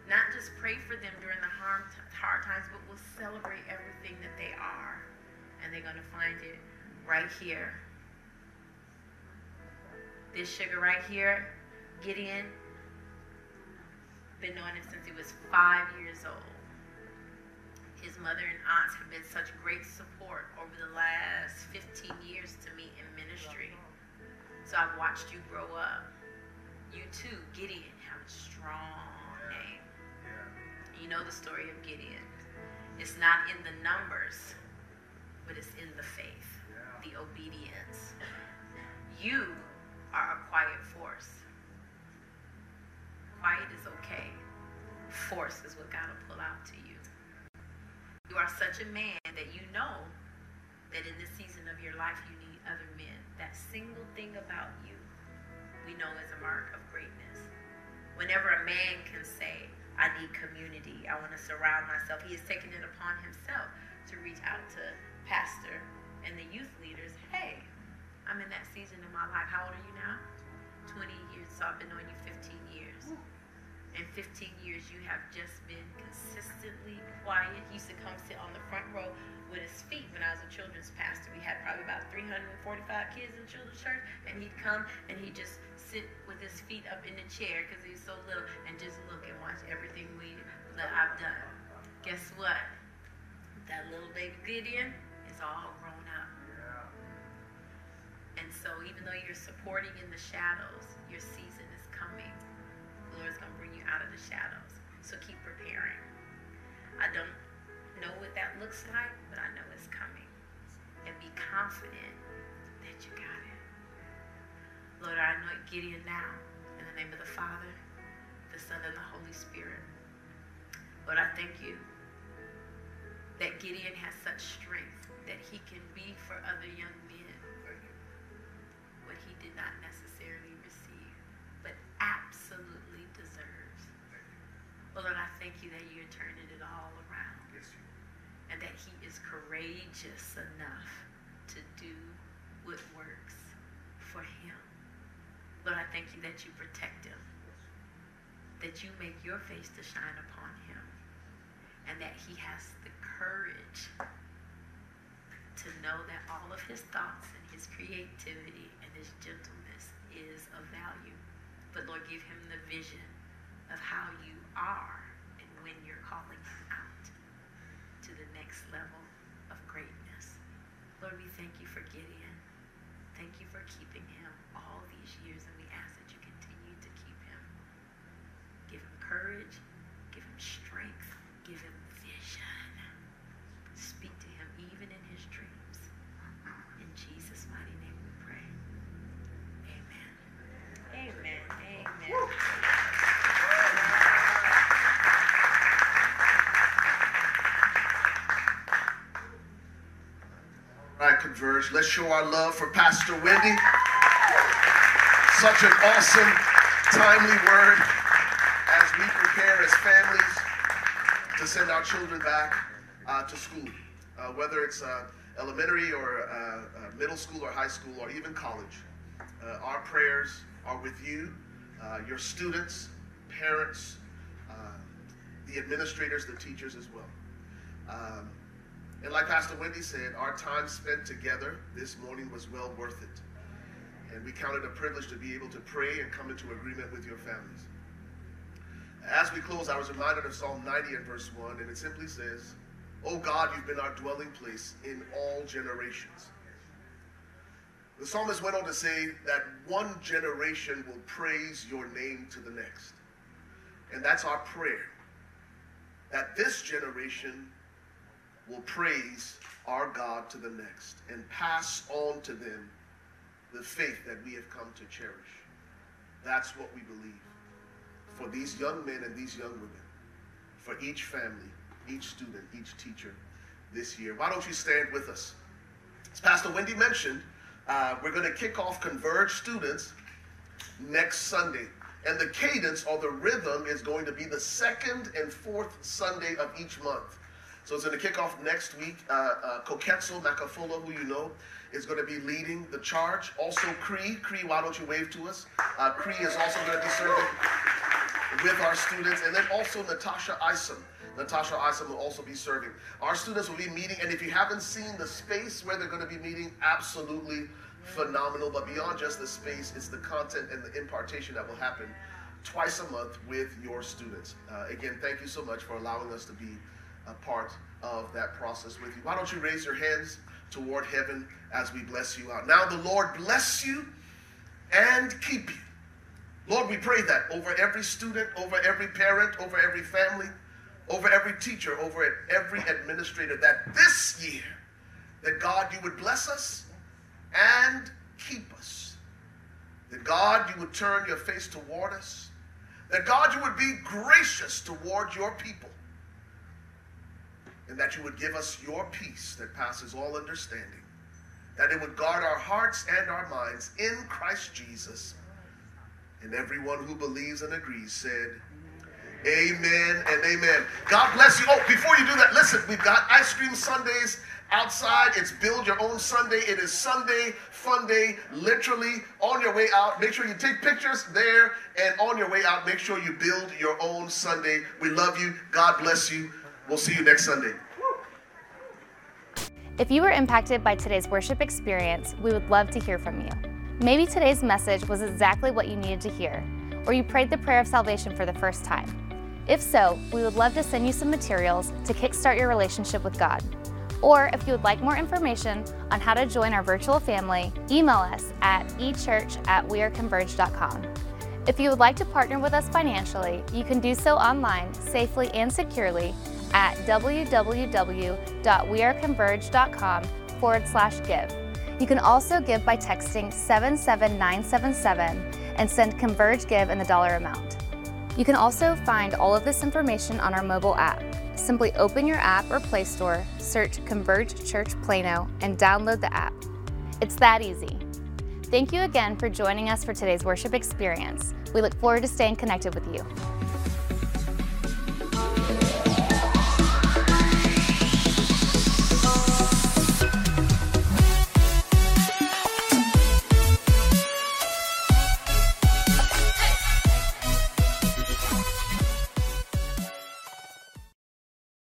Not just pray for them during the hard, hard times, but will celebrate everything that they are. And they're going to find it right here. This sugar right here, Gideon, been knowing him since he was five years old. His mother and aunts have been such great support over the last 15 years to me in ministry. So I've watched you grow up. You too, Gideon, have a strong name. You know the story of Gideon. It's not in the numbers, but it's in the faith, the obedience. You are a quiet force. Quiet is okay. Force is what God will pull out to you. You are such a man that you know that in this season of your life you need other men. That single thing about you we know is a mark of greatness. Whenever a man can say, I need community, I want to surround myself, he has taken it upon himself to reach out to pastor and the youth leaders. Hey, I'm in that season in my life. How old are you now? 20 years. So I've been knowing you 15 years. In 15 years, you have just been consistently quiet. He used to come sit on the front row with his feet when I was a children's pastor. We had probably about 345 kids in children's church, and he'd come and he'd just sit with his feet up in the chair because he was so little and just look and watch everything we that I've done. Guess what? That little baby Gideon is all grown up. And so even though you're supporting in the shadows, your season is coming. The Lord's going to bring you out of the shadows. So keep preparing. I don't know what that looks like, but I know it's coming. And be confident that you got it. Lord, I anoint Gideon now in the name of the Father, the Son, and the Holy Spirit. Lord, I thank you that Gideon has such strength that he can be for other young men what he did not necessarily receive, but absolutely. Well, Lord, I thank you that you're turning it all around. And that he is courageous enough to do what works for him. Lord, I thank you that you protect him, that you make your face to shine upon him, and that he has the courage to know that all of his thoughts and his creativity and his gentleness is of value. But Lord, give him the vision of how you are and when you're calling him out to the next level of greatness. Lord, we thank you for Gideon. Thank you for keeping him all these years, and we ask that you continue to keep him. Give him courage, give him strength Let's show our love for Pastor Wendy. Such an awesome, timely word as we prepare as families to send our children back uh, to school, uh, whether it's uh, elementary or uh, uh, middle school or high school or even college. Uh, our prayers are with you, your students, parents, the administrators, the teachers as well. Um, and like Pastor Wendy said, our time spent together this morning was well worth it. And we count it a privilege to be able to pray and come into agreement with your families. As we close, I was reminded of Psalm 90 and verse 1, and it simply says, Oh God, you've been our dwelling place in all generations. The psalmist went on to say that one generation will praise your name to the next. And that's our prayer. That this generation will praise our God to the next and pass on to them the faith that we have come to cherish. That's what we believe for these young men and these young women, for each family, each student, each teacher this year. Why don't you stand with us? As Pastor Wendy mentioned, uh, we're going to kick off Converge students next Sunday. And the cadence or the rhythm is going to be the second and fourth Sunday of each month. So it's going to kick off next week. Uh, uh, who you know, is going to be leading the charge. Also, Cree. Cree, why don't you wave to us? Uh, Cree is also going to be serving with our students. And then also Natasha Isom. Natasha Isom will also be serving. Our students will be meeting, and if you haven't seen the space where they're going to be meeting, absolutely phenomenal. But beyond just the space, it's the content and the impartation that will happen twice a month with your students. Uh, again, thank you so much for allowing us to be a part of that process with you. Why don't you raise your hands toward heaven as we bless you out? Now, the Lord bless you and keep you. Lord, we pray that over every student, over every parent, over every family, over every teacher, over every administrator, that this year, that God, you would bless us and keep us. That God, you would turn your face toward us. That God, you would be gracious toward your people. And that you would give us your peace that passes all understanding. That it would guard our hearts and our minds in Christ Jesus. And everyone who believes and agrees said, Amen and amen. God bless you. Oh, before you do that, listen, we've got ice cream sundaes outside. It's Build Your Own Sundae. It is Sunday, fun day, literally on your way out. Make sure you take pictures there and on your way out, make sure you build your own sundae. We love you. God bless you. We'll see you next Sunday. If you were impacted by today's worship experience, we would love to hear from you. Maybe today's message was exactly what you needed to hear, or you prayed the prayer of salvation for the first time. If so, we would love to send you some materials to kickstart your relationship with God. Or if you would like more information on how to join our virtual family, email us at echurch at. If you would like to partner with us financially, you can do so online safely and securely at www.weareconverge.com forward slash give. You can also give by texting 77977 and send Converge Give in the dollar amount. You can also find all of this information on our mobile app. Simply open your app or Play Store, search Converge Church Plano, and download the app. It's that easy. Thank you again for joining us for today's worship experience. We look forward to staying connected with you.